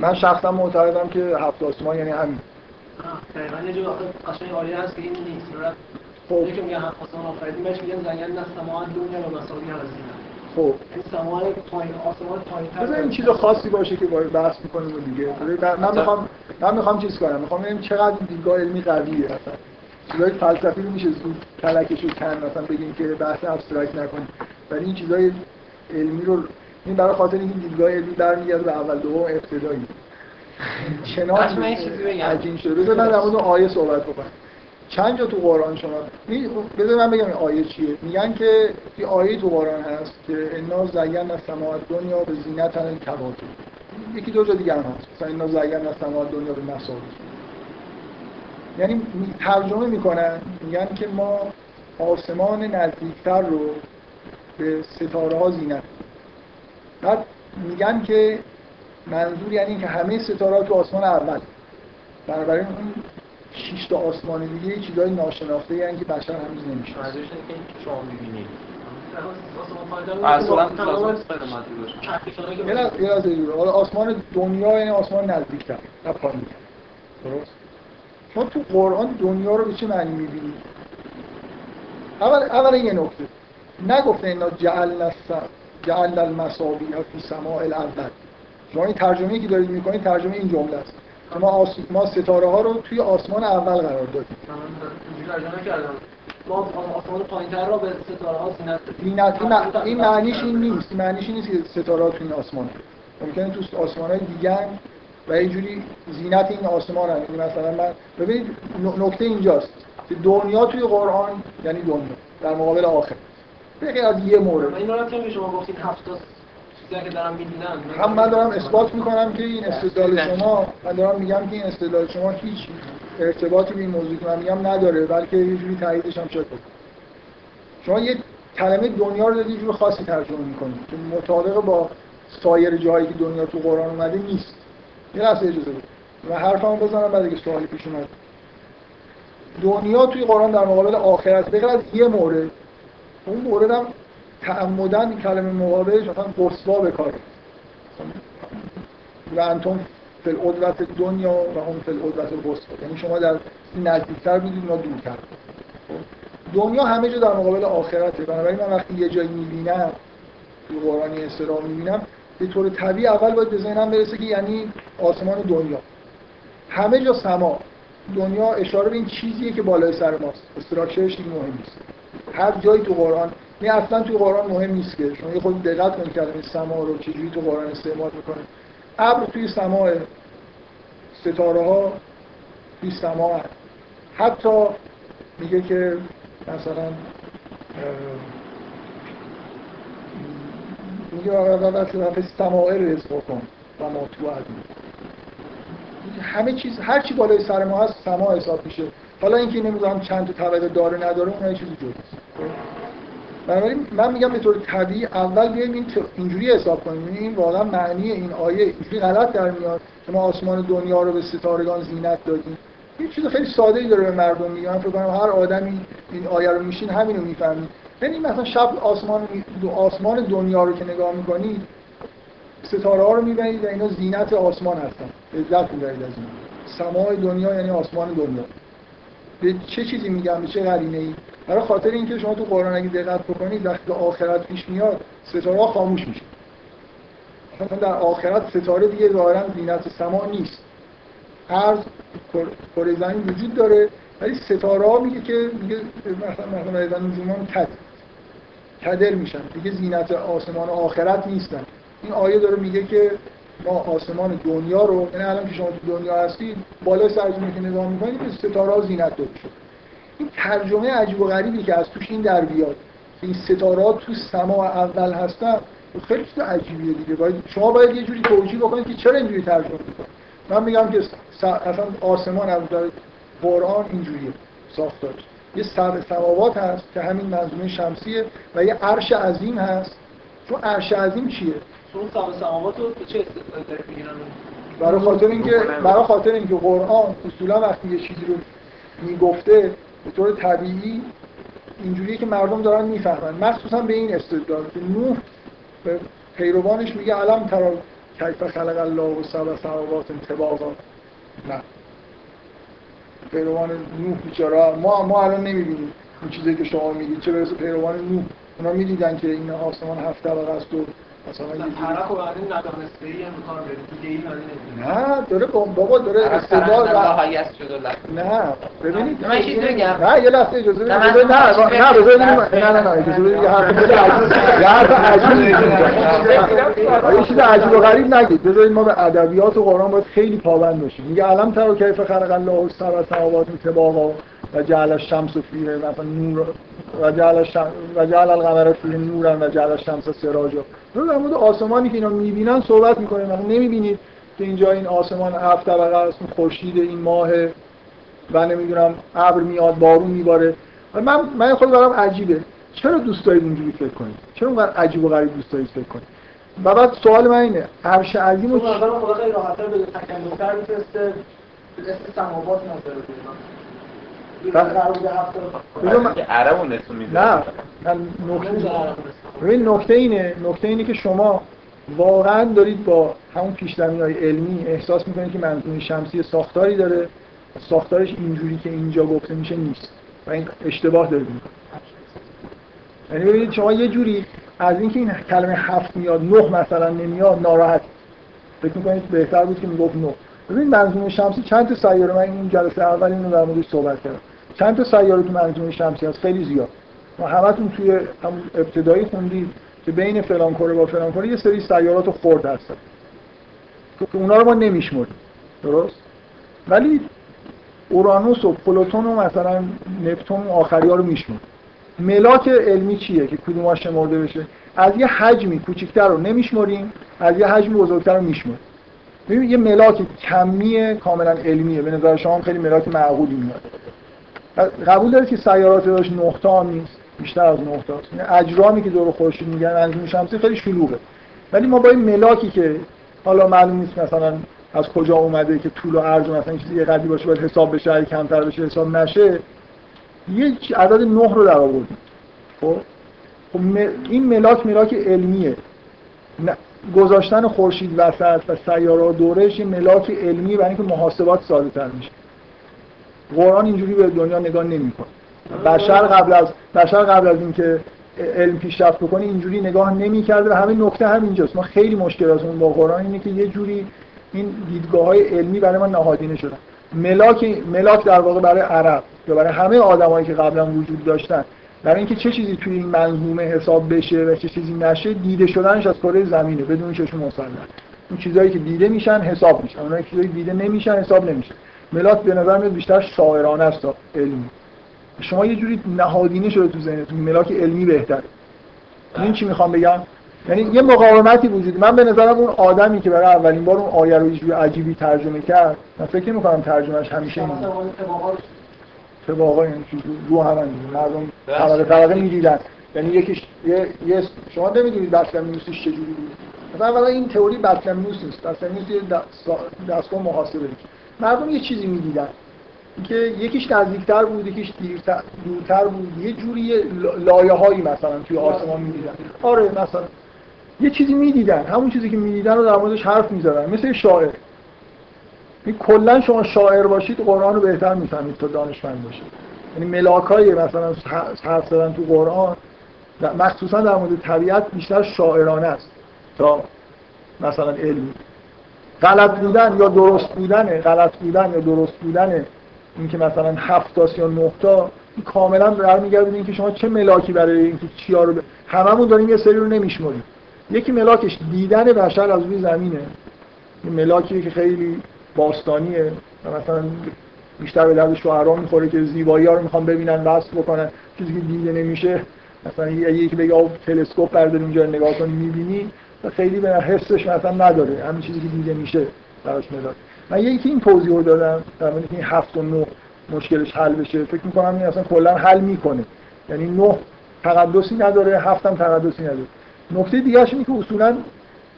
من شخصا معتقدم که هفت آسمان یعنی همین. دقیقا. یه جور قشنگ آیه هست که این نیست خب. که میگن آسمان آفریدی بهش میگن زنگن نه سماع دنیا و مساوی هزینه خب. پایین آسمان پایین این چیز خاصی باشه که باید بحث می‌کنیم و دیگه. من می‌خوام من می‌خوام چیز کنم. می‌خوام ببینم چقدر این دیدگاه علمی قویه. مثلا چیزای فلسفی رو میشه زود کلکش رو کن مثلا بگیم که بحث ابسترکت نکنیم. ولی این چیزای علمی رو این برای خاطر این دیدگاه علمی برمیگرده به اول دوم ابتدایی. چنان. عجین شده. بذار من در مورد آیه صحبت بکنم. چند جا تو قرآن شما؟ بذار من بگم این آیه چیه؟ میگن که یه آیه تو قرآن هست که انا زین از سماوات دنیا به زینت کواکب یکی دو جا دیگه هم هست. مثلا انا زین از سماوات دنیا به مصابیح یعنی ترجمه می‌کنن میگن که ما آسمان نزدیکتر رو به ستاره ها زینت. بعد میگن که منظور یعنی اینکه همه ستاره ها تو آسمان اول. بنابراین اون شش تا آسمان دیگه یه چیزای ناشناخته یعنی که بشر هنوز اینه که این که شما می‌بینید اصلا آسمان دنیا یعنی آسمان نزدیکتر نه پایین. درست؟ شما تو قرآن دنیا رو به چه معنی می‌بینید اول اول یه نکته. نگفته اینا جعلنا جعلنا المصابیح فی سماء الاول شما این ترجمه‌ای که دارید می‌کنید ترجمه این جمله است. که ما, آس... ما ستاره ها رو توی آسمان اول قرار دادیم. ما آسمان پایین‌تر رو به ستاره ها زینت این معنیش این نیست. معنیش این نیست که ستاره ها توی این آسمان. ممکنه تو آسمان های دیگه و اینجوری جوری زینت این آسمان هم. یعنی مثلا من ببینید نکته اینجاست که دنیا توی قرآن یعنی دنیا در مقابل آخر. بگه از یه مورد. این رو که شما گفتید 70 هم من دارم اثبات می‌کنم که این استدلال شما من دارم میگم که این استدلال شما هیچ ارتباطی به این موضوع که من میگم نداره بلکه یه جوری تاییدش هم شد. شما یه کلمه دنیا رو دارید یه جور خاصی ترجمه می‌کنید که مطابق با سایر جایی که دنیا تو قرآن اومده نیست. یه لحظه اجازه بدید. من حرفمو بزنم بعد اگه سوالی پیش اومد. دنیا توی قرآن در مقابل آخرت بغیر از یه مورد اون مورد هم تعمدن کلمه مقابلش مثلا قصوا به کار. و انتم فی العدوت دنیا و هم فی العدوت القصوا یعنی شما در این نزدیکتر بودید ما دورتر؟ دنیا همه جا در مقابل آخرته. بنابراین من وقتی یه جایی می‌بینم تو قرآن یه اصطلاح می‌بینم به طور طبیعی اول باید به ذهنم برسه که یعنی آسمان دنیا. همه جا سما. دنیا اشاره به این چیزیه که بالای سر ماست. استراکچرش دیگه مهم نیست. هر جایی تو قرآن این اصلا تو قرآن مهم نیست که شما یه خود دقت کنید کلمه سما رو چجوری تو قرآن استعمال می‌کنه ابر توی سماع ستاره ها توی سما. حتی میگه که مثلا میگه وقتی سماع رزق کن و ما تو. همه چیز هر چی بالای سر ما هست سما حساب میشه حالا اینکه نمی‌دونم چند تا طبقه داره نداره اون چیزی جداست بنابراین من میگم به طور طبیعی اول بیایم این اینجوری حساب کنیم. یعنی این واقعا معنی این آیه اینجوری غلط در میاد. که ما آسمان دنیا رو به ستارگان زینت دادیم. یه چیز خیلی ساده ای داره به مردم میگه. من فکر کنم هر آدمی این آیه رو میشین همین رو می‌فهمید. یعنی مثلا شب آسمان دو- آسمان دنیا رو که نگاه می‌کنید ستاره ها رو می‌بینید و اینا زینت آسمان هستن. لذت می‌برید از این. سماع دنیا یعنی آسمان دنیا. به چه چیزی میگم به چه قرینه ای برای خاطر اینکه شما تو قرآن اگه دقت بکنید وقتی آخرت پیش میاد ستاره خاموش میشه. مثلا در آخرت ستاره دیگه ظاهرا زینت سما نیست. عرض کر- کره زمین وجود داره ولی ستاره ها میگه که میگه مثلا مثلا مثلا نجومان کد کدر میشن. دیگه زینت آسمان آخرت نیستن. این آیه داره میگه که ما آسمان دنیا رو یعنی الان که شما تو دنیا هستید بالای سرتون که نگاه می‌کنید به ستاره ها زینت داده شد این ترجمه عجیب و غریبی که از توش این در بیاد این ستاره ها تو سما اول هستن خیلی چیز عجیبیه دیگه. باید شما باید یه جوری توجیه بکنید که چرا اینجوری ترجمه می‌کنید. من میگم که اصلا آسمان از قرآن اینجوریه ساختارش یه سبع سماوات هست که همین منظومه شمسیه و یه عرش عظیم هست. چون عرش عظیم چیه؟ چون سبع سماوات رو چه برای خاطر اینکه برای خاطر اینکه قرآن اصولا وقتی یه چیزی رو می‌گفته به طور طبیعی اینجوریه که مردم دارن می‌فهمن. مخصوصا به این استدلال که نوح به پیروانش میگه علم ترا کیف خلق الله و سبع سماوات طباقا نه. پیروان نوح بیچاره. ما ما الان نمی‌بینیم اون چیزی که شما میگید. چه برسه پیروان نوح؟ اونا می‌دیدن که این آسمان هفت طبقه است و طرف و بعدین ندانسته ای هم کار دیگه ای نمی‌دونه نه داره با- بابا داره استدلال و- و. نه ببینید من یه چیزی بگم. نه یه لحظه اجازه بدید نه، نه بذارید. نه نه نه اجازه بدید یه حرف یه حرف عجیب. یه چیز عجیب و غریب نگید بذارید ما به ادبیات و قرآن باید خیلی پابند باشیم میگه علم تر کیف خلق الله سبع سماوات طباقا و جعل الشمس فیه مثلا نور و جعل الشمس و جعل القمر فیه نورا و جعل الشمس سراجا رو در مورد آسمانی که اینا می‌بینن صحبت می‌کنه مثلا نمی‌بینید که اینجا این آسمان هفت طبقه است خورشید این ماه و نمی‌دونم ابر میاد بارون میباره. و من من خود برام عجیبه. چرا دوست دارید اینجوری فکر کنید؟ چرا اونقدر عجیب و غریب دوست دارید فکر کنید؟ و بعد سوال من اینه عرش عظیم و نظر خدا خیلی راحت‌تر به تکلم‌تر میفرسته اسم سماوات نظر نه من نکته ببین نکته اینه نکته اینه که شما واقعا دارید با همون پیش های علمی احساس می‌کنید که منظومه شمسی ساختاری داره. ساختارش اینجوری که اینجا گفته میشه نیست. و این اشتباه دارید یعنی ببینید شما یه جوری از اینکه این کلمه هفت میاد نه مثلا نمیاد ناراحت. فکر می‌کنید بهتر بود که می‌گفت نه. ببین منظومه شمسی چند تا سیاره؟ من این جلسه اول اینو در موردش صحبت کردم. چند تا سیاره تو منظومه شمسی هست؟ خیلی زیاد. و همتون توی همون ابتدایی خوندید که بین فلان کره با فلان کره یه سری سیارات خرد هستن. که اونا رو ما نمیشمریم درست؟ ولی اورانوس و پلوتون و مثلا نپتون و آخری ها رو میشمریم ملاک علمی چیه که کدوم شمرده بشه؟ از یه حجمی کوچیکتر رو نمیشمریم از یه حجمی بزرگتر رو میشمریم ببین یه ملاک کمی کاملا علمیه. به نظر شما خیلی ملاک معقولی میاد. قبول دارید که سیارات داشت نقطه نیست؟ بیشتر از نقطه است یعنی اجرامی که دور خورشید میگن منظومه شمسی خیلی شلوغه. ولی ما با این ملاکی که حالا معلوم نیست مثلا از کجا اومده که طول و عرض مثلا این چیزی یه قدری باشه باید حساب بشه کمتر بشه حساب نشه یه عدد نه رو در آوردیم خب خب این ملاک ملاک علمیه. نه- گذاشتن خورشید وسط و سیاره دورش یه ملاک علمی برای اینکه محاسبات ساده تر میشه. قرآن اینجوری به دنیا نگاه نمی‌کنه. بشر قبل از بشر قبل از اینکه علم پیشرفت بکنه اینجوری نگاه نمی‌کرده و همه نکته هم اینجاست ما خیلی مشکلاتمون با قرآن اینه که یه جوری این دیدگاه های علمی برای ما نهادینه شدن. ملاک ملاک در واقع برای عرب یا برای همه آدمایی که قبلا وجود داشتن برای اینکه چه چیزی توی این منظومه حساب بشه و چه چیزی نشه دیده شدنش از کره زمینه بدون چشم مسلح اون چیزایی که دیده میشن حساب میشن اونایی که دیده نمیشن حساب نمیشن ملاک به نظر میاد بیشتر شاعرانه است تا علمی شما یه جوری نهادینه شده تو ذهنتون. ملاک علمی بهتره این چی می‌خوام بگم؟ یعنی یه مقاومتی وجود من به نظرم اون آدمی که برای اولین بار اون آیه رو یه عجیبی ترجمه کرد من فکر نمی‌کنم ترجمهش همیشه این مثلا اون اتفاقا رو هم. مردم طبقه طبقه می‌دیدن. یعنی یکیش یه, یه شما نمی‌دونید بطلمیوسش چجوری بود. مثلا اولا این تئوری بطلمیوس نیست. بطلمیوس یه دست- دستگاه محاسبه مردم یه چیزی می‌دیدن. که یکیش نزدیکتر بود یکیش دیرتر دورتر بود. یه جوری لایه هایی مثلا توی آسمان می‌دیدن. آره مثلا یه چیزی می‌دیدن. همون چیزی که می‌دیدن رو در موردش حرف می‌زدن. مثل شاعر. این کلا شما شاعر باشید قرآن رو بهتر می‌فهمید تا دانشمند باشید. یعنی ملاکای مثلا حرف زدن تو قرآن مخصوصا در مورد طبیعت بیشتر شاعرانه است. تا مثلا علمی غلط بودن یا درست بودن غلط بودن یا درست بودن اینکه مثلا هفت یا این کاملا برمیگرده اینکه شما چه ملاکی برای اینکه چیا رو ب... هممون داریم یه سری رو نمیشمریم. یکی ملاکش دیدن بشر از روی زمینه. این ملاکی که خیلی باستانیه. مثلا بیشتر به درد شوهرها می‌خوره که زیبایی ها رو می‌خوان ببینن وصل بکنن. چیزی که دیده نمیشه مثلا یکی بگه آب تلسکوپ بردار اینجا نگاه کنی می‌بینی؟ خیلی به حسش مثلا نداره. همین چیزی که دیده میشه براش ملاک من یکی این توضیح رو دادم در مورد این هفت و نه مشکلش حل بشه. فکر می‌کنم این اصلا کلا حل می‌کنه. یعنی نه تقدسی نداره هفت هم تقدسی نداره. نکته دیگه اینه که اصولا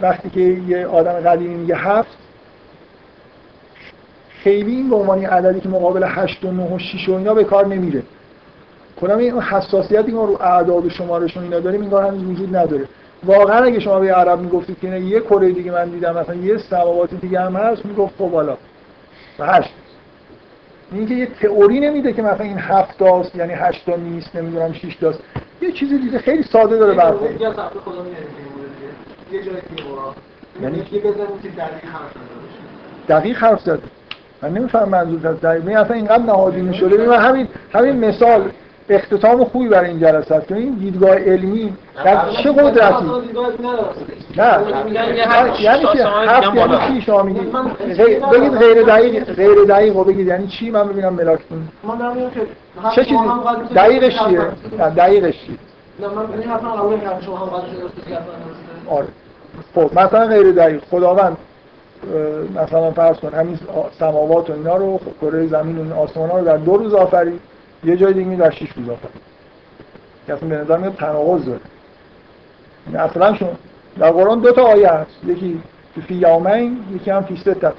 وقتی که یه آدم قدیمی میگه هفت خیلی این به عنوان عددی که مقابل 8 و 9 و 6 و اینا به کار نمیره. کلا این حساسیتی که ما رو اعداد و شمارشون اینا داریم این هنوز وجود نداره. واقعا اگه شما به عرب می‌گفتید که نه یه کره دیگه من دیدم مثلا یه سماوات دیگه هم هست می‌گفت خب حالا. و هشت. اینکه یه تئوری نمیده که مثلا این هفت تاست یعنی هشت تا نیست نمی‌دونم 6 تاست یه چیزی دیگه خیلی ساده داره برخورد. یعنی؟ که دقیق حرف زده. من نمیفهم منظور از دقیق این اصلا اینقدر نهادینه شده من همین همین مثال اختتام خوبی برای این جلسه است. که این دیدگاه علمی در چه قدرتی. نه یعنی یعنی که هفت یعنی. چی شما میگید؟ بگید غیر دقیق غیر دقیق رو بگید. یعنی چی؟ من ببینم ملاکتون چه چیزی؟ دقیقش چیه؟ نه دقیقش چیه؟ نه من این رو قبول کردم شما هم درسته. آره. خب مثلا غیر دقیق. خداوند مثلا فرض کن همین سماوات و اینا رو خب، کره زمین و این آسمان ها رو در دو روز آفرید یه جای دیگه در شش روز آفرید. که اصلا به نظر میاد تناقض داره. یعنی اصلا شون در قرآن دو تا آیه هست. یکی تو فی یومین یکی هم فی ستت.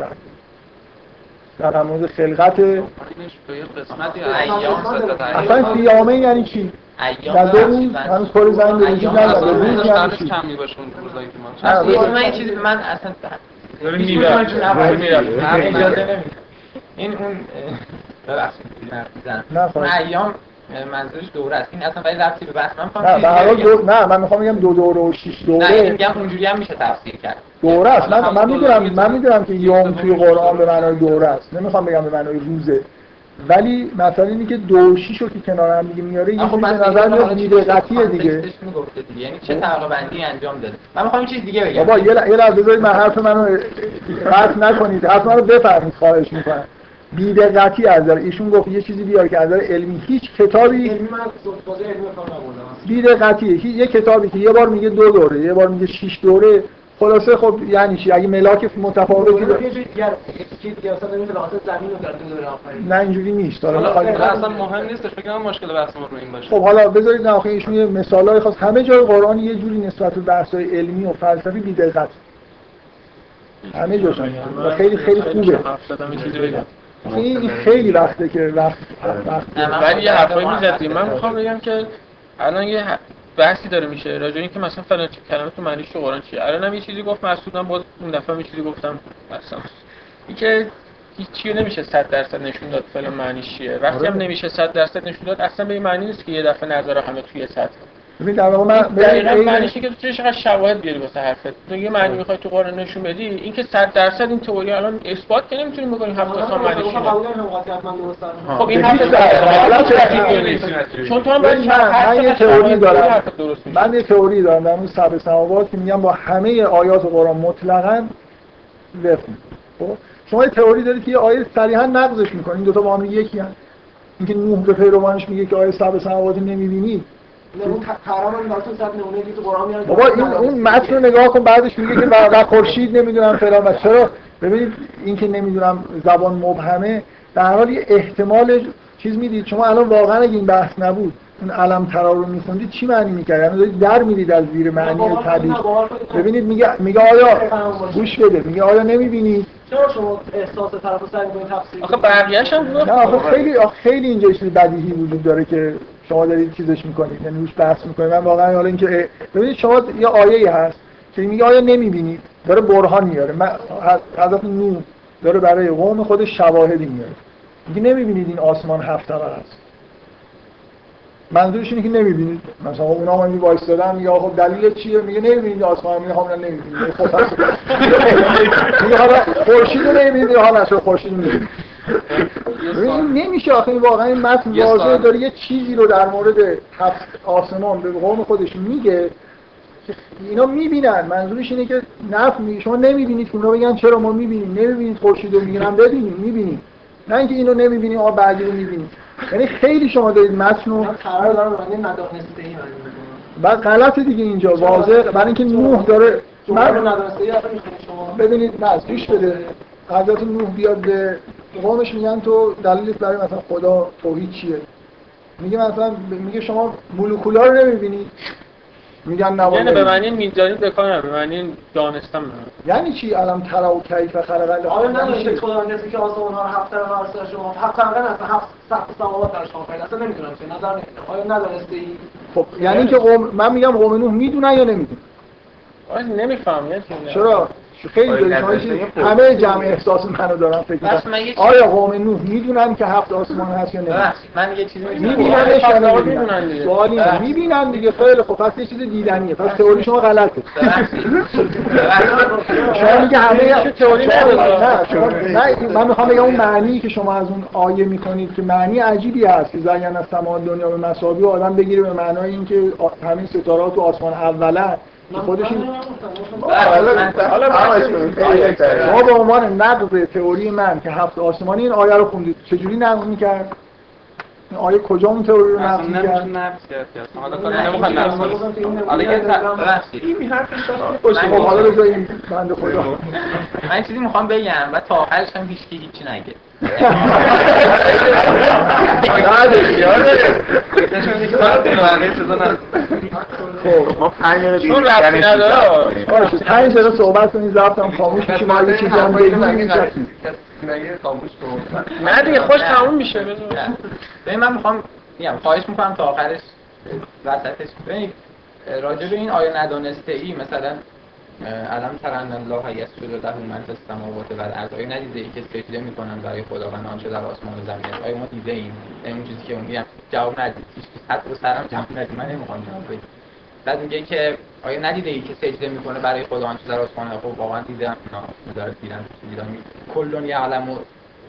در مورد خلقت اصلا فی یومین یعنی چی؟ ایام در دو روز هنوز کره زمین به وجود اصلا روز یعنی چی؟ من این چیزی من اصلا داره. این اون ببخشید. نه،. ایام منظورش دوره است. این اصلا ولی ربطی به بحث من می‌خوام نه به هر. دو... نه من می‌خوام بگم دو دوره و شش نه دوره این میگم اونجوری هم میشه تفسیر کرد. دوره است. من, من می‌دونم من می‌دونم که یوم توی قرآن به معنای دوره است. نمی‌خوام بگم به معنای روزه. ولی مثلا اینی که دو و شیش رو که کنار هم دیگه میاره یه خب نظر میاد بی‌دقتی دیگه. دیگه. یعنی چه بندی انجام داده؟ من می‌خوام چیز دیگه بگم. بابا یه لحظه بذارید من حرف منو قطع نکنید. حرف منو بفهمید خواهش می‌کنم. بی‌دقتی از نظر ایشون گفت یه چیزی بیار که از نظر علمی هیچ کتابی علمی من بی‌دقتیه یه کتابی که یه بار میگه دو دوره یه بار میگه شش دوره خلاصه خب یعنی چی؟ اگه ملاک متفاوتی داره- نه اینجوری نیست. حالا اصلا مهم نیستش فکر کنم مشکل بحث ما رو این باشه. خب حالا بذارید نه آخه ایشون یه مثالای خاص همه جای قرآن یه جوری نسبت به بحث‌های علمی و فلسفی بی‌دقت. همه جاشون و خیلی خیلی خوبه. بگم آخه این این خیلی وقته که وقت وقت ولی یه حرفایی بگم می‌زدیم من می‌خوام بگم که الان یه بحثی داره میشه. راجع به اینکه مثلا فلان کلمه تو معنیش تو قرآن چیه. الان هم یه چیزی گفت مسعودم باز اون دفعه هم یه چیزی گفتم. مثلا اینکه هیچی نمیشه 100 درصد نشون داد فلان معنیش چیه. وقتی هم آره. نمیشه 100 درصد نشون داد اصلا به این معنی نیست که یه دفعه نظر همه توی سطح ببین در واقع من دقیقاً ببین، معنیشه که تو چه چقدر شواهد بیاری واسه حرفت؟ تو یه معنی می‌خوای تو قرآن نشون بدی؟ اینکه 100 درصد این تئوری الان اثبات که نمی‌تونیم بکنیم هفت اصلا معنیش خب این حرف چه درسته. چون تو هم من- یه تئوری دارم. من یه تئوری دارم در مورد سبع سماوات که میگم با همه آیات قرآن مطلقاً وفق خب؟ شما یه تئوری دارید که یه آیه صریحا نقضش می‌کنه. این دو تا با هم یکی هست اینکه نوح به پیروانش میگه که آیه سبع سماوات نمی‌بینید بابا این اون متن رو نگاه کن بعدش میگه که و و خورشید نمی‌دونم فلان و چرا. ببینید این که نمی‌دونم زبان مبهمه. در حال یه احتمال چیز می‌دید. شما الان واقعا اگه این بحث نبود اون علم ترا رو میخوندید چی معنی می‌کرد؟ یعنی دارید در میرید از زیر معنی طبیعی ببینید میگه میگه آیا گوش بده. میگه آیا نمی‌بینید چرا شما احساس طرف رو سعی می‌کنید تفسیر آخه بقیه‌اش هم گفت نه آخه خیلی آخه خیلی اینجا چیز بدیهی وجود داره که شما دارید چیزش می‌کنید یعنی روش بحث می‌کنید. من واقعا حالا اینکه ببینید شما یه آیه هست که میگه آیا نمی‌بینید؟ داره برهان میاره. من حضرت نوح داره برای قوم خودش شواهدی میاره. میگه نمی‌بینید این آسمان هفت طبقه است. منظورش اینه که نمی‌بینید. مثلا اونا هم این وایستادن میگه خب دلیل چیه؟ میگه نمی‌بینید آسمان. میگه خب نمی‌بینید. خب میگه حالا خورشید رو نمی‌بینید حالا خورشید رو می‌بینید این نمیشه آخه این واقعا این متن واضحه. داره یه چیزی رو در مورد هفت آسمان به قوم خودش میگه که اینا می‌بینن. منظورش اینه که نف میگه شما نمی‌بینید که اونا بگن چرا ما می‌بینیم. نمی‌بینید خورشید رو میگن ببینیم می‌بینیم. نه اینکه اینو نمی‌بینیم آ بعدی رو می‌بینیم یعنی خیلی شما دارید متن رو قرار دارم بعد غلط دیگه اینجا واضح. برای اینکه نوح داره من ببینید نه گوش بده. حضرت نوح بیاد به قومش میگن تو دلیلت برای مثلا خدا توحید چیه؟ میگه مثلا میگه شما مولکولا رو نمی‌بینید میگن نه یعنی به. معنی میدانی به کار به معنی دانستم نه یعنی چی؟ علم ترا و کیف خلق الله. آیا ندانسته چی؟ خدا کسی که آسمان ها رو هفت طرف عرصه شما هفت طرف اصلا هفت سقف سماوات در شما پیدا اصلا نمی‌دونم چه نظر نمی‌دونم. آیا ندانسته ای؟ خب یعنی که قوم من میگم قوم نوح می‌دونن یا نمی‌دونن؟ آره نمیفهم یعنی؟ چرا؟ خیلی. همه جمع احساس منو دارن فکر چیز- آیا قوم نوح می‌دونن که هفت آسمان هست یا نه؟ من یه چیزی می‌گم. میبیننش یا می‌دونن نمی‌بینن دیگه. سوال اینه بله. می‌بینن دیگه. خیلی خب پس یه چیز دیدنیه. پس تئوری شما غلطه. شما میگه همه تئوری. نه من می‌خوام بگم اون معنی که شما از اون آیه می‌کنید که معنی عجیبی هست. که زین از سمان دنیا به مساوی و آدم بگیره به معنای اینکه همین ستاره تو آسمان اوله که خودش این حالا شما به عنوان نقض تئوری من که هفت آسمانی این آیه رو خوندید چجوری نقض می‌کرد؟ این آیه کجا اون تئوری رو نقض می‌کرد؟ حالا خب حالا بذار این بنده خدا. من یه چیزی می‌خوام بگم و تا آخرش هم هیچ کی هیچی نگه. ما پنج دقیقه چون ربطی نداره. باشه پنج دقیقه صحبت کنید ضبطم خاموش میشه ما یه چیزی هم بگیم. نه دیگه خوش تموم میشه ببین من می‌خوام میگم خواهش می‌کنم تا آخرش وسطش ببینید راجع به این آیه ندانسته ای مثلا علم ترن الله یسجد له من فی السماوات و الارض آیا ندیده ای که سجده می‌کنن برای خداوند آنچه در آسمان و زمین آیا ما دیده ایم؟ اون چیزی که میگم جواب ندید. هیچ حتی سرم جواب ندید. من نمی‌خوام جواب بدید بعد میگه که آیا ندیده ای که سجده می‌کنه برای خدا آنچه در آسمان است. خب واقعا دیدم نه داره دیدم دیدم یعلم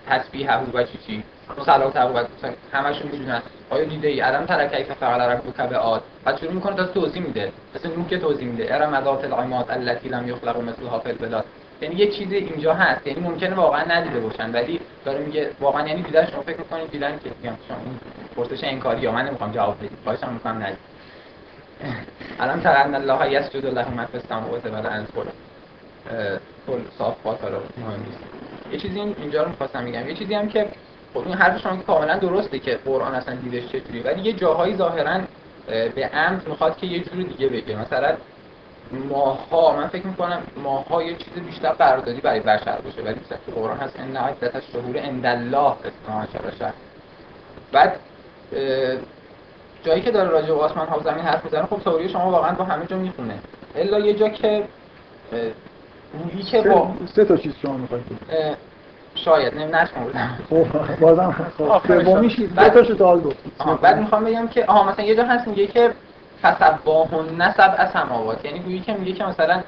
تسبیح و چی چی صلات و همشون می‌دونن آیا دیده ای؟ علم ترکه که فعل ربک به عاد بعد شروع می‌کنه تا توضیح میده. مثل نوح که توضیح میده. ارم ذات العماد التي لم یخلق مثلها فی البلاد یعنی یه چیز اینجا هست. یعنی ممکنه واقعا ندیده باشن. ولی داره میگه واقعا یعنی دیدن شما فکر می‌کنید دیدن که میگم شما این پرسش انکاری یا من نمی‌خوام جواب بدید خواهشم می‌کنم ندید. الان ترن الله یسجد له من فی السماوات و الارض. کل صافات حالا مهم نیست. یه چیزی این- اینجا رو می‌خواستم بگم. یه چیزی هم که خب این حرف شما که کاملا درسته که قرآن اصلا دیدش چجوری ولی یه جاهایی ظاهرا اه، به عمد می‌خواد که یه جور دیگه بگه. مثلا ماها من فکر می‌کنم ماها یه چیز بیشتر قراردادی برای بشر باشه. ولی مثلا تو قرآن هست ان عدت الشهور عند الله اثنا عشر شهر. بعد جایی که داره راجع به آسمان ها و زمین حرف می‌زنه خب تئوری شما واقعا با همه جا می‌خونه. الا یه جا که گویی که با سه- تا چیز شما می‌خواید شاید نمی نشمار بودم خب بازم خب سومیش تاشو تا حال بعد می‌خوام بگم که آها مثلا یه جا هست میگه که فسباهن نسب از سماوات یعنی گویی که میگه که مثلا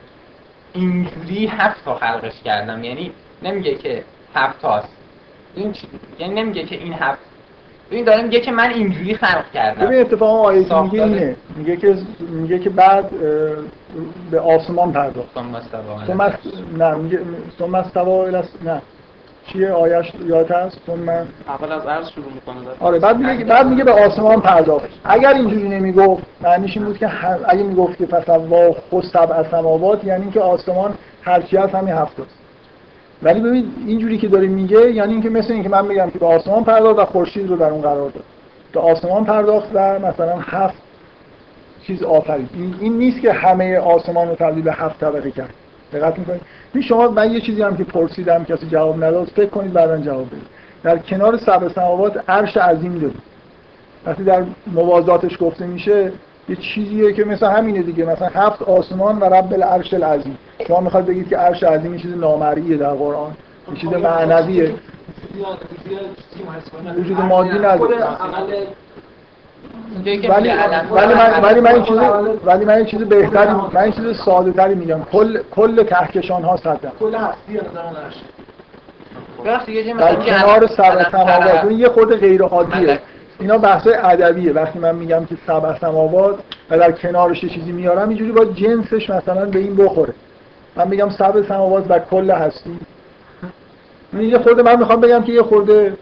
اینجوری هفت تا خلقش کردم. یعنی نمیگه که هفت تاست. این چی- یعنی نمیگه که این هفت این داره میگه که من اینجوری خلق کردم. ببین اتفاقا آیه که میگه. اینه. میگه که میگه که بعد به آسمان پرداخت. ثم استوى ثم على است- نه میگه ثم استوى نه. چیه آیش یاد هست؟ ثم اول از عرض شروع می‌کنه آره بعد میگه بعد میگه به آسمان پرداخت. اگر اینجوری نمی‌گفت معنیش این بود که هر- اگه می‌گفت که فسوا خود سبع سماوات یعنی که آسمان هرچی هست همین هفتاست ولی ببین اینجوری که داره میگه یعنی اینکه مثل اینکه من بگم که به آسمان پرداخت و خورشید رو در اون قرار داد. به آسمان پرداخت و مثلا هفت چیز آفرید. این, این نیست که همه آسمان رو تبدیل به هفت طبقه کرد. دقت می‌کنید. شما من یه چیزی هم که پرسیدم کسی جواب نداد فکر کنید بعدا جواب بدید. در کنار سبع سماوات عرش عظیم دارید وقتی در موازاتش گفته میشه یه چیزیه که مثل همینه دیگه. مثلا هفت آسمان و رب العرش العظیم. شما می‌خواد بگید که عرش عظیم یه چیز نامرئیه در قرآن. یه چیز معنویه. وجود مادی نداره. ولی ولی من ولی من این چیز ولی من این چیز بهتری من این چیز ساده تری میگم. کل کل کهکشان ها صدم کل هستی یه جایی در کنار سبع سماوات یه خود غیر عادیه. اینا بحث ادبیه. وقتی من میگم که سبع سماوات و در کنارش چیزی میارم اینجوری با جنسش مثلا به این بخوره. من میگم سبع سماوات و کل هستی. این یه خورده من می‌خوام بگم که یه خورده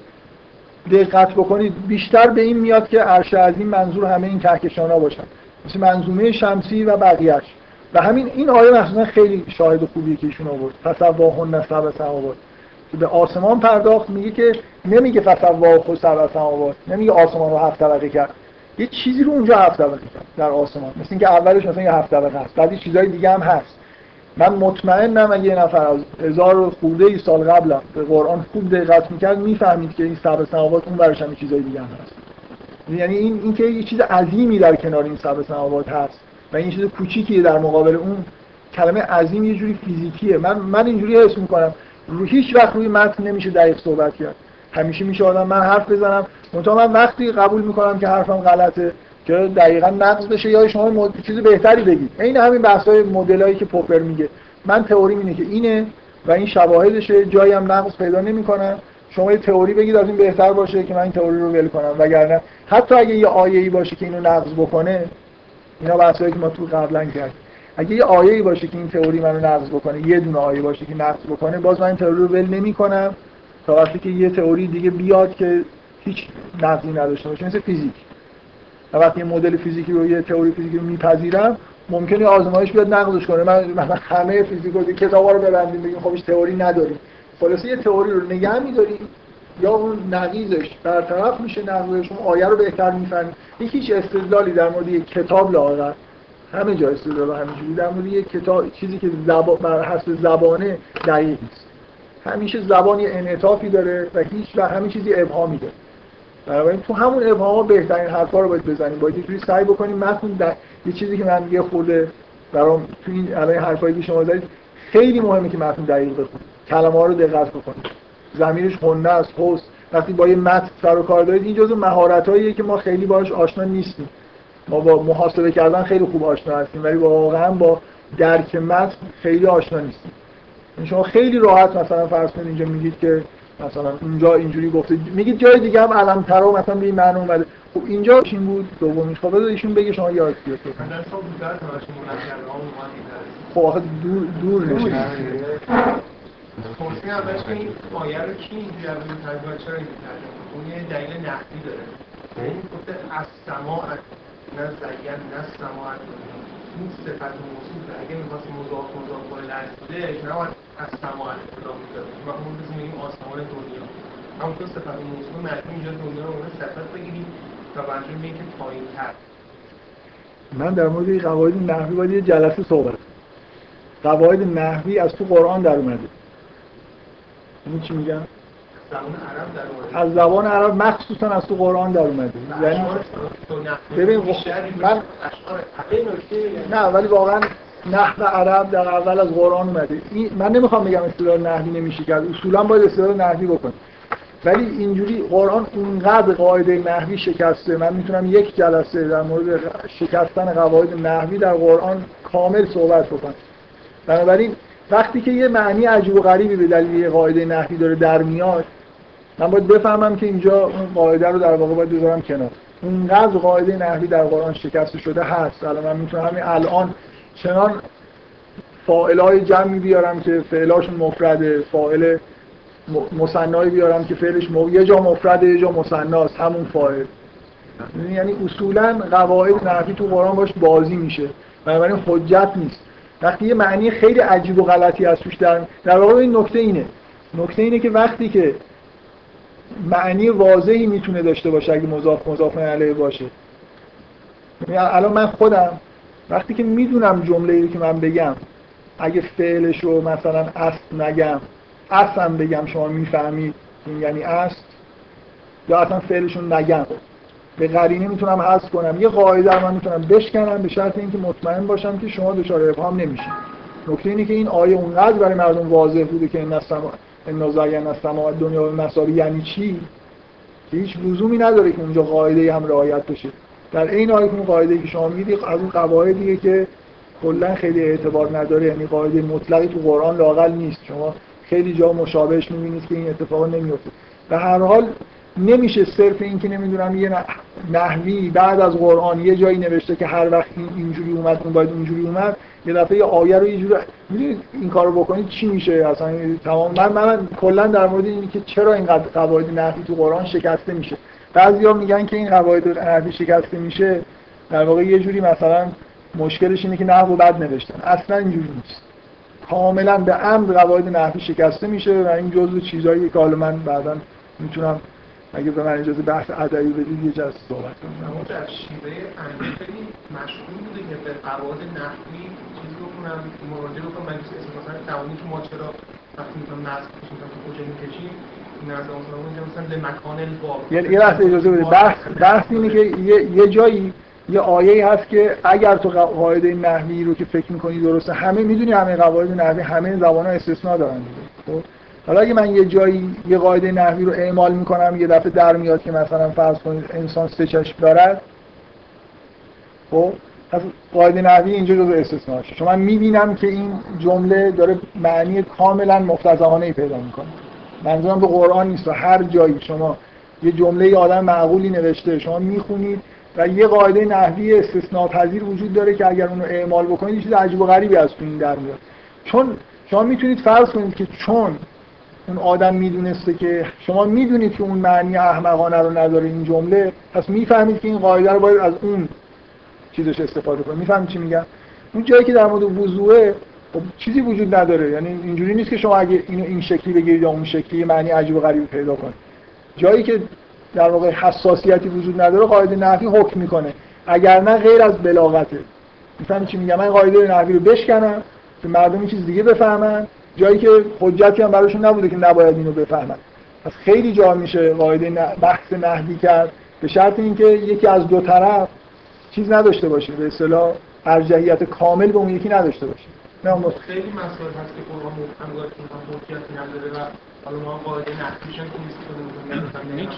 دقت بکنید بیشتر به این میاد که عرش عظیم منظور همه این کهکشان ها باشن. مثل منظومه شمسی و بقیهش و همین این آیه مثلا خیلی شاهد خوبیه که ایشون آورد. فسواهن سبع سماوات. که به آسمان پرداخت میگه که نمیگه خود سبع سماوات. نمیگه آسمان رو هفت طبقه کرد. یه چیزی رو اونجا هفت طبقه کرد در آسمان. مثل اینکه اولش مثلا یه هفت طبقه هست. بعد یه چیزای دیگه هم هست. من مطمئنم اگه یه نفر از هزار خورده ای سال قبلم به قرآن خوب دقت می‌کرد می‌فهمید که این سبع سماوات اون برش هم چیزای دیگه هم هست. یعنی این اینکه یه چیز عظیمی در کنار این سبع سماوات هست و این چیز کوچیکیه در مقابل اون کلمه عظیم یه جوری فیزیکیه. من من اینجوری حس می‌کنم. رو هیچ وقت روی متن نمیشه دقیق صحبت کرد. همیشه میشه آدم من حرف بزنم. منتها من وقتی قبول می‌کنم که حرفم غلطه که دقیقا نقض بشه یا شما مد... چیز بهتری بگید. این همین بحث های مدلایی که پوپر میگه. من تئوری اینه که اینه و این شواهدشه جایی هم نقض پیدا نمی‌کنم شما یه تئوری بگید از این بهتر باشه که من این تئوری رو ول کنم. وگرنه حتی اگه یه آیه‌ای باشه که اینو نقض بکنه اینا بحثایی که ما تو قبلا کردیم. اگه یه آیه‌ای باشه که این تئوری منو نقض بکنه یه دونه آیه باشه که نقض بکنه باز من این تئوری رو ول نمی‌کنم تا وقتی که یه تئوری دیگه بیاد که هیچ نقضی نداشته باشه. مثل فیزیک. و وقتی یه مدل فیزیکی رو یه تئوری فیزیکی رو میپذیرم ممکنه آزمایش بیاد نقضش کنه. من مثلا همه فیزیک رو کتابا رو ببندیم بگیم خب تئوری نداریم. خلاصه یه تئوری رو نگه می‌داریم یا اون نقیزش برطرف میشه نقیزش اون آیه رو بهتر می‌فهمیم هیچ استدلالی در مورد یک کتاب لاغر همه جا استدلال همینجوری در مورد یک کتاب چیزی که زبان بر حسب زبانه دقیق نیست. همیشه زبان یه انعطافی داره و هیچ و همه چیزی ابهامی داره. بنابراین تو همون ابهام بهترین حرفا رو باید بزنیم. باید یه سعی بکنیم متن در... یه چیزی که من یه خورده برام تو این الان حرفایی که شما زدید خیلی مهمه که متن دقیق بخونید کلمه ها رو دقت بکنید زمینش خونده است پست وقتی با یه متن سر و کار دارید این جزو مهارتاییه که ما خیلی باهاش آشنا نیستیم. ما با محاسبه کردن خیلی خوب آشنا هستیم ولی واقعا با درک متن خیلی آشنا نیستیم. یعنی شما خیلی راحت مثلا فرض کنید اینجا میگید که مثلا اونجا اینجوری گفته. میگید جای دیگه هم علم ترا مثلا به این معنی اومده. خب اینجا این بود؟ دومیش. خب بذار ایشون بگه شما یاد بیاد خب آخه دور دور نشه توصیه اولش که این آیه رو کی اینجوری از این ترجمه چرا این ترجمه اون یه دلیل نقدی داره. این گفته از سماع نه زین نه سماع این صفت موصول اگه می‌خواست مضاف مضاف کنه لرزیدش نباید از سماع اطلاع می‌داد و اون بزن میگیم آسمان دنیا. همونطور صفت موصول معنی اینجا دنیا رو اون صفت بگیریم تا بنجور میگه که پایین تر من در مورد این قواعد نحوی باید یه جلسه صحبت قواعد نحوی از تو قرآن در اومده. این چی میگم؟ از زبان عرب مخصوصا از تو قرآن در اومده. یعنی ببین من نه ولی واقعا نحو عرب در اول از قرآن اومده. من نمی‌خوام بگم استدلال نحوی نمیشه کرد اصولا باید استدلال نحوی بکنیم ولی اینجوری قرآن اونقدر قاعده نحوی شکسته من می‌تونم یک جلسه در مورد شکستن قواعد نحوی در قرآن کامل صحبت بکنم. بنابراین وقتی که یه معنی عجیب و غریبی به دلیل یه قاعده نحوی داره در میاد من باید بفهمم که اینجا قاعده رو در واقع باید بذارم کنار. اونقدر قاعده نحوی در قرآن شکسته شده هست. الان من می‌تونم همین الان چنان فاعلای جمعی بیارم که فعلاشون مفرده فاعل مصنعی بیارم که فعلش مو... یه جا مفرده یه جا مصنعاست همون فاعل. یعنی اصولا قواعد نحوی تو قرآن باش بازی میشه. بنابراین حجت نیست. وقتی یه معنی خیلی عجیب و غلطی از توش در در واقع این نکته اینه. نکته اینه که وقتی که معنی واضحی می‌تونه داشته باشه اگه مضاف مضاف علیه باشه. یعنی الان من خودم وقتی که می‌دونم جمله ای که من بگم اگه فعلش رو مثلا است نگم اصلا بگم شما می‌فهمید این یعنی است یا اصلا فعلشون نگم. به قرینه می‌تونم حذف کنم. یه قاعده من می‌تونم بشکنم به شرط اینکه مطمئن باشم که شما دچار ابهام نمیشید. نکته اینه که این آیه اونقدر برای مردم واضح بوده که این نسما این زین السما دنیا مساوی یعنی چی؟ هیچ لزومی نداره که اونجا قاعده هم رعایت بشه. در این آیه اون قاعده که شما میگید از اون قواعدیه که کلا خیلی اعتبار نداره یعنی قاعده مطلقی تو قرآن لاقل نیست. شما خیلی جا مشابهش می‌بینید که این اتفاق نمیفته به هر حال نمیشه صرف این که نمی‌دونم یه نحوی بعد از قرآن یه جایی نوشته که هر وقت این اینجوری اومد اون باید اینجوری اومد یه دفعه یه آیه رو یه جوری می‌دونید این کارو بکنید چی میشه؟ اصلا تمام من من کلا در مورد اینی که چرا این قواعد نحوی تو قرآن شکسته میشه. بعضیا میگن که این قواعد نحوی شکسته میشه در واقع یه جوری مثلا مشکلش اینه که نحو بد نوشتن. اصلا اینجوری نیست. کاملا به عمد قواعد نحوی شکسته میشه و این جزء چیزایی که حالا من بعدا می‌تونم اگه به من اجازه بحث ادبی بدید یه جلسه صحبت کنم. در شیوه خیلی مشغول بوده که به قواعد نحوی چیزی بکنم مراجعه بکنم من مثلا تمامی که ما چرا وقتی می‌تونم نصب کشیم تا کجا می‌کشیم یه لحظه اجازه بده بحث بحث اینه که یه, یه جایی یه آیه هست که اگر تو قاعده نحوی رو که فکر می‌کنی درسته همه می‌دونی همه قواعد نحوی همه زبان ها استثناء دارن دیگه. خب؟ حالا اگه من یه جایی یه قاعده نحوی رو اعمال می‌کنم یه دفعه در میاد که مثلا فرض کنید انسان سه چشم دارد خب؟ پس قاعده نحوی اینجا جزء استثناءشه شما من می‌بینم که این جمله داره معنی کاملا مفتزهانه ای پیدا می‌کنه. منظورم به قرآن نیست. و هر جایی شما یه جمله آدم معقولی نوشته شما می‌خونید و یه قاعده نحوی استثناء پذیر وجود داره که اگر اونو اعمال بکنید یه چیز عجیب و غریبی از تو این در میاد. چون شما می‌تونید فرض کنید که چون اون آدم می‌دونسته که شما می‌دونید که اون معنی احمقانه رو نداره این جمله پس می‌فهمید که این قاعده رو باید از اون چیزش استفاده کنید می‌فهمید چی میگم؟ اون جایی که در مورد وضوعه خب چیزی وجود نداره. یعنی اینجوری نیست که شما اگه اینو این شکلی بگیرید یا اون شکلی معنی عجیب و غریبی پیدا کنید. جایی که در واقع حساسیتی وجود نداره قاعده نحوی حکم می‌کنه. اگر نه غیر از بلاغته. می‌فهمی چی میگم؟ من قاعده نحوی رو بشکنم که مردم چیز دیگه بفهمن. جایی که حجتی هم براشون نبوده که نباید اینو بفهمن. پس خیلی جا میشه قاعده بحث نحوی کرد. به شرط اینکه یکی از دو طرف چیز نداشته باشه. به اصطلاح ارجحیت کامل به اون یکی نداشته باشه. نه خیلی مسائل هست که قرآن محکم داره که هم نداره و حالا ما قاعده نحویش هم که نیست.